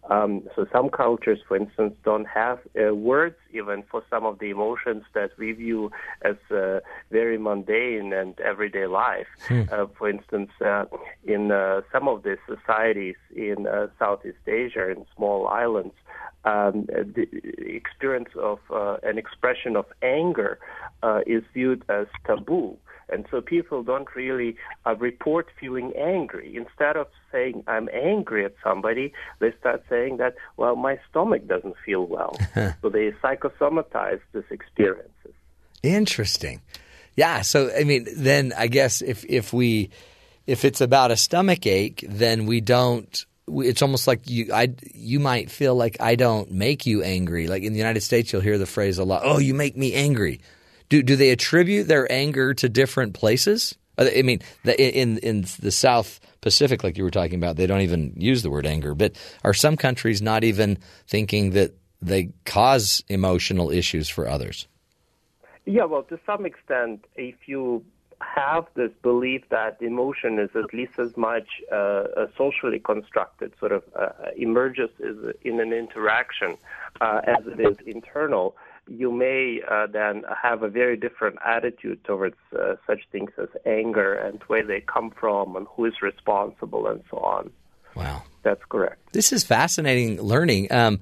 Um, so some cultures, for instance, don't have uh, words even for some of the emotions that we view as uh, very mundane and everyday life. Hmm. Uh, for instance, uh, in uh, some of the societies in uh, Southeast Asia, in small islands, um, the experience of an expression of anger is viewed as taboo. And so people don't really uh, report feeling angry. Instead of saying, I'm angry at somebody, they start saying that, well, my stomach doesn't feel well. so they psychosomatize these experiences. Interesting. Yeah. So, I mean, then I guess if, if we, if it's about a stomach ache, then we don't it's almost like you I you might feel like I don't make you angry. Like in the United States, you'll hear the phrase a lot. Oh, you make me angry. Do do they attribute their anger to different places? Uh, I mean, in in the South Pacific, like you were talking about, they don't even use the word anger. But are some countries not even thinking that they cause emotional issues for others? Yeah, well, to some extent, if you have this belief that emotion is at least as much uh, socially constructed, sort of uh, emerges in an interaction uh, as it is internal, you may uh, then have a very different attitude towards uh, such things as anger and where they come from and who is responsible and so on. Wow. That's correct. This is fascinating learning. Um,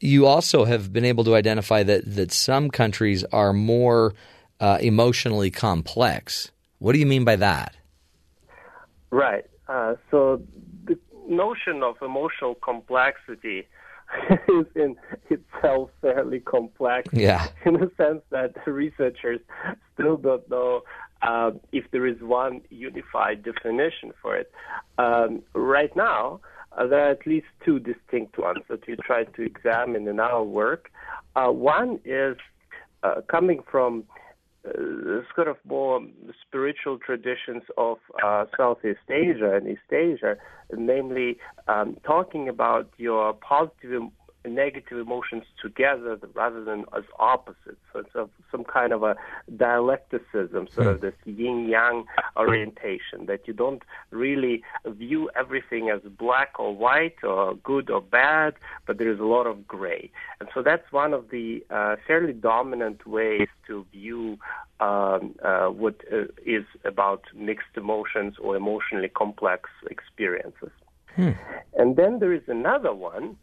you also have been able to identify that, that some countries are more uh, emotionally complex. What do you mean by that? Right. Uh, so the notion of emotional complexity is in itself fairly complex. Yeah. In the sense that researchers still don't know uh, if there is one unified definition for it. Um, right now, uh, there are at least two distinct ones that we try to examine in our work. Uh, one is uh, coming from sort of more spiritual traditions of uh, Southeast Asia and East Asia, namely um, talking about your positive negative emotions together rather than as opposites. So it's a, some kind of a dialecticism, sort of hmm. this yin yang orientation, that you don't really view everything as black or white or good or bad, but there is a lot of gray. And so that's one of the uh, fairly dominant ways to view um, uh, what uh, is about mixed emotions or emotionally complex experiences. Hmm. And then there is another one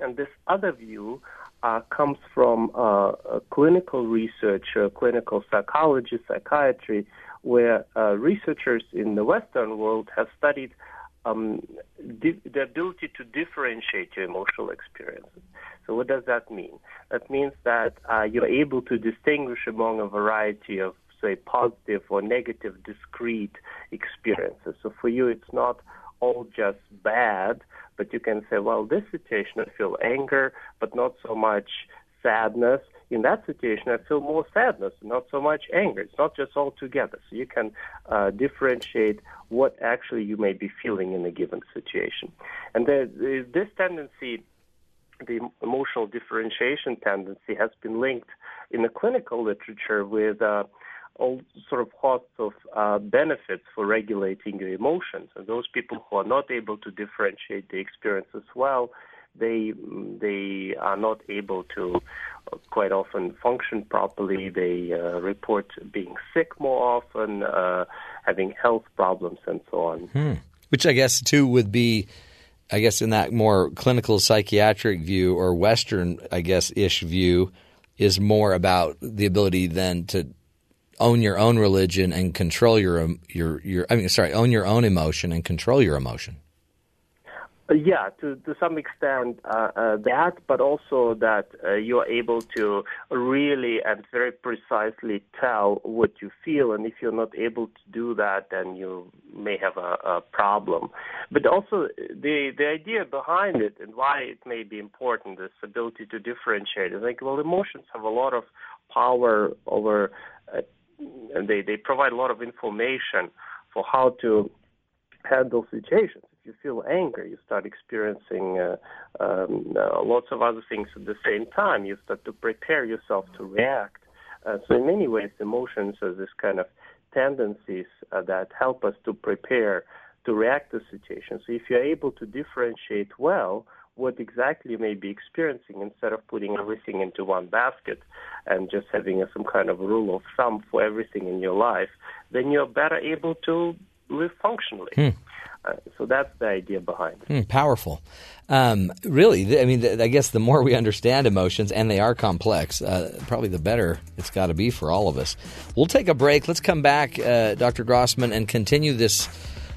and this other view uh, comes from uh, clinical research, clinical psychology, psychiatry, where uh, researchers in the Western world have studied um, di- the ability to differentiate your emotional experiences. So, what does that mean? That means that uh, you're able to distinguish among a variety of, say, positive or negative discrete experiences. So, for you, it's not all just bad, but you can say, well, this situation I feel anger, but not so much sadness. in that situation, I feel more sadness, not so much anger. It's not just all together. So you can uh, differentiate what actually you may be feeling in a given situation. And this tendency, the emotional differentiation tendency, has been linked in the clinical literature with uh, all sort of hosts of uh, benefits for regulating your emotions. And those people who are not able to differentiate the experience as well, they they are not able to uh, quite often function properly. They uh, report being sick more often, uh, having health problems, and so on. Hmm. Which I guess too would be. I guess in that more clinical psychiatric view or Western, I guess, ish view, is more about the ability then to own your own religion and control your your your. I mean, sorry, own your own emotion and control your emotion. Uh, yeah, to to some extent uh, uh, that, but also that uh, you are able to really and very precisely tell what you feel, and if you're not able to do that, then you may have a, a problem. But also the the idea behind it and why it may be important, this ability to differentiate. I think well, emotions have a lot of power over, uh, and they they provide a lot of information for how to handle situations If you feel anger, you start experiencing uh, um, uh, lots of other things at the same time. You start to prepare yourself to react. Uh, so in many ways, emotions are this kind of tendencies uh, that help us to prepare to react to situations. So if you're able to differentiate well what exactly you may be experiencing instead of putting everything into one basket and just having some kind of rule of thumb for everything in your life, then you're better able to live functionally. Hmm. Uh, so that's the idea behind it. Mm, powerful. Um, really, I mean, I guess the more we understand emotions, and they are complex, uh, probably the better it's got to be for all of us. We'll take a break. Let's come back, uh, Dr. Grossmann, and continue this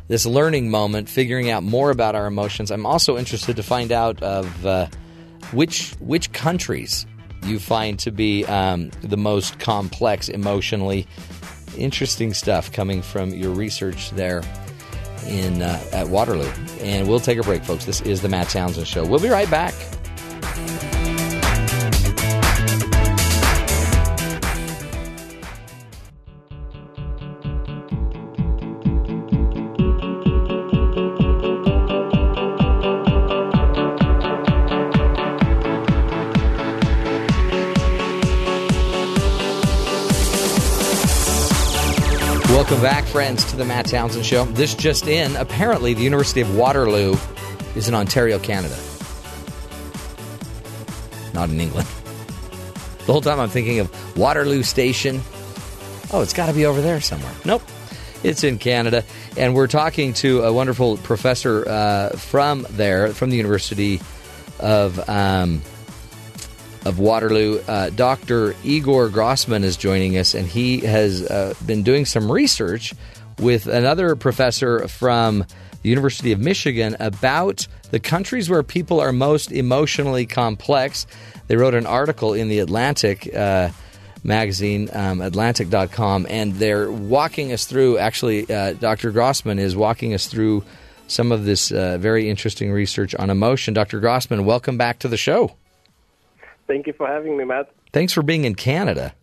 this learning moment, figuring out more about our emotions. I'm also interested to find out of uh, which which countries you find to be um, the most complex emotionally. Interesting stuff coming from your research there in uh, at Waterloo. And we'll take a break, folks. This is the Matt Townsend Show. We'll be right back. Friends, to the Matt Townsend Show. This just in apparently, the University of Waterloo is in Ontario, Canada, not in England. The whole time I'm thinking of Waterloo Station. Oh, it's got to be over there somewhere. Nope. It's in Canada. And we're talking to a wonderful professor uh, from there, from the University of. Um, of Waterloo. Uh, Dr. Igor Grossmann is joining us, and he has uh, been doing some research with another professor from the University of Michigan about the countries where people are most emotionally complex. They wrote an article in the Atlantic. Uh, magazine, um, Atlantic.com, and they're walking us through. Actually, uh, Dr. Grossmann is walking us through some of this uh, very interesting research on emotion. Dr. Grossmann, welcome back to the show. Thank you for having me, Matt. Thanks for being in Canada.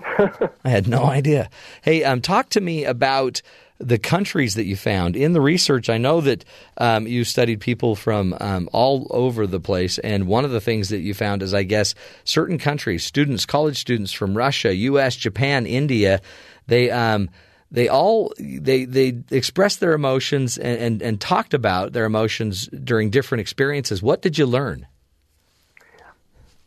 I had no idea. Hey, um, talk to me about the countries that you found in the research. I know that um, you studied people from um, all over the place, and one of the things that you found is, I guess, certain countries, students, college students from Russia, U.S., Japan, India, they um, they all they they expressed their emotions and, and, and talked about their emotions during different experiences. What did you learn?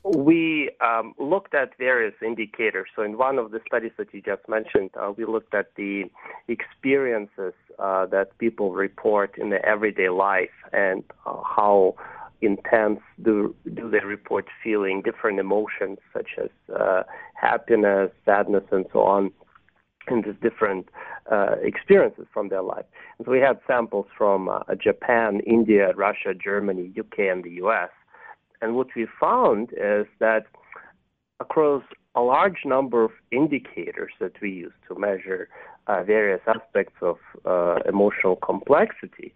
We um, looked at various indicators. So, in one of the studies that you just mentioned, uh, we looked at the experiences uh, that people report in their everyday life and uh, how intense do, do they report feeling different emotions such as uh, happiness, sadness, and so on, in these different uh, experiences from their life. And so, we had samples from uh, Japan, India, Russia, Germany, UK, and the US. And what we found is that across a large number of indicators that we use to measure uh, various aspects of uh, emotional complexity,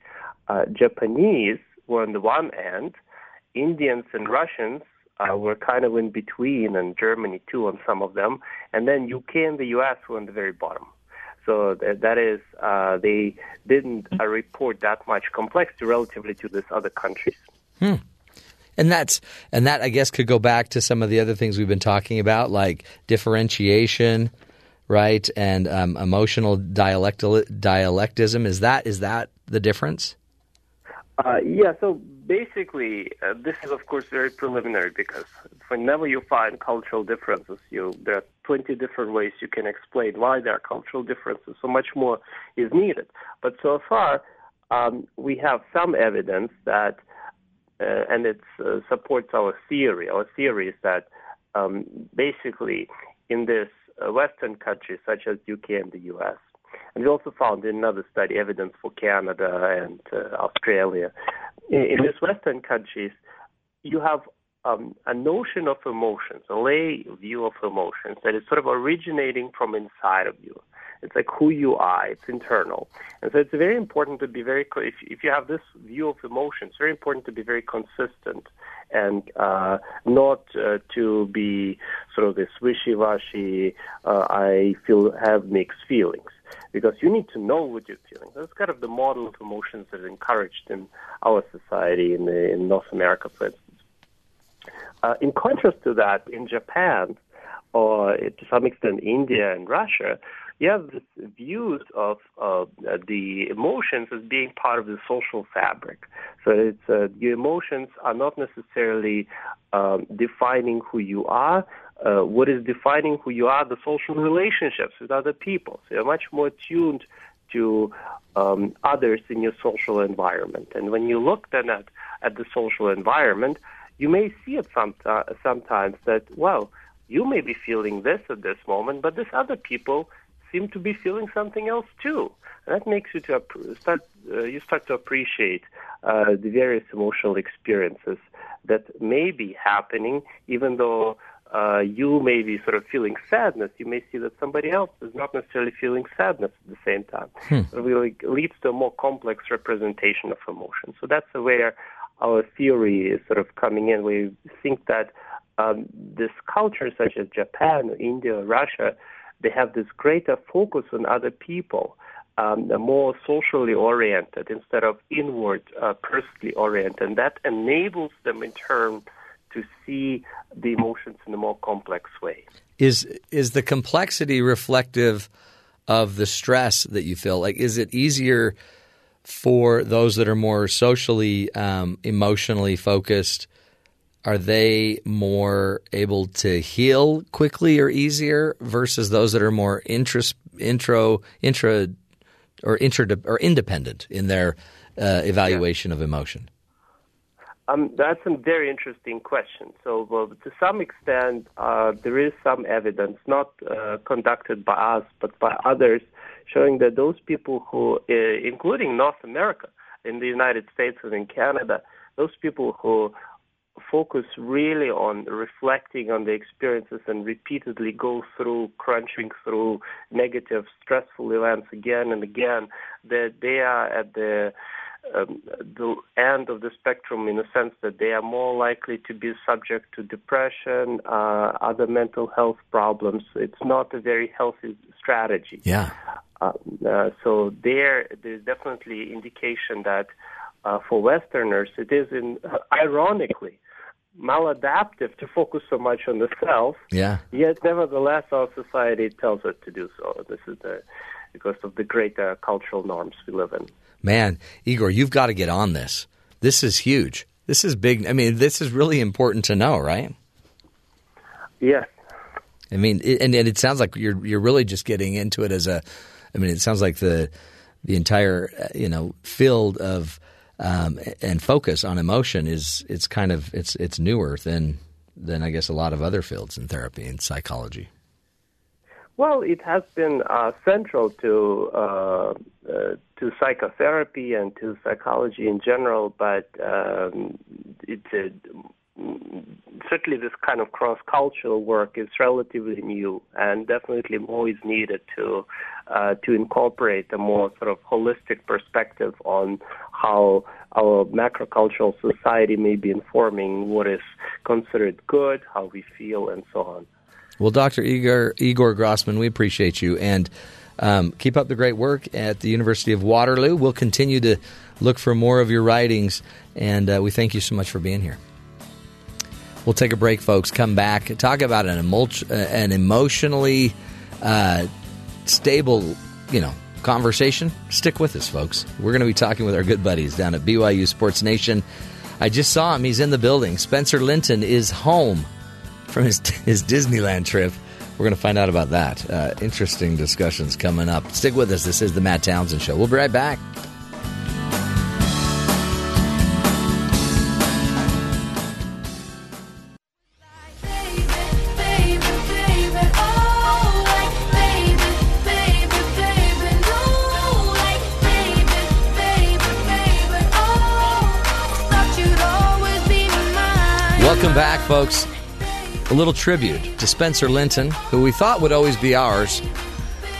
uh, Japanese were on the one end, Indians and Russians uh, were kind of in between, and Germany too on some of them, and then UK and the US were on the very bottom. So that, is, uh, they didn't uh, report that much complexity relatively to these other countries. Hmm. And that's and that I guess could go back to some of the other things we've been talking about, like differentiation, right, and um, emotional dialectal dialectism. Is that is that the difference? Uh, yeah, so basically, uh, this is of course very preliminary because whenever you find cultural differences, you there are 20 different ways you can explain why there are cultural differences. So much more is needed. But so far, um, we have some evidence that, and it uh, supports our theory. Our theory is that um, basically in this uh, Western countries such as UK and the US, and we also found in another study evidence for Canada and uh, Australia. In, in these Western countries, you have um, a notion of emotions, a lay view of emotions that is sort of originating from inside of you. It's like who you are. It's internal, and so it's very important to be very. If, if you have this view of emotions, it's very important to be very consistent and uh, not uh, to be sort of this wishy-washy. Uh, I feel have mixed feelings because you need to know what you're feeling. That's kind of the model of emotions that is encouraged in our society in, the, in North America, for instance. Uh, in contrast to that, in Japan, or to some extent India and Russia, you have this views of uh, the emotions as being part of the social fabric. So it's uh, your emotions are not necessarily um, defining who you are. Uh, what is defining who you are? The social relationships with other people. So you're much more tuned to um, others in your social environment. And when you look then at, at the social environment, you may see it some, sometimes that, well, you may be feeling this at this moment, but this other people seem to be feeling something else too. And that makes you to start uh, you start to appreciate uh, the various emotional experiences that may be happening, even though uh, you may be sort of feeling sadness. You may see that somebody else is not necessarily feeling sadness at the same time. Hmm. It really leads to a more complex representation of emotion. So that's where our theory is sort of coming in. We think that um, this culture, such as Japan, India, Russia, they have this greater focus on other people. Um, more socially oriented instead of inward, uh, personally oriented. And that enables them in turn to see the emotions in a more complex way. Is is the complexity reflective of the stress that you feel? Like, is it easier for those that are more socially, um, emotionally focused are they more able to heal quickly or easier versus those that are more intro, intra, or intra, or independent in their uh, evaluation yeah. of emotion? Um, that's a very interesting question. So, well, to some extent, uh, there is some evidence, not uh, conducted by us, but by others, showing that those people who, uh, including North America, in the United States and in Canada, those people who focus really on reflecting on the experiences and repeatedly go through crunching through negative stressful events again and again that they are at the um, the end of the spectrum in the sense that they are more likely to be subject to depression, uh, other mental health problems. It's not a very healthy strategy. Yeah. Uh, uh, so there, there's definitely indication that uh, for Westerners, it is in, ironically maladaptive to focus so much on the self. Yeah. Yet, nevertheless, our society tells us to do so. This is the, because of the great uh, cultural norms we live in. Man, Igor, you've got to get on this. This is huge. This is big. I mean, this is really important to know, right? Yes. I mean, it, and, and it sounds like you're you're really just getting into it as a. I mean, it sounds like the the entire uh, you know field of um, and focus on emotion is it's kind of it's it's newer than than I guess a lot of other fields in therapy and psychology. Well, it has been uh, central to uh, uh, to psychotherapy and to psychology in general, but um, it, certainly this kind of cross-cultural work is relatively new, and definitely more is needed to uh, to incorporate a more sort of holistic perspective on how our macrocultural society may be informing what is considered good, how we feel, and so on. Well, Dr. Igor, Igor Grossmann, we appreciate you. And um, keep up the great work at the University of Waterloo. We'll continue to look for more of your writings, and uh, we thank you so much for being here. We'll take a break, folks. Come back, talk about an, emo- uh, an emotionally uh, stable, you know, conversation. Stick with us, folks. We're going to be talking with our good buddies down at BYU Sports Nation. I just saw him. He's in the building. Spencer Linton is home from his his Disneyland trip. We're going to find out about that. Uh, interesting discussions coming up. Stick with us. This is the Matt Townsend Show. We'll be right back. Welcome back, folks. A little tribute to Spencer Linton, who we thought would always be ours.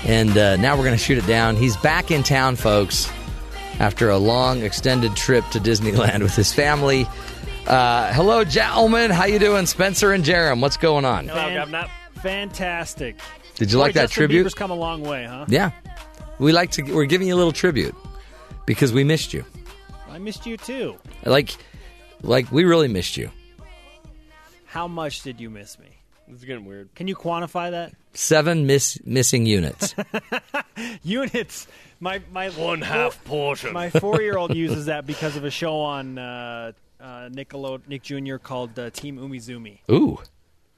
And uh, now we're going to shoot it down. He's back in town, folks, after a long, extended trip to Disneyland with his family. Uh, hello, gentlemen. How you doing, Spencer and Jerem? What's going on? Hello, fantastic. Did you Boy, like that Justin tribute? Bieber's come a long way, huh? Yeah, we like to. We're giving you a little tribute because we missed you. I missed you too. Like, like we really missed you. How much did you miss me? It's getting weird. Can you quantify that? Seven miss missing units. Units. My my One half portion. My four year old uses that because of a show on uh, uh, Nickelode- Nick Jr. called uh, Team Umizoomi. Ooh,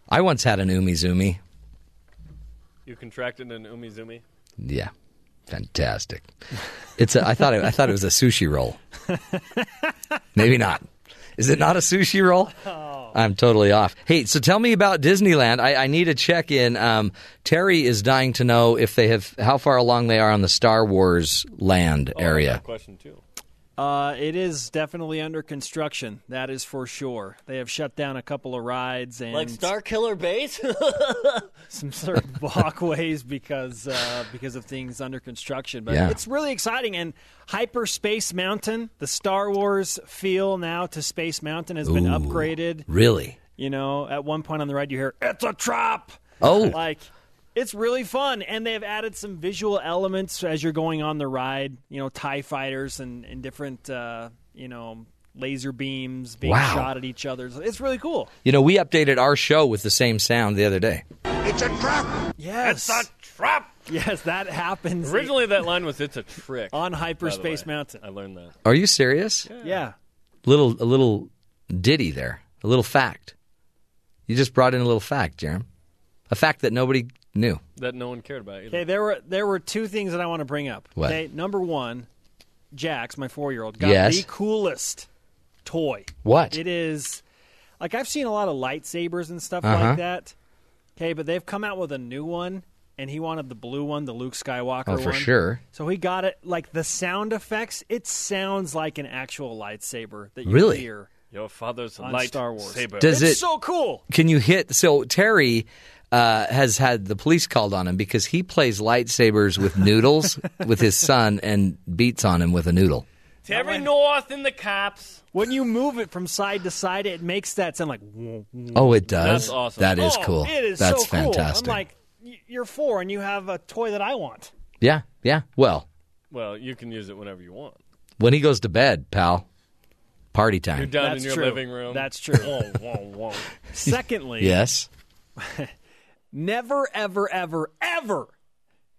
I once had an umizoomi. You contracted an umizoomi? Yeah, fantastic. It's a, I thought it, I thought it was a sushi roll. Maybe not. Is it not a sushi roll? I'm totally off. Hey, so tell me about Disneyland. I, I need a check in. Um, Terry is dying to know if they have how far along they are on the Star Wars land area. Question two. Uh, it is definitely under construction. That is for sure. They have shut down a couple of rides and Like Star Killer Base? some sort of walkways because uh, because of things under construction. But Yeah. it's really exciting. And Hyperspace Mountain, the Star Wars feel now to Space Mountain has been upgraded. Really? You know, at one point on the ride, you hear "It's a trap." Oh. like it's really fun, and they've added some visual elements as you're going on the ride. You know, Tie fighters and, and different uh, you know laser beams being Wow. shot at each other. It's really cool. You know, we updated our show with the same sound the other day. It's a trap. Yes, It's a trap. Yes, that happens. Originally, that line was "It's a trick" on Hyperspace. Mountain. I learned that. Are you serious? Yeah. Little a little ditty there, a little fact. You just brought in a little fact, Jeremy. A fact that nobody knew. That no one cared about either. Okay, there were there were two things that I want to bring up. What? Okay, number one, Jax, my four year old, got Yes. the coolest toy. What? It is like I've seen a lot of lightsabers and stuff Uh-huh. like that. Okay, but they've come out with a new one, and he wanted the blue one, the Luke Skywalker Oh, for one. sure. So he got it. Like the sound effects, it sounds like an actual lightsaber that you Really? hear. Your father's on light Star Wars. saber. Does it's it- so cool. Can you hit? So Terry uh, has had the police called on him because he plays lightsabers with noodles with his son and beats on him with a noodle. Terry North in the cops. When you move it from side to side, it makes that sound like. Oh, it does. That's awesome. That is Oh, cool. It is That's so cool. fantastic. I'm like, you're four and you have a toy that I want. yeah, yeah. Well, Well, you can use it whenever you want. when he goes to bed, pal, party time. You're down That's in your true. living room. That's true. Whoa, whoa, whoa. Secondly, Yes. never, ever, ever, ever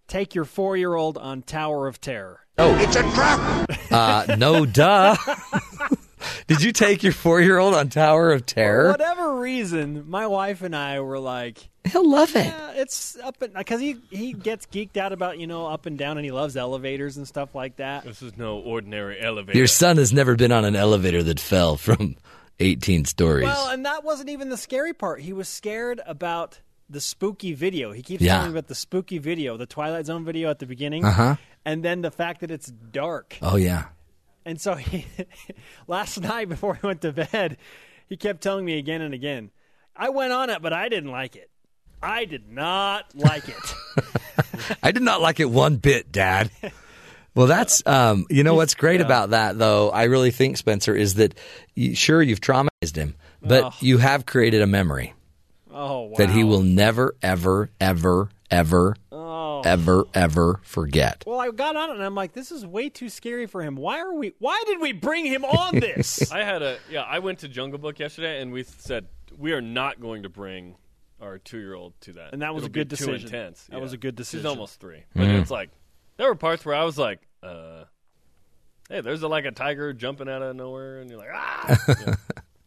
take your four year old on Tower of Terror. Oh, it's a trap. Uh, no, duh. Did you take your four-year-old on Tower of Terror? For whatever reason, my wife and I were like, He'll love it. yeah, it's up and because he he gets geeked out about you know up and down and he loves elevators and stuff like that. This is no ordinary elevator. Your son has never been on an elevator that fell from 18 stories. Well, and that wasn't even the scary part. He was scared about the spooky video. He keeps Yeah. telling me about the spooky video, the Twilight Zone video at the beginning, Uh-huh. and then the fact that it's dark. oh yeah. And so he, last night before he went to bed, he kept telling me again and again. I went on it, but I didn't like it. I did not like it. I did not like it one bit, Dad. Well, that's um, you know what's great about that though. I really think Spencer is that you, sure you've traumatized him, but Oh. you have created a memory oh wow. that he will never, ever, ever, ever, Oh. ever, ever forget. Well, I got on it and I'm like, this is way too scary for him. Why are we? Why did we bring him on this? I had a yeah. I went to Jungle Book yesterday, and we said we are not going to bring our two-year-old to that, And that was It'll a good be decision. Too intense. That Yeah. was a good decision. She's decision. almost three, but Mm. it's like there were parts where I was like, uh, "Hey, there's a, like a tiger jumping out of nowhere," and you're like, "Ah!" Yeah.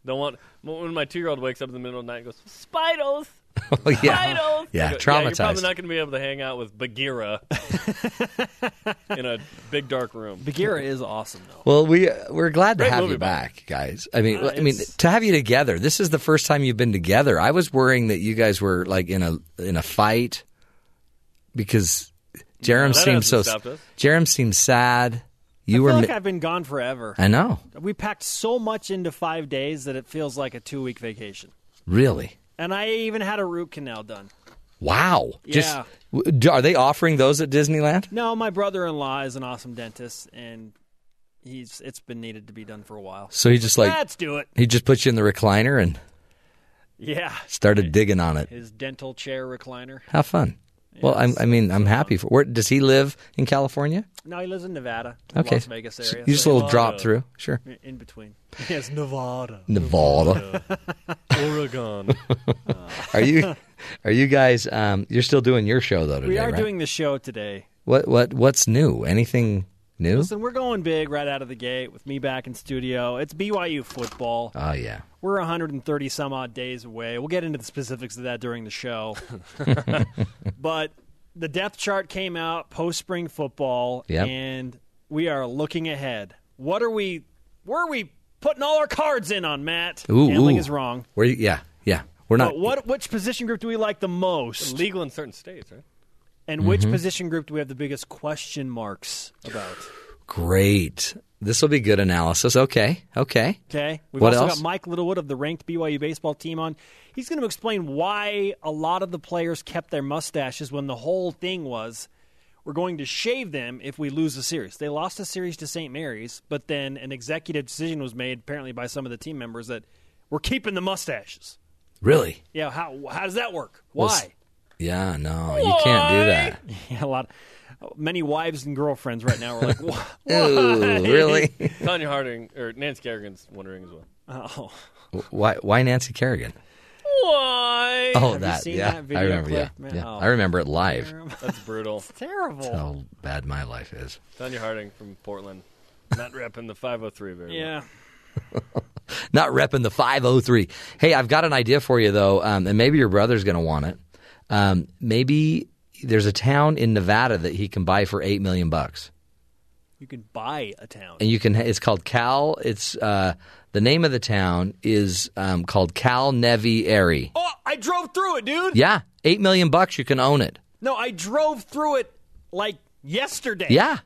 Don't want when my two-year-old wakes up in the middle of the night and goes, "Spidos." Oh, yeah. Spidos! Yeah, I go, You're probably not going to be able to hang out with Bagheera in a big dark room. Bagheera is awesome though. Well, we we're glad to Great have you by the back, guys. I mean, Uh, I mean, to have you together. This is the first time you've been together. I was worrying that you guys were like in a in a fight because Jerem that seems so. hasn't stopped us. Jerem seems sad. You I were. feel like mi- I've been gone forever. I know. We packed so much into five days that it feels like a two-week vacation. Really. And I even had a root canal done. Wow. Just Yeah. do- are they offering those at Disneyland? No, my brother-in-law is an awesome dentist, and he's it's been needed to be done for a while. So he just like let's do it. He just puts you in the recliner and Yeah, started digging on it. his dental chair recliner. How fun. Well, I'm, I mean, I'm happy for. Where does he live in California? No, he lives in Nevada, Okay. Las Vegas So area. you just a little drop through, sure. In between. Yes, Nevada. Nevada. Oregon. are you? Are you guys? Um, you're still doing your show though today, we are right? doing the show today. What? What? What's new? Anything new? Listen, we're going big right out of the gate with me back in studio. It's BYU football. Oh yeah. We're 130 some odd days away. We'll get into the specifics of that during the show. but the depth chart came out post spring football, Yep. and we are looking ahead. What are we? Where are we putting all our cards in on, Matt? Ooh, Gambling ooh. is wrong. Where? you- Yeah, yeah. We're not. But what? Which position group do we like the most? legal in certain states, right? And which Mhm. position group do we have the biggest question marks about? Great. This will be good analysis. Okay. Okay. Okay. We've What also else? got Mike Littlewood of the ranked BYU baseball team on. He's going to explain why a lot of the players kept their mustaches when the whole thing was we're going to shave them if we lose the series. They lost the series to St. Mary's, but then an executive decision was made, apparently by some of the team members, that we're keeping the mustaches. Really? Yeah. How how does that work? Why? s- Yeah. No, you can't do that. Yeah, a lot. Many wives and girlfriends right now are like, "Why?" Ooh, really? Tonya Harding or Nancy Kerrigan's wondering as well. Oh, Why? Why Nancy Kerrigan? Why? Oh, Have you that. seen yeah, that video I remember. clip, yeah, man? yeah. Oh. I remember it live. That's brutal. it's terrible. That's how bad my life is. Tonya Harding from Portland, not repping the 503 very Yeah. Not repping the 503. Hey, I've got an idea for you though, um, and maybe your brother's going to want it. Um, maybe there's a town in Nevada that he can buy for eight million bucks, You can buy a town. and you can. It's called Cal. It's uh, the name of the town is um, called Cal Nev Ari. Oh, I drove through it, dude. Yeah, eight million bucks. You can own it. No, I drove through it like yesterday. Yeah.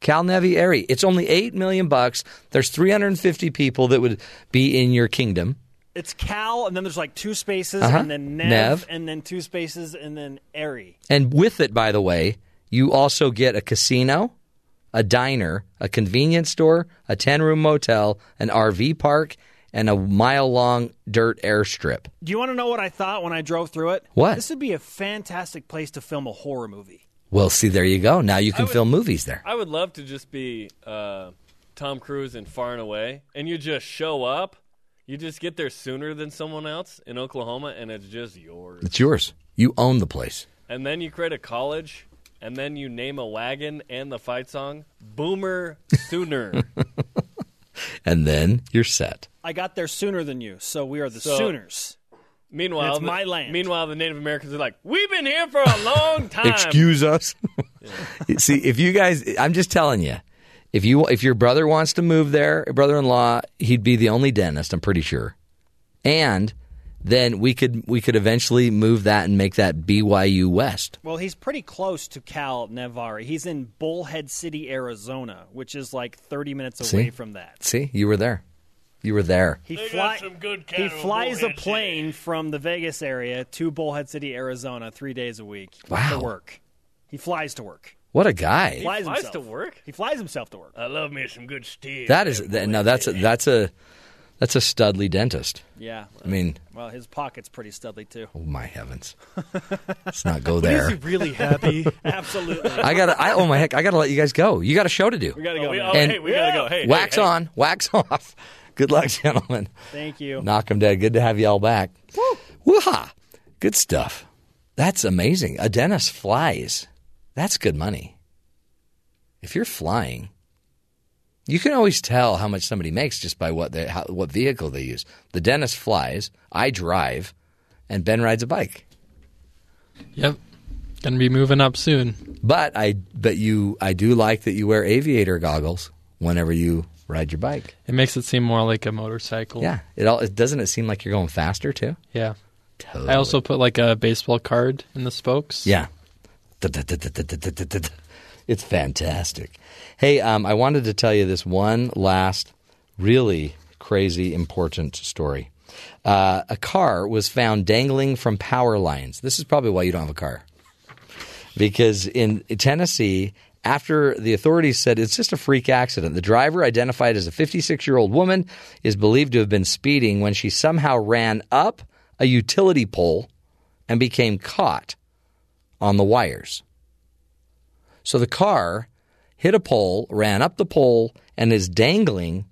Cal Nev Ari. It's only eight million bucks. There's 350 people that would be in your kingdom. It's Cal, and then there's like two spaces, Uh-huh. and then Nev, Nev. and then two spaces, and then Airy. And with it, by the way, you also get a casino, a diner, a convenience store, a 10 room motel, an RV park, and a mile long dirt airstrip. Do you want to know what I thought when I drove through it? What? This would be a fantastic place to film a horror movie. Well, see, there you go. Now you can would- film movies there. I would love to just be uh, Tom Cruise in Far and Away, and you just show up. You just get there sooner than someone else in Oklahoma, and it's just yours. It's yours. You own the place. And then you create a college, and then you name a wagon and the fight song Boomer Sooner. And then you're set. I got there sooner than you, so we are the So- Sooners. meanwhile, It's the- my land. Meanwhile, the Native Americans are like, "We've been here for a long time." Excuse us. See, if you guys, I'm just telling you, if you if your brother wants to move there, brother-in-law, he'd be the only dentist. I'm pretty sure, and then we could we could eventually move that and make that BYU West. Well, he's pretty close to Cal Nev Ari. He's in Bullhead City, Arizona, which is like 30 minutes away See? from that. See, you were there. You were there. He, fly- some good he flies a Bullhead plane from the Vegas area to Bullhead City, Arizona, three days a week Wow. to work. He flies to work. What a guy. He flies, flies himself. to work? He flies himself to work. I love me some good steak. That is th- no. That's a, that's a that's a studly dentist. Yeah. I mean, Well, his pocket's pretty studly too. oh my heavens, let's not go But is there. he really happy? Absolutely. I gotta. I, oh my heck! I gotta let you guys go. You got a show to do. We gotta go. Oh, we- oh, And hey, we gotta go. Hey, wax hey, hey. on, wax off. Good luck, gentlemen. Thank you. Knock 'em dead. Good to have you all back. Woo-ha. Good stuff. That's amazing. A dentist flies. That's good money. If you're flying, you can always tell how much somebody makes just by what they how, what vehicle they use. The dentist flies. I drive, and Ben rides a bike. Yep. Gonna be moving up soon. But I but you I do like that you wear aviator goggles whenever you ride your bike. It makes it seem more like a motorcycle. Yeah. It all it doesn't it seem like you're going faster too? Yeah. Totally. I also put like a baseball card in the spokes. Yeah. It's fantastic. Hey, um, I wanted to tell you this one last really crazy important story. Uh, a car was found dangling from power lines. This is probably why you don't have a car. Because in Tennessee, after the authorities said it's just a freak accident, the driver, identified as a 56 year old woman, is believed to have been speeding when she somehow ran up a utility pole and became caught on the wires. So the car hit a pole, ran up the pole, and is dangling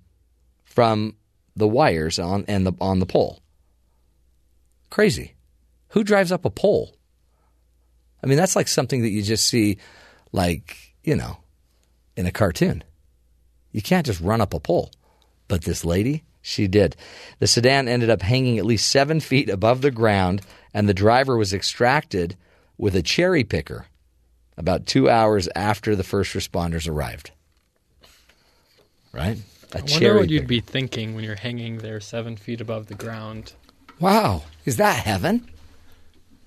from the wires on and the on the pole. Crazy. Who drives up a pole? I mean, that's like something that you just see, like you know, in a cartoon. You can't just run up a pole. But this lady, she did. The sedan ended up hanging at least seven feet above the ground, and the driver was extracted with a cherry picker about two hours after the first responders arrived. Right? A I wonder cherry what you'd be thinking when you're hanging there seven feet above the ground. Wow. Is that heaven?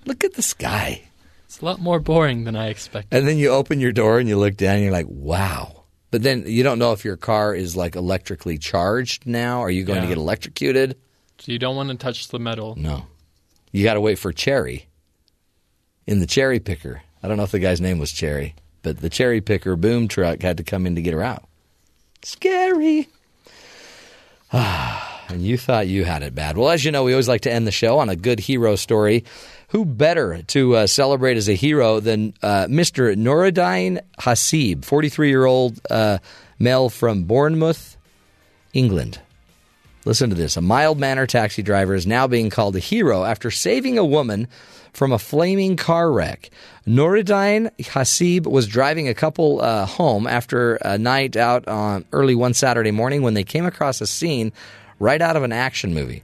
Look at the sky. It's a lot more boring than I expected. And then you open your door and you look down and you're like, wow. But then you don't know if your car is like electrically charged now. Are you going to get electrocuted? So you don't want to touch the metal. No. You got to wait for Cherry in the cherry picker. I don't know if the guy's name was Cherry, but the cherry picker boom truck had to come in to get her out. Scary. and you thought you had it bad. Well, as you know, we always like to end the show on a good hero story. Who better to uh, celebrate as a hero than uh, Mr. Noureddin Hasib, 43 year old uh, male from Bournemouth, England. Listen to this. A mild mannered taxi driver is now being called a hero after saving a woman from a flaming car wreck. Noureddin Hasib was driving a couple uh, home after a night out on early one Saturday morning when they came across a scene right out of an action movie.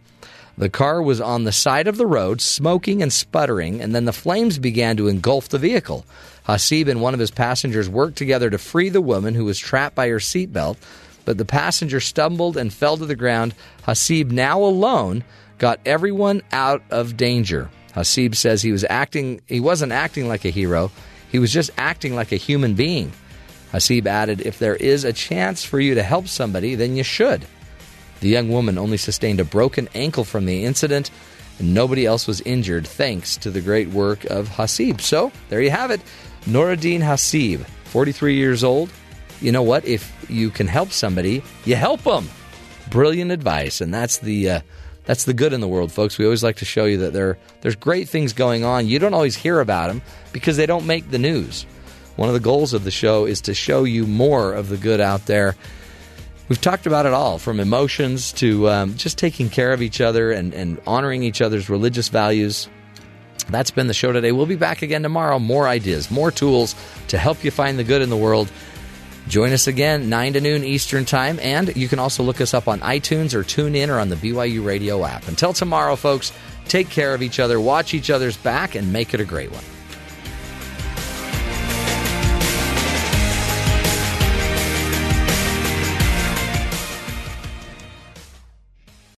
The car was on the side of the road, smoking and sputtering, and then the flames began to engulf the vehicle. Hasib and one of his passengers worked together to free the woman who was trapped by her seatbelt, but the passenger stumbled and fell to the ground. Hasib, now alone, got everyone out of danger. Hasib says he was acting he wasn't acting like a hero, he was just acting like a human being. Hasib added, If there is a chance for you to help somebody, then you should. The young woman only sustained a broken ankle from the incident, and nobody else was injured thanks to the great work of Hasib. So, there you have it. Noureddin Hasib, 43 years old. You know what? If you can help somebody, you help them. Brilliant advice, and that's the uh, that's the good in the world, folks. We always like to show you that there there's great things going on. You don't always hear about them because they don't make the news. One of the goals of the show is to show you more of the good out there. We've talked about it all from emotions to um, just taking care of each other and, and honoring each other's religious values. That's been the show today. We'll be back again tomorrow. More ideas, more tools to help you find the good in the world. Join us again, 9 to noon Eastern Time. And you can also look us up on iTunes or tune in or on the BYU radio app. Until tomorrow, folks, take care of each other, watch each other's back, and make it a great one.